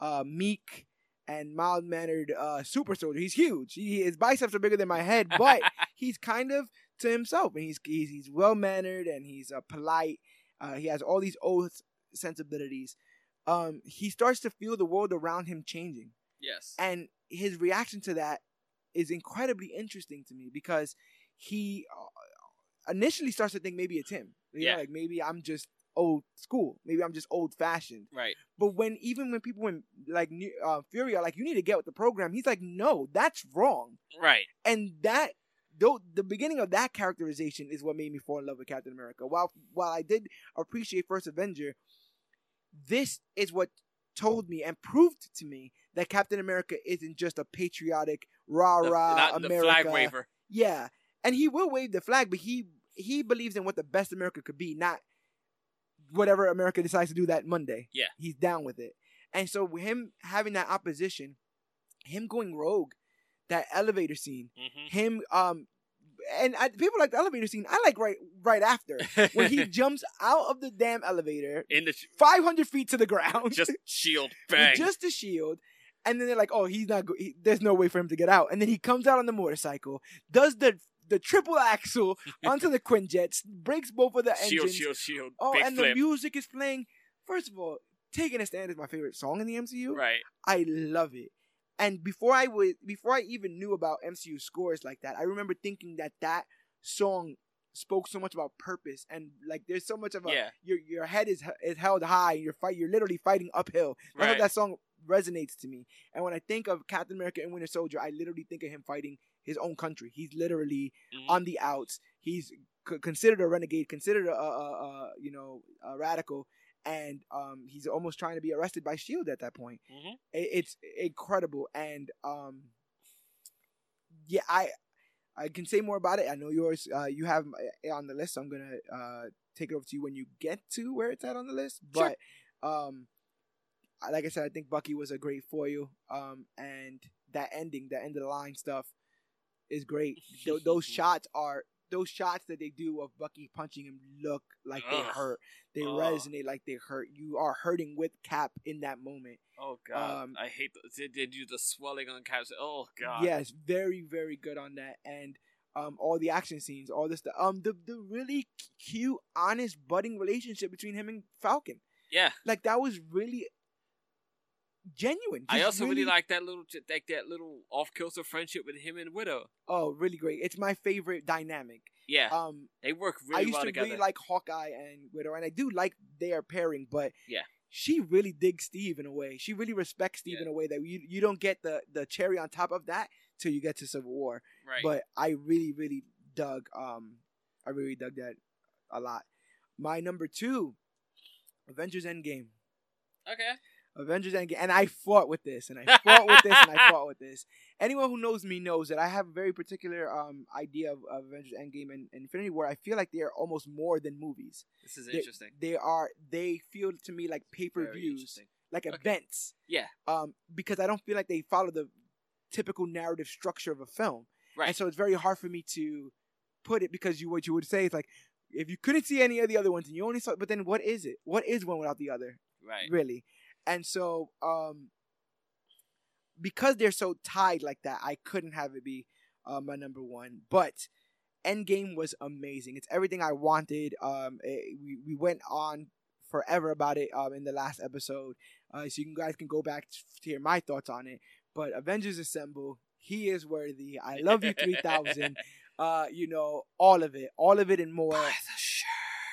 Speaker 1: uh, meek and mild mannered uh, super soldier. He's huge. He, his biceps are bigger than my head, but he's kind of to himself, and he's he's, he's well mannered and he's uh, polite. Uh, he has all these old sensibilities. Um, he starts to feel the world around him changing.
Speaker 2: yes.
Speaker 1: And his reaction to that is incredibly interesting to me because he uh, initially starts to think maybe it's him. You know,
Speaker 2: Yeah.
Speaker 1: like maybe I'm just old school. Maybe I'm just old fashioned.
Speaker 2: Right.
Speaker 1: But when even when people in like New- uh, Fury are like, you need to get with the program, he's like, no, that's wrong.
Speaker 2: Right.
Speaker 1: And that though the beginning of that characterization is what made me fall in love with Captain America. While while I did appreciate First Avenger, this is what told me and proved to me that Captain America isn't just a patriotic rah rah
Speaker 2: not the
Speaker 1: America.
Speaker 2: flag waver.
Speaker 1: Yeah, and he will wave the flag, but he he believes in what the best America could be, not whatever America decides to do that Monday.
Speaker 2: Yeah.
Speaker 1: he's down with it, and so him having that opposition, him going rogue, that elevator scene,
Speaker 2: Mm-hmm.
Speaker 1: him um, and I, people like the elevator scene. I like right right after when he jumps out of the damn elevator,
Speaker 2: in the sh-
Speaker 1: five hundred feet to the ground,
Speaker 2: just shield bang.
Speaker 1: just a shield. And then they're like, "Oh, he's not. Go- he, there's no way for him to get out." And then he comes out on the motorcycle, does the the triple axle onto the Quinjets, breaks both of the
Speaker 2: shield,
Speaker 1: engines.
Speaker 2: shield, shield.
Speaker 1: Oh,
Speaker 2: Big
Speaker 1: and
Speaker 2: flip.
Speaker 1: the music is playing. First of all, "Taking a Stand" is my favorite song in the MCU.
Speaker 2: right.
Speaker 1: I love it. And before I would, before I even knew about MCU scores like that, I remember thinking that that song spoke so much about purpose and like there's so much of a
Speaker 2: Yeah.
Speaker 1: your your head is is held high and you're fight you're literally fighting uphill. That's
Speaker 2: Right.
Speaker 1: that song resonates to me. And when I think of Captain America and Winter Soldier, I literally think of him fighting his own country. He's literally
Speaker 2: Mhm.
Speaker 1: on the outs. He's c- considered a renegade, considered a, a, a, a you know a radical, and um, he's almost trying to be arrested by Shield at that point.
Speaker 2: Mhm.
Speaker 1: It, it's incredible, and um, yeah, I I can say more about it. I know yours. Uh, you have it on the list. So I'm gonna uh, take it over to you when you get to where it's at on the list.
Speaker 2: Sure.
Speaker 1: But um, like I said, I think Bucky was a great foil. Um, and that ending, that end of the line stuff, is great. Tho- those shots are those shots that they do of Bucky punching him look like they hurt. They
Speaker 2: Ugh.
Speaker 1: resonate like they hurt. You are hurting with Cap in that moment.
Speaker 2: Oh god,
Speaker 1: Um,
Speaker 2: I hate. The, they, they do the swelling on Cap's. Oh god.
Speaker 1: Yes, very very good on that, and um, all the action scenes, all this stuff. Um, the the really cute, honest, budding relationship between him and Falcon,
Speaker 2: Yeah.
Speaker 1: like that was really genuine.
Speaker 2: I also really, like that little, like that little off kilter friendship with him and Widow.
Speaker 1: Oh, really great! It's my favorite dynamic.
Speaker 2: Yeah,
Speaker 1: Um,
Speaker 2: they work really.
Speaker 1: I used
Speaker 2: well
Speaker 1: to
Speaker 2: together.
Speaker 1: really like Hawkeye and Widow, and I do like their pairing, but
Speaker 2: Yeah.
Speaker 1: she really digs Steve in a way. She really respects Steve
Speaker 2: Yeah.
Speaker 1: in a way that you you don't get the the cherry on top of that till you get to Civil War.
Speaker 2: right.
Speaker 1: But I really, really dug um I really dug that a lot. My number two, Avengers Endgame.
Speaker 2: okay.
Speaker 1: Avengers Endgame. And I fought with this and I fought with this and I fought with this. Anyone who knows me knows that I have a very particular um idea of, of Avengers Endgame and, and Infinity War. I feel like they are almost more than movies.
Speaker 2: This is
Speaker 1: They-
Speaker 2: interesting.
Speaker 1: They are they feel to me like pay per views, like
Speaker 2: Okay.
Speaker 1: events.
Speaker 2: Yeah.
Speaker 1: Um, because I don't feel like they follow the typical narrative structure of a film.
Speaker 2: Right.
Speaker 1: And so it's very hard for me to put it because you what you would say is like if you couldn't see any of the other ones and you only saw but then what is it? What is one without the other?
Speaker 2: Right.
Speaker 1: Really? And so um because they're so tied like that, I couldn't have it be uh, my number one. But Endgame was amazing. It's everything I wanted. Um, it- we we went on forever about it um in the last episode, uh, so you guys can go back to hear my thoughts on it. But Avengers Assemble, he is worthy. I love you three thousand. Uh, you know all of it, all of it and more.
Speaker 2: Buy the shirt.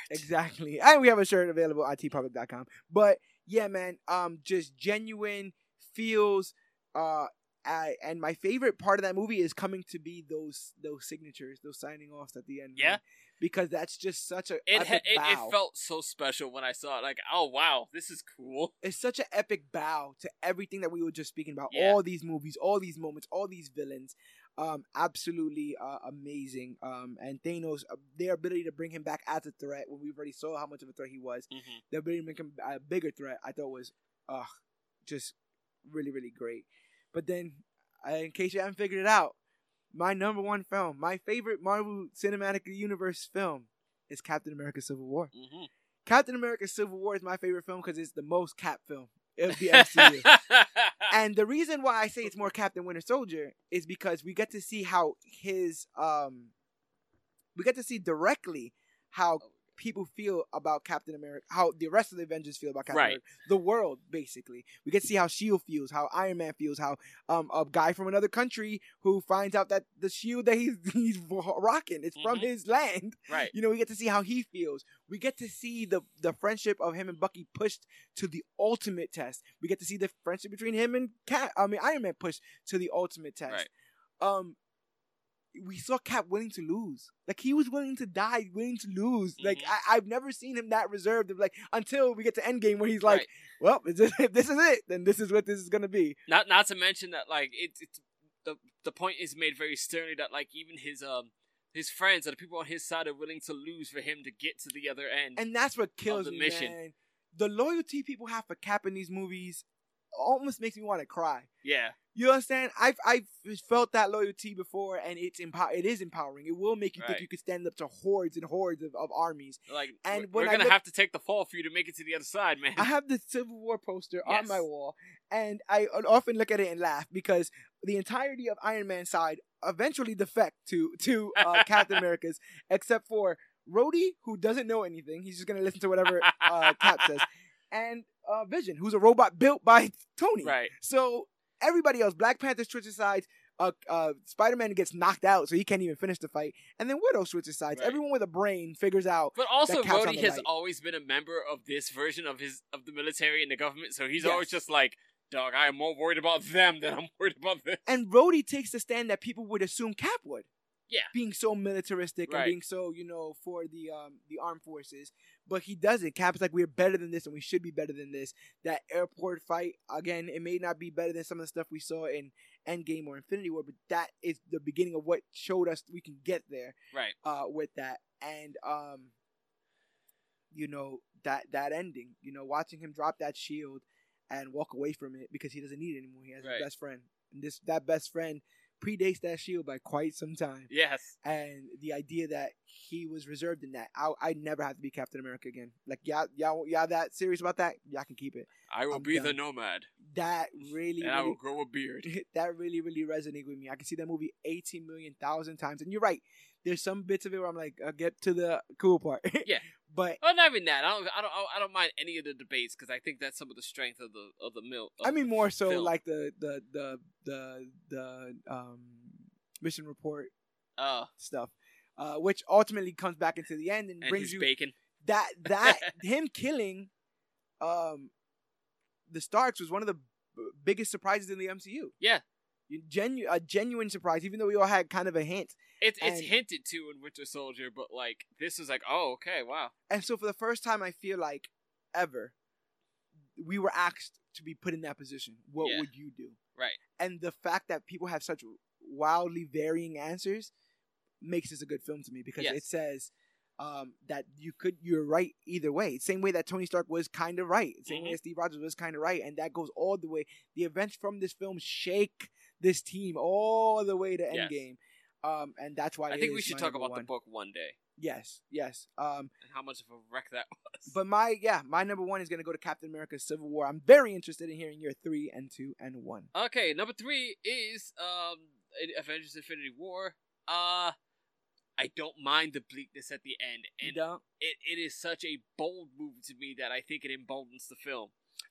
Speaker 1: Exactly. And we have a shirt available at teepublic.com. But yeah, man, um, just genuine feels. Uh, I, and my favorite part of that movie is coming to be those those signatures, those signing offs at the end. man.
Speaker 2: Yeah.
Speaker 1: because that's just such a
Speaker 2: It, ha- it it felt so special when I saw it. Like, oh wow, this is cool.
Speaker 1: it's such an epic bow to everything that we were just speaking about.
Speaker 2: Yeah.
Speaker 1: All these movies, all these moments, all these villains. Um, absolutely uh, amazing. Um, and Thanos, uh, their ability to bring him back as a threat when we already saw how much of a threat he was.
Speaker 2: Mm-hmm.
Speaker 1: the ability to make him a bigger threat, I thought was, uh, just really, really great. But then, uh, in case you haven't figured it out, my number one film, my favorite Marvel Cinematic Universe film, is Captain America: Civil War.
Speaker 2: Mm-hmm.
Speaker 1: Captain America: Civil War is my favorite film because it's the most Cap film of the MCU. And the reason why I say it's more Captain Winter Soldier is because we get to see how his um, we get to see directly how people feel about Captain America, how the rest of the Avengers feel about Captain
Speaker 2: Right.
Speaker 1: America, the world basically. We get to see how Shield feels, how Iron Man feels, how um a guy from another country who finds out that the shield that he's he's rocking is from
Speaker 2: Mhm.
Speaker 1: his land.
Speaker 2: right.
Speaker 1: You know, we get to see how he feels. We get to see the the friendship of him and Bucky pushed to the ultimate test. We get to see the friendship between him and Cap. I mean, Iron Man pushed to the ultimate test.
Speaker 2: Right.
Speaker 1: Um, we saw Cap willing to lose. Like he was willing to die, willing to lose. Like
Speaker 2: Mhm.
Speaker 1: I, I've never seen him that reserved. Like until we get to Endgame where he's like,
Speaker 2: Right.
Speaker 1: "Well, is this, if this is it, then this is what this is gonna be."
Speaker 2: Not not to mention that like it's it's the the point is made very sternly that like even his um his friends or the people on his side are willing to lose for him to get to the other end.
Speaker 1: And that's what kills
Speaker 2: the
Speaker 1: me,
Speaker 2: mission.
Speaker 1: man. The loyalty people have for Cap in these movies almost makes me want to cry.
Speaker 2: yeah.
Speaker 1: You understand? I've I've felt that loyalty before, and it's empower. It is empowering. It will make you think you could stand up to hordes and hordes of, of armies.
Speaker 2: Like
Speaker 1: And
Speaker 2: we're, we're gonna
Speaker 1: look-
Speaker 2: have to take the fall for you to make it to the other side, man.
Speaker 1: I have the Civil War poster on my wall, and I often look at it and laugh because the entirety of Iron Man's side eventually defect to to uh, Captain America's, except for Rhodey, who doesn't know anything. He's just gonna listen to whatever uh, Cap says, and uh, Vision, who's a robot built by Tony.
Speaker 2: right.
Speaker 1: So everybody else, Black Panther switches sides. Uh, uh, Spider Man gets knocked out, so he can't even finish the fight. And then Widow switches sides.
Speaker 2: Right.
Speaker 1: Everyone with a brain figures out.
Speaker 2: But also, Rhodey has
Speaker 1: right.
Speaker 2: always been a member of this version of his of the military and the government, so he's
Speaker 1: Yes.
Speaker 2: always just like, "Dog, I am more worried about them than I'm worried about this."
Speaker 1: And Rhodey takes the stand that people would assume Cap would.
Speaker 2: Yeah.
Speaker 1: Being so militaristic and being so, you know, for the um the armed forces. But he doesn't. Cap's like, we're better than this and we should be better than this. That airport fight, again, it may not be better than some of the stuff we saw in Endgame or Infinity War, but that is the beginning of what showed us we can get there
Speaker 2: Right.
Speaker 1: uh, with that. And um, you know that that ending, you know, watching him drop that shield and walk away from it because he doesn't need it anymore. He has
Speaker 2: Right.
Speaker 1: his best friend, and this that best friend predates that shield by quite some time.
Speaker 2: Yes.
Speaker 1: And the idea that he was reserved in that, I I never have to be Captain America again. Like y'all y'all y'all that serious about that? Y'all can keep it.
Speaker 2: I will
Speaker 1: I'm
Speaker 2: be the nomad,
Speaker 1: That really
Speaker 2: and I will grow a beard.
Speaker 1: that really, really resonated with me. I can see that movie 18 million thousand times. And you're right. There's some bits of it where I'm like, uh, get to the cool part.
Speaker 2: Yeah.
Speaker 1: But
Speaker 2: Oh, not even that. I don't. I don't. I don't mind any of the debates because I think that's some of the strength of the of the mill.
Speaker 1: I mean more so
Speaker 2: film.
Speaker 1: like the the the the the um mission report
Speaker 2: uh,
Speaker 1: stuff. Uh, which ultimately comes back into the end and,
Speaker 2: and
Speaker 1: brings you
Speaker 2: bacon.
Speaker 1: that that him killing um the Starks was one of the b- biggest surprises in the MCU.
Speaker 2: Yeah.
Speaker 1: Genu- a genuine surprise, even though we all had kind of a hint.
Speaker 2: It's it's
Speaker 1: and-
Speaker 2: hinted to in Winter Soldier, but like this is like, oh, okay, wow.
Speaker 1: And so for the first time, I feel like ever, we were asked to be put in that position. What
Speaker 2: Yeah.
Speaker 1: would you do?
Speaker 2: Right.
Speaker 1: And the fact that people have such wildly varying answers makes this a good film to me because
Speaker 2: Yes.
Speaker 1: it says um, that you could you're right either way. Same way that Tony Stark was kind of right. Same way
Speaker 2: Mhm.
Speaker 1: that Steve Rogers was kind of right, and that goes all the way. The events from this film shake this team all the way to
Speaker 2: Yes.
Speaker 1: Um, and that's why
Speaker 2: I think we should talk about
Speaker 1: one.
Speaker 2: the book one day
Speaker 1: Yes, yes. Um,
Speaker 2: and how much of a wreck that was.
Speaker 1: but my yeah, my number one is gonna go to Captain America: Civil War. I'm very interested in hearing your three and two and one.
Speaker 2: Okay, number three is um Avengers: Infinity War. Uh I don't mind the bleakness at the end, and
Speaker 1: Don't-
Speaker 2: it, it is such a bold move to me that I think it emboldens the film.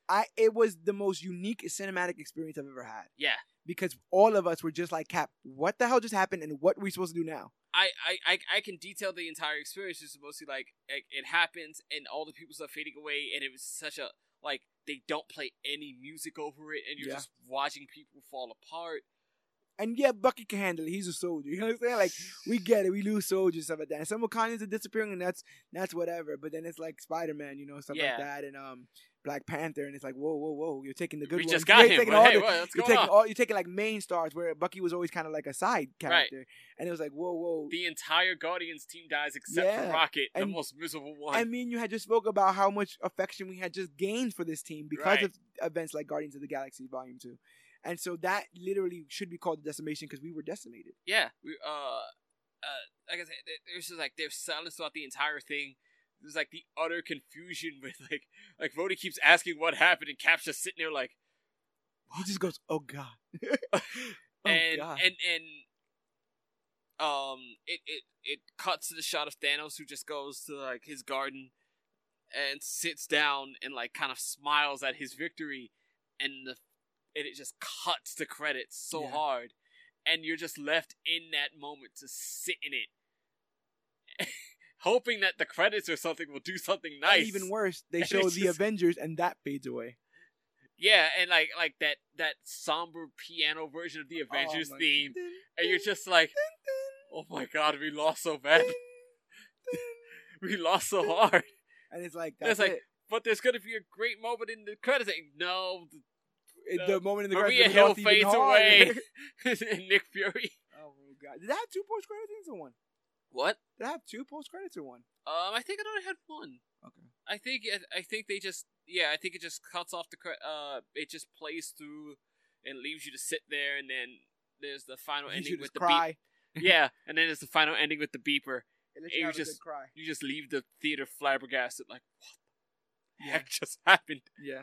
Speaker 1: I it was the most unique cinematic experience I've ever had
Speaker 2: Yeah,
Speaker 1: because all of us were just like, Cap, what the hell just happened, and what are we supposed to do now?
Speaker 2: I, I, I, can detail the entire experience. It's mostly like, like it happens, and all the people start fading away, and it was such a like they don't play any music over it, and you're
Speaker 1: Yeah.
Speaker 2: just watching people fall apart.
Speaker 1: And yeah, Bucky can handle it. He's a soldier. You know what I'm saying? Like we get it. We lose soldiers stuff like that. And some Wakandans are disappearing, and that's that's whatever. But then it's like Spider Man, you know, stuff
Speaker 2: Yeah.
Speaker 1: like that, and um Black Panther, and it's like whoa, whoa, whoa, you're taking the good
Speaker 2: we
Speaker 1: ones.
Speaker 2: just got
Speaker 1: ain't
Speaker 2: him.
Speaker 1: taking all
Speaker 2: hey,
Speaker 1: the-
Speaker 2: what- what's
Speaker 1: You're
Speaker 2: going
Speaker 1: taking
Speaker 2: on?
Speaker 1: all you're taking like main stars where Bucky was always kind of like a side character, and it was like whoa, whoa.
Speaker 2: the entire Guardians team dies except
Speaker 1: Yeah,
Speaker 2: for Rocket, the most miserable one.
Speaker 1: I mean, you had just spoke about how much affection we had just gained for this team because
Speaker 2: Right.
Speaker 1: of events like Guardians of the Galaxy Volume Two, and so that literally should be called the decimation because we were decimated.
Speaker 2: yeah, we, uh, uh, like I said, there- there's just like there's silence throughout the entire thing. There's like the utter confusion with like like Rhodey keeps asking what happened, and Cap's just sitting there like,
Speaker 1: He just goes, "Oh God, oh
Speaker 2: and
Speaker 1: God."
Speaker 2: and and um, it it it cuts to the shot of Thanos who just goes to like his garden and sits down and like kind of smiles at his victory, and the and it just cuts the credits so
Speaker 1: Yeah.
Speaker 2: hard, and you're just left in that moment to sit in it. Hoping that the credits or something will do something nice.
Speaker 1: And even worse, they
Speaker 2: And
Speaker 1: show the
Speaker 2: just-
Speaker 1: Avengers, and that fades away.
Speaker 2: Yeah, and like like that that somber piano version of the Avengers
Speaker 1: Oh,
Speaker 2: theme, and you're just like, oh my god, we lost so bad, we lost so hard.
Speaker 1: and it's like
Speaker 2: It's
Speaker 1: that's
Speaker 2: like,
Speaker 1: it.
Speaker 2: But there's gonna be a great moment in the credits. Like, no,
Speaker 1: It-
Speaker 2: uh,
Speaker 1: the moment in the
Speaker 2: Maria
Speaker 1: credits,
Speaker 2: Hill fades away, and Nick Fury.
Speaker 1: oh my God! Did that have two post credits or one?
Speaker 2: What?
Speaker 1: Did have two post credits or one?
Speaker 2: Um, I think it only had one.
Speaker 1: Okay.
Speaker 2: I think I think they just yeah, I think it just cuts off the cre- uh, it just plays through and leaves you to sit there, and then there's the final ending with the
Speaker 1: cry.
Speaker 2: beep. Yeah, and then there's the final ending with the beeper.
Speaker 1: It let
Speaker 2: you just-
Speaker 1: cry.
Speaker 2: You just leave the theater flabbergasted, like what the
Speaker 1: Yeah.
Speaker 2: heck just happened.
Speaker 1: Yeah.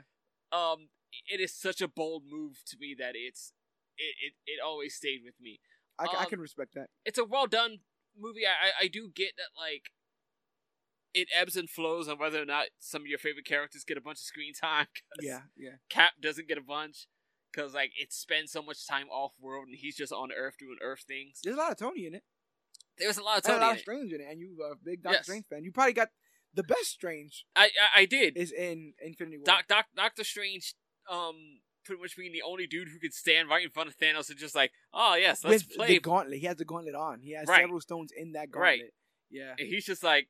Speaker 2: Um, it is such a bold move to me that it's it it, it always stayed with me.
Speaker 1: I, ca- I
Speaker 2: Um,
Speaker 1: can respect that.
Speaker 2: It's a well done movie. I I, do get that like. It ebbs and flows on whether or not some of your favorite characters get a bunch of screen time. 'cause
Speaker 1: Yeah, yeah.
Speaker 2: Cap doesn't get a bunch because like it spends so much time off world and he's just on Earth doing Earth things.
Speaker 1: There's a lot of Tony in it.
Speaker 2: There's a lot of Tony.
Speaker 1: a lot
Speaker 2: in
Speaker 1: of
Speaker 2: it.
Speaker 1: Strange in it, and you are a big Doctor
Speaker 2: Yes.
Speaker 1: Strange fan. You probably got the best Strange
Speaker 2: I, I I did.
Speaker 1: is in Infinity War.
Speaker 2: Doc, Doc, Doctor Strange, um, pretty much being the only dude who could stand right in front of Thanos and just like, oh yes, let's
Speaker 1: with
Speaker 2: play.
Speaker 1: the gauntlet. He has the gauntlet on. He has
Speaker 2: Right.
Speaker 1: several stones in that gauntlet. Right. Yeah.
Speaker 2: and he's just like,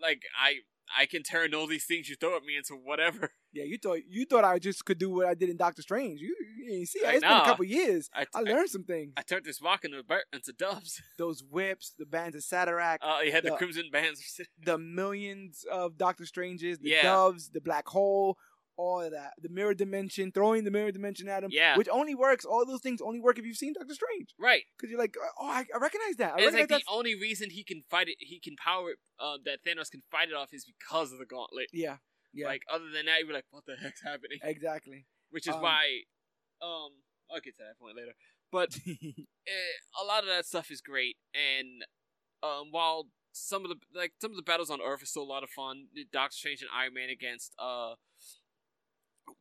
Speaker 2: like I I can turn all these things you throw at me into whatever.
Speaker 1: Yeah, you thought you thought I just could do what I did in Doctor Strange. You, you didn't see.
Speaker 2: I
Speaker 1: It's been a couple years.
Speaker 2: I,
Speaker 1: I
Speaker 2: I,
Speaker 1: learned some things.
Speaker 2: I turned this rock into, into doves.
Speaker 1: Those whips, the bands of Cyttorak,
Speaker 2: Oh, you had the,
Speaker 1: The-
Speaker 2: crimson bands.
Speaker 1: the millions of Doctor Stranges, the
Speaker 2: Yeah.
Speaker 1: doves, the black hole, all of that. The mirror dimension, throwing the mirror dimension at him.
Speaker 2: Yeah.
Speaker 1: Which only works. All those things only work if you've seen Doctor Strange.
Speaker 2: right.
Speaker 1: Because you're like, oh, I, I recognize that. I
Speaker 2: And it's
Speaker 1: recognize
Speaker 2: like the only reason he can fight it, he can power it, uh, that Thanos can fight it off is because of the gauntlet.
Speaker 1: Yeah. Yeah.
Speaker 2: Like other than that, you'd be like, "What the heck's happening?"
Speaker 1: exactly.
Speaker 2: Which is
Speaker 1: Um,
Speaker 2: why, um, I'll get to that point later. But eh, a lot of that stuff is great, and um, while some of the like some of the battles on Earth are still a lot of fun, Doctor Strange and Iron Man against uh,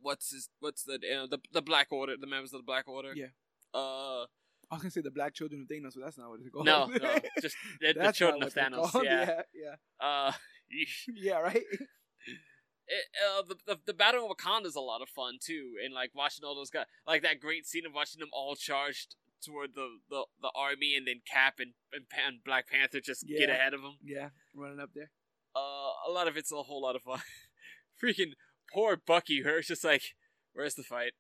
Speaker 2: what's his what's the uh, the the Black Order, the members of the Black Order.
Speaker 1: Yeah.
Speaker 2: Uh,
Speaker 1: I was gonna say the Black Children of Thanos, but that's not what it's called.
Speaker 2: no, no, just the, the children of Thanos.
Speaker 1: called.
Speaker 2: Yeah.
Speaker 1: yeah,
Speaker 2: Uh,
Speaker 1: yeah, right.
Speaker 2: it, uh, the, the the battle of Wakanda is a lot of fun too, and like watching all those guys, like that great scene of watching them all charged toward the the, the army, and then Cap and, and Pan, Black Panther just get ahead of them.
Speaker 1: Yeah, running up there.
Speaker 2: Uh, a lot of it's a whole lot of fun. Freaking poor Bucky, her, it's just like, where's the fight?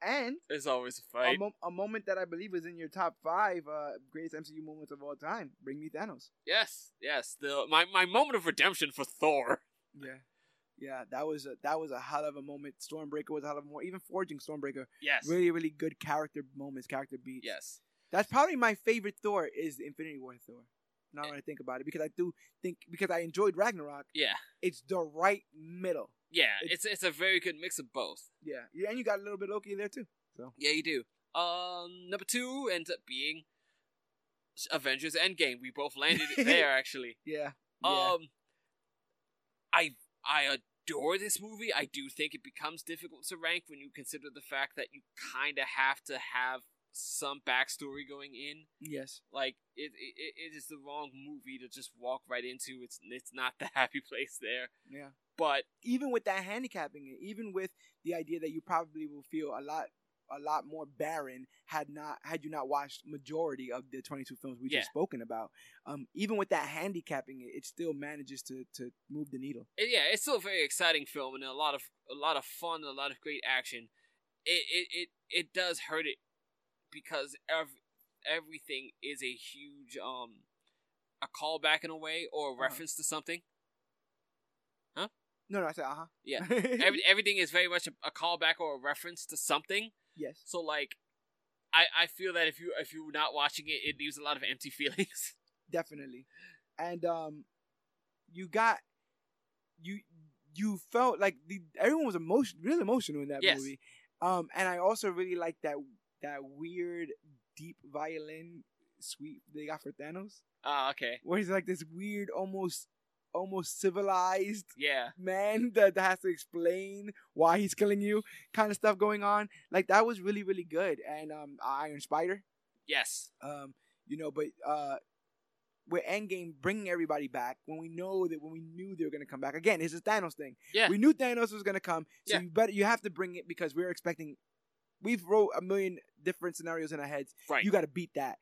Speaker 1: And
Speaker 2: There's always a
Speaker 1: a,
Speaker 2: fight.
Speaker 1: mo- a moment that I believe is in your top five uh, greatest MCU moments of all time. Bring me Thanos.
Speaker 2: yes, yes. The my my moment of redemption for Thor.
Speaker 1: Yeah, yeah. That was a, that was a hell of a moment. Stormbreaker was a hell of a moment. Even forging Stormbreaker,
Speaker 2: Yes.
Speaker 1: really, really good character moments, character beats.
Speaker 2: Yes.
Speaker 1: That's probably my favorite Thor is Infinity War Thor. Now when I think about it, because I do think because I enjoyed Ragnarok,
Speaker 2: Yeah.
Speaker 1: it's the right middle.
Speaker 2: Yeah.
Speaker 1: It's-
Speaker 2: It's a very good mix of both.
Speaker 1: Yeah, yeah, and you got a little bit Loki there too. So
Speaker 2: Yeah, you do. Um, number two ends up being Avengers Endgame. We both landed there actually.
Speaker 1: yeah, yeah,
Speaker 2: Um, I I adore this movie. I do think it becomes difficult to rank when you consider the fact that you kind of have to have some backstory going in.
Speaker 1: yes,
Speaker 2: Like it, it, it is the wrong movie to just walk right into. It's it's not the happy place there.
Speaker 1: yeah.
Speaker 2: But
Speaker 1: even with that handicapping it, even with the idea that you probably will feel a lot a lot more barren had not had you not watched majority of the 22 films we
Speaker 2: Yeah.
Speaker 1: just spoken about um even with that handicapping it it still manages to to move the needle
Speaker 2: yeah, it's still a very exciting film and a lot of a lot of fun, and a lot of great action. It it it, it does hurt it because ev- everything is a huge um a callback in a way or a
Speaker 1: Uh-huh.
Speaker 2: reference to something.
Speaker 1: No no i said uh-huh
Speaker 2: Yeah. Every, everything is very much a, a callback or a reference to something.
Speaker 1: yes
Speaker 2: So like, I I feel that if you if you're not watching it, it leaves a lot of empty feelings.
Speaker 1: definitely and um you got you you felt like the everyone was emotion really emotional in that
Speaker 2: Yes.
Speaker 1: movie um and i also really like that that weird deep violin suite they got for thanos
Speaker 2: Ah, okay.
Speaker 1: where he's like this weird almost almost civilized
Speaker 2: Yeah.
Speaker 1: man that has to explain why he's killing you kind of stuff going on like that was really really good and um iron spider
Speaker 2: Yes.
Speaker 1: um, you know, but uh, with Endgame bringing everybody back when we know that when we knew they were gonna come back again, it's a Thanos thing.
Speaker 2: Yeah.
Speaker 1: we knew Thanos was gonna come, so
Speaker 2: Yeah.
Speaker 1: you better you have to bring it because we're expecting. We've wrote a million different scenarios in our heads.
Speaker 2: Right.
Speaker 1: You got to beat that.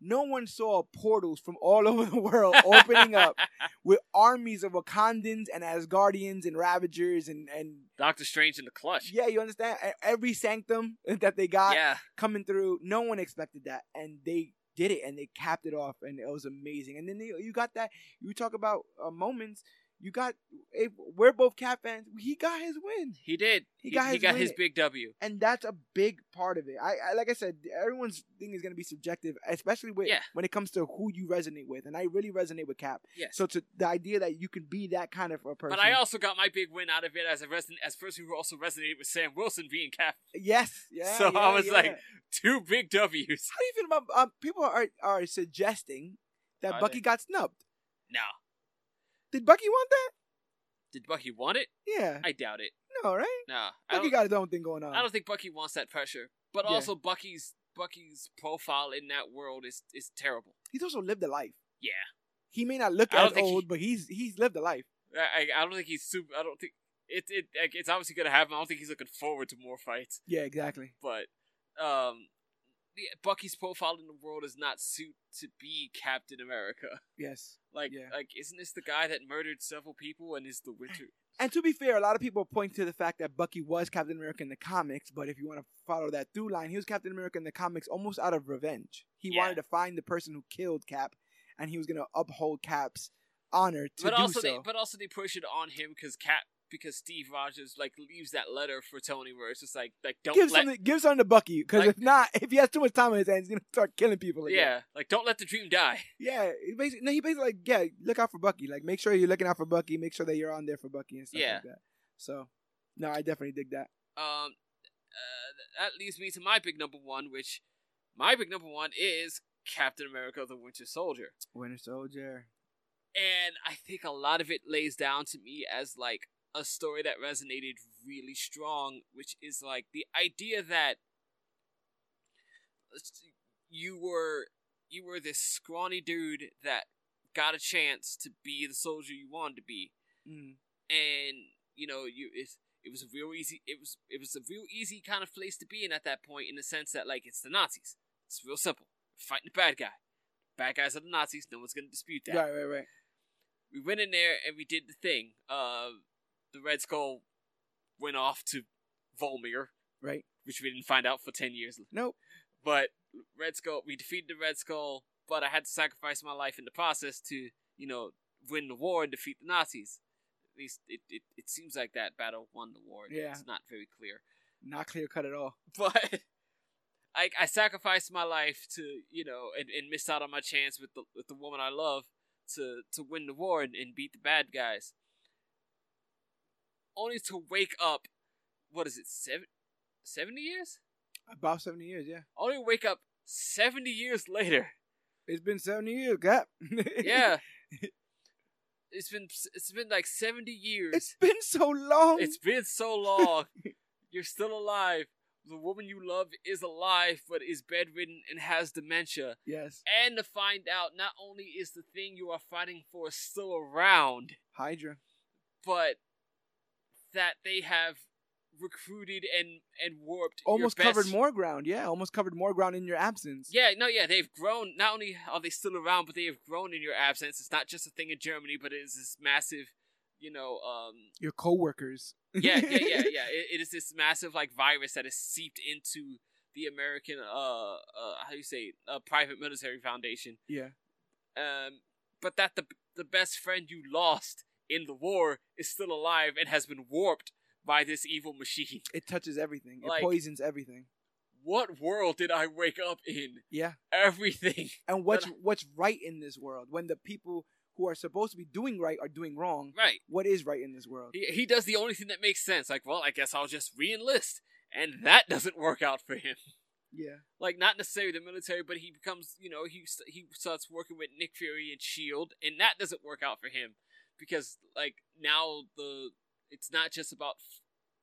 Speaker 1: No one saw portals from all over the world opening up with armies of Wakandans and Asgardians and Ravagers and and
Speaker 2: Doctor Strange in the clutch.
Speaker 1: yeah, you understand every sanctum that they got
Speaker 2: Yeah.
Speaker 1: coming through. No one expected that, and they did it, and they capped it off, and it was amazing. And then they, you got that. You talk about uh, moments. You got. If we're both Cap fans. He got his win,
Speaker 2: He did.
Speaker 1: He got
Speaker 2: he
Speaker 1: his
Speaker 2: got
Speaker 1: win.
Speaker 2: his big W.
Speaker 1: and that's a big part of it. I, I like I said, everyone's thing is gonna be subjective, especially with
Speaker 2: Yeah.
Speaker 1: when it comes to who you resonate with. And I really resonate with Cap.
Speaker 2: Yes.
Speaker 1: So to the idea that you can be that kind of a person.
Speaker 2: But I also got my big win out of it as a reson- as person who also resonated with Sam Wilson being Cap.
Speaker 1: yes, yeah.
Speaker 2: So I was
Speaker 1: yeah.
Speaker 2: like, Two big W's.
Speaker 1: how do you feel about um, people are are suggesting that
Speaker 2: Are
Speaker 1: Bucky
Speaker 2: they?
Speaker 1: got snubbed?
Speaker 2: No.
Speaker 1: Did Bucky want that?
Speaker 2: Did Bucky want it?
Speaker 1: Yeah.
Speaker 2: I doubt it.
Speaker 1: no, right?
Speaker 2: No. I
Speaker 1: Bucky got his own thing going on.
Speaker 2: I don't think Bucky wants that pressure. But
Speaker 1: Yeah.
Speaker 2: also Bucky's Bucky's profile in that world is is terrible.
Speaker 1: He's also lived a life.
Speaker 2: Yeah.
Speaker 1: He may not look as
Speaker 2: think he-
Speaker 1: old, but he's he's lived a life.
Speaker 2: I, I don't think he's super. I don't think it it like, it's obviously gonna happen. I don't think he's looking forward to more fights.
Speaker 1: Yeah, exactly.
Speaker 2: But um, Bucky's profile in the world is not suit to be Captain America.
Speaker 1: Yes.
Speaker 2: Like
Speaker 1: Yeah.
Speaker 2: like isn't this the guy that murdered several people and is the Winter?
Speaker 1: And to be fair, a lot of people point to the fact that Bucky was Captain America in the comics, but if you want to follow that through line, he was Captain America in the comics almost out of revenge. He
Speaker 2: Yeah.
Speaker 1: wanted to find the person who killed Cap, and he was going to uphold Cap's honor to
Speaker 2: but
Speaker 1: do
Speaker 2: also
Speaker 1: so.
Speaker 2: they but also they push it on him because Cap because Steve Rogers like leaves that letter for Tony where it's just like like don't
Speaker 1: give
Speaker 2: let
Speaker 1: something, give something to Bucky, because
Speaker 2: Like-
Speaker 1: if not, if he has too much time on his hands, he's gonna start killing people. Again.
Speaker 2: yeah like don't let the dream die.
Speaker 1: yeah. He basically, no, he basically like, yeah, look out for Bucky. Like, make sure you're looking out for Bucky. Make sure that you're on there for Bucky and stuff
Speaker 2: Yeah.
Speaker 1: like that. So, no, I definitely dig that.
Speaker 2: Um, uh, that leads me to my big number one, which my big number one is Captain America: The Winter Soldier.
Speaker 1: Winter Soldier.
Speaker 2: and I think a lot of it lays down to me as like a story that resonated really strong, which is like the idea that you were you were this scrawny dude that got a chance to be the soldier you wanted to be,
Speaker 1: Mm.
Speaker 2: and you know you it, it was a real easy it was it was a real easy kind of place to be in at that point in the sense that like it's the Nazis. It's real simple. Fighting the bad guy. Bad guys are the Nazis. No one's gonna dispute that
Speaker 1: Right, right, right.
Speaker 2: we went in there and we did the thing. Uh, the Red Skull went off to Vormir,
Speaker 1: Right.
Speaker 2: which we didn't find out for ten years.
Speaker 1: Nope.
Speaker 2: But Red Skull, we defeated the Red Skull, but I had to sacrifice my life in the process to, you know, win the war and defeat the Nazis. At least it, it, it seems like that battle won the war.
Speaker 1: Yeah.
Speaker 2: It's not very clear.
Speaker 1: Not clear cut at all.
Speaker 2: But I, I sacrificed my life to, you know, and, and missed out on my chance with the with the woman I love to to win the war and, and beat the bad guys. Only to wake up, what is it, seven, 70 years?
Speaker 1: About 70 years, yeah.
Speaker 2: Only wake up 70 years later.
Speaker 1: It's been 70 years, Cap.
Speaker 2: Yeah. it's been it's been like 70 years.
Speaker 1: it's been so long.
Speaker 2: It's been so long. You're still alive. The woman you love is alive, but is bedridden and has dementia.
Speaker 1: yes.
Speaker 2: And to find out not only is the thing you are fighting for still around,
Speaker 1: Hydra.
Speaker 2: but that they have recruited and and warped
Speaker 1: Almost covered more ground. Yeah, almost covered more ground in your absence.
Speaker 2: Yeah, no, yeah, they've grown. Not only are they still around, but they have grown in your absence. It's not just a thing in Germany, but it is this massive, you know, um,
Speaker 1: Your coworkers.
Speaker 2: yeah, yeah, yeah, yeah. It, it is this massive like virus that has seeped into the American uh uh how do you say uh, private military foundation.
Speaker 1: yeah.
Speaker 2: Um, but that the the best friend you lost in the war is still alive and has been warped by this evil machine.
Speaker 1: It touches everything. It poisons everything.
Speaker 2: What world did I wake up in?
Speaker 1: Yeah.
Speaker 2: Everything.
Speaker 1: And what's
Speaker 2: But-
Speaker 1: what's right in this world when the people who are supposed to be doing right are doing wrong?
Speaker 2: Right.
Speaker 1: What is right in this world?
Speaker 2: He he does the only thing that makes sense. Like, well, I guess I'll just re-enlist, and that doesn't work out for him.
Speaker 1: Yeah.
Speaker 2: like not necessarily the military, but he becomes, you know, he he starts working with Nick Fury and Shield, and that doesn't work out for him because like now the it's not just about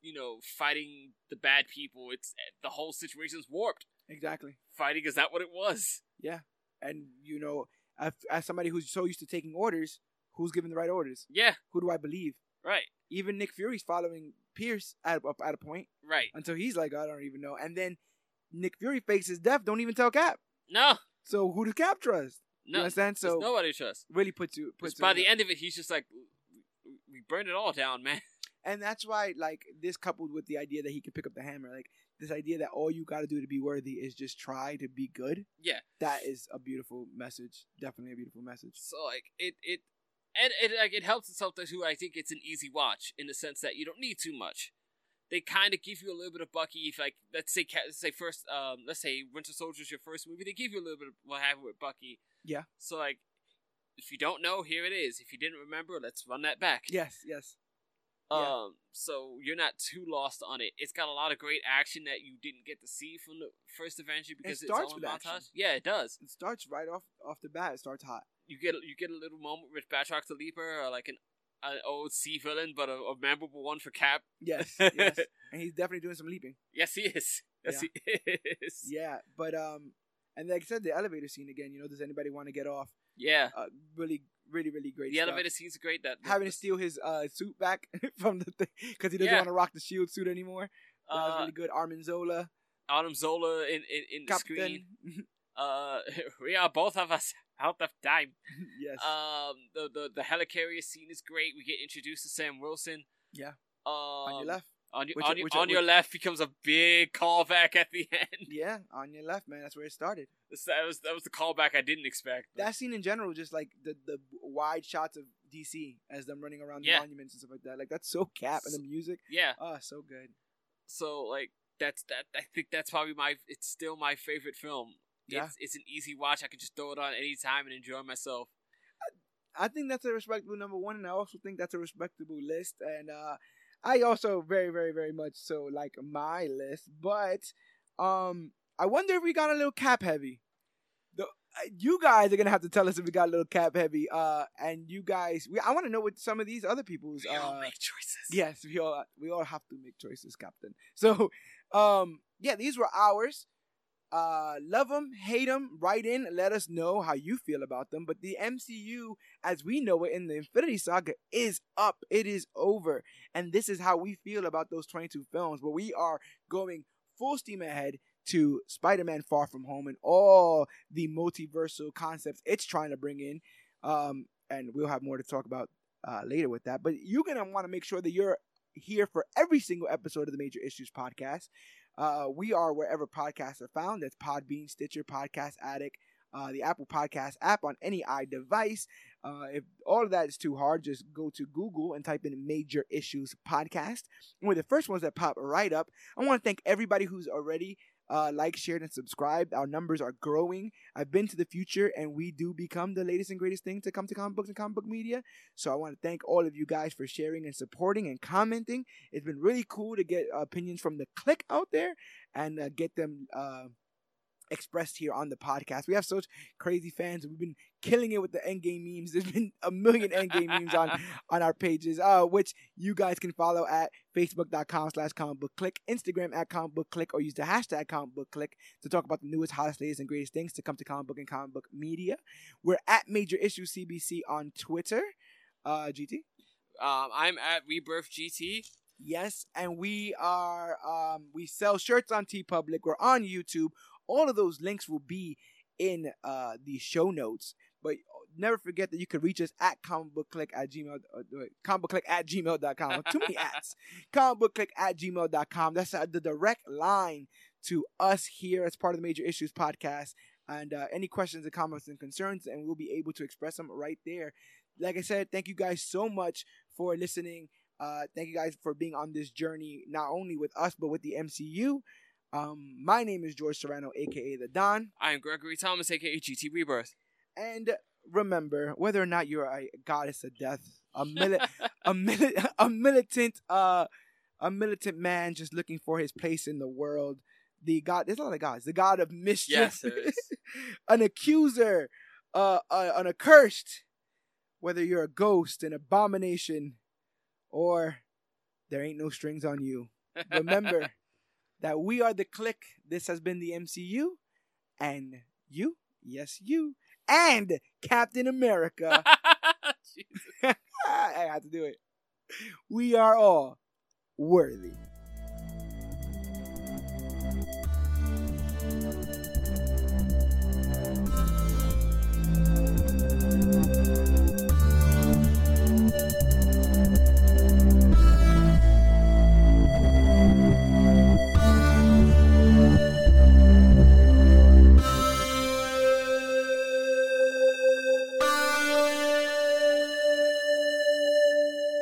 Speaker 2: you know fighting the bad people; it's the whole situation's warped.
Speaker 1: Exactly.
Speaker 2: Fighting is not what it was.
Speaker 1: Yeah, and you know, as, as somebody who's so used to taking orders, who's giving the right orders?
Speaker 2: Yeah,
Speaker 1: Who do I believe?
Speaker 2: right,
Speaker 1: Even Nick Fury's following Pierce at a, at a point
Speaker 2: right.
Speaker 1: until he's like, I don't even know. And then Nick Fury fakes his death. Don't even tell Cap.
Speaker 2: No,
Speaker 1: So who does Cap trust? You
Speaker 2: no,
Speaker 1: understand?
Speaker 2: there's
Speaker 1: So
Speaker 2: nobody trusts.
Speaker 1: really puts you puts
Speaker 2: By the
Speaker 1: a-
Speaker 2: end of it, he's just like, we burned it all down, man.
Speaker 1: and that's why like this coupled with the idea that he can pick up the hammer, like this idea that all you got to do to be worthy is just try to be good.
Speaker 2: Yeah.
Speaker 1: that is a beautiful message. Definitely a beautiful message.
Speaker 2: So like it it and it like it helps itself to who I think it's an easy watch in the sense that you don't need too much. They kind of give you a little bit of Bucky. If like let's say let's say first um let's say Winter Soldier's your first movie, they give you a little bit of what happened with Bucky.
Speaker 1: Yeah.
Speaker 2: So like if you don't know, here it is. If you didn't remember, let's run that back.
Speaker 1: Yes, yes. Yeah.
Speaker 2: Um, so you're not too lost on it. It's got a lot of great action that you didn't get to see from the first adventure because it's
Speaker 1: starts
Speaker 2: all
Speaker 1: with
Speaker 2: montage.
Speaker 1: action.
Speaker 2: Yeah, it does.
Speaker 1: It starts right off off the bat. It starts hot.
Speaker 2: you get you get a little moment with Batroc the Leaper, or like an an old sea villain, but a, a memorable one for Cap.
Speaker 1: Yes, yes. and he's definitely doing some leaping.
Speaker 2: Yes, he is. Yes, he is.
Speaker 1: Yeah, but um, and like I said, the elevator scene again. You know, does anybody want to get off?
Speaker 2: Yeah.
Speaker 1: Uh, really, really, really great.
Speaker 2: The
Speaker 1: stuff.
Speaker 2: elevator scenes great. That
Speaker 1: having to steal his uh suit back from the thing because he doesn't
Speaker 2: Yeah.
Speaker 1: want to rock the shield suit anymore. That was
Speaker 2: uh,
Speaker 1: really good. Arnim Zola,
Speaker 2: Autumn Zola in in, in the screen. Uh, we are both of us out of time.
Speaker 1: yes,
Speaker 2: Um, the the the helicarrier scene is great. We get introduced to Sam Wilson.
Speaker 1: Yeah.
Speaker 2: Um,
Speaker 1: on your left.
Speaker 2: On, your
Speaker 1: Which-
Speaker 2: on, your,
Speaker 1: which-
Speaker 2: on your left becomes a big callback at the end.
Speaker 1: Yeah, on your left, man. That's where it started.
Speaker 2: that was that was the callback I didn't expect.
Speaker 1: That scene in general, just like the the wide shots of DC as them running around the
Speaker 2: Yeah.
Speaker 1: monuments and stuff like that. Like that's so cap, and the music,
Speaker 2: yeah.
Speaker 1: oh, so good.
Speaker 2: So like that's that. I think that's probably my. It's still my favorite film.
Speaker 1: Yeah.
Speaker 2: It's it's an easy watch. I can just throw it on anytime and enjoy myself.
Speaker 1: I think that's a respectable number one, and I also think that's a respectable list. And uh, I also very, very, very much so like my list. But um, I wonder if we got a little cap heavy. The, uh, you guys are gonna have to tell us if we got a little cap heavy. Uh, and you guys, we, I want to know what some of these other people's.
Speaker 2: We all
Speaker 1: uh,
Speaker 2: make choices.
Speaker 1: Yes, we all we all have to make choices, Captain. So, um, yeah, these were ours. Uh, love them, hate them, write in, let us know how you feel about them. But the MCU, as we know it in the Infinity Saga, is up. It is over, and this is how we feel about those twenty-two films. But we are going full steam ahead to Spider-Man: Far From Home and all the multiversal concepts it's trying to bring in. Um, and we'll have more to talk about uh, later with that. But you're gonna want to make sure that you're here for every single episode of the Major Issues podcast. Uh, we are wherever podcasts are found. That's Podbean, Stitcher, Podcast Addict, uh, the Apple Podcast app on any iDevice. Uh, if all of that is too hard, just go to Google and type in Major Issues Podcast. And we're the first ones that pop right up. I want to thank everybody who's already uh, liked, shared, and subscribed. Our numbers are growing. I've been to the future, and we do become the latest and greatest thing to come to comic books and comic book media. So I want to thank all of you guys for sharing and supporting and commenting. It's been really cool to get opinions from the click out there and uh, get them uh, expressed here on the podcast. We have such crazy fans. We've been killing it with the endgame memes. There's been a million endgame memes on on our pages, uh, which you guys can follow at facebook.com slash comic book click, Instagram at comic book click, or use the hashtag comic book click to talk about the newest, hottest, latest, and greatest things to come to comic book and comic book media. We're at Major Issue CBC on Twitter. Uh, GT?
Speaker 2: Um, I'm at Rebirth GT.
Speaker 1: Yes, and we are um we sell shirts on TeePublic. We're on YouTube. All of those links will be in uh the show notes. But never forget that you can reach us at comicbookclick at gmail uh, wait, comicbookclick at gmail.com. Too many ads. comicbookclick at gmail.com. That's uh, the direct line to us here as part of the Major Issues podcast. And uh, any questions and comments and concerns, and we'll be able to express them right there. Like I said, thank you guys so much for listening. Uh, thank you guys for being on this journey, not only with us, but with the MCU. Um, my name is George Serrano, aka The Don.
Speaker 2: I am Gregory Thomas, aka GT Rebirth.
Speaker 1: And remember, whether or not you're a goddess of death, a mili- a, mili- a militant, uh, a militant man just looking for his place in the world, the god, there's a lot of gods, the god of mischief,
Speaker 2: Yes,
Speaker 1: an accuser, uh, uh, an accursed, whether you're a ghost, an abomination, or there ain't no strings on you. Remember that we are the click. This has been the MCU, and you, yes, you, and Captain America. I had to do it. We are all worthy.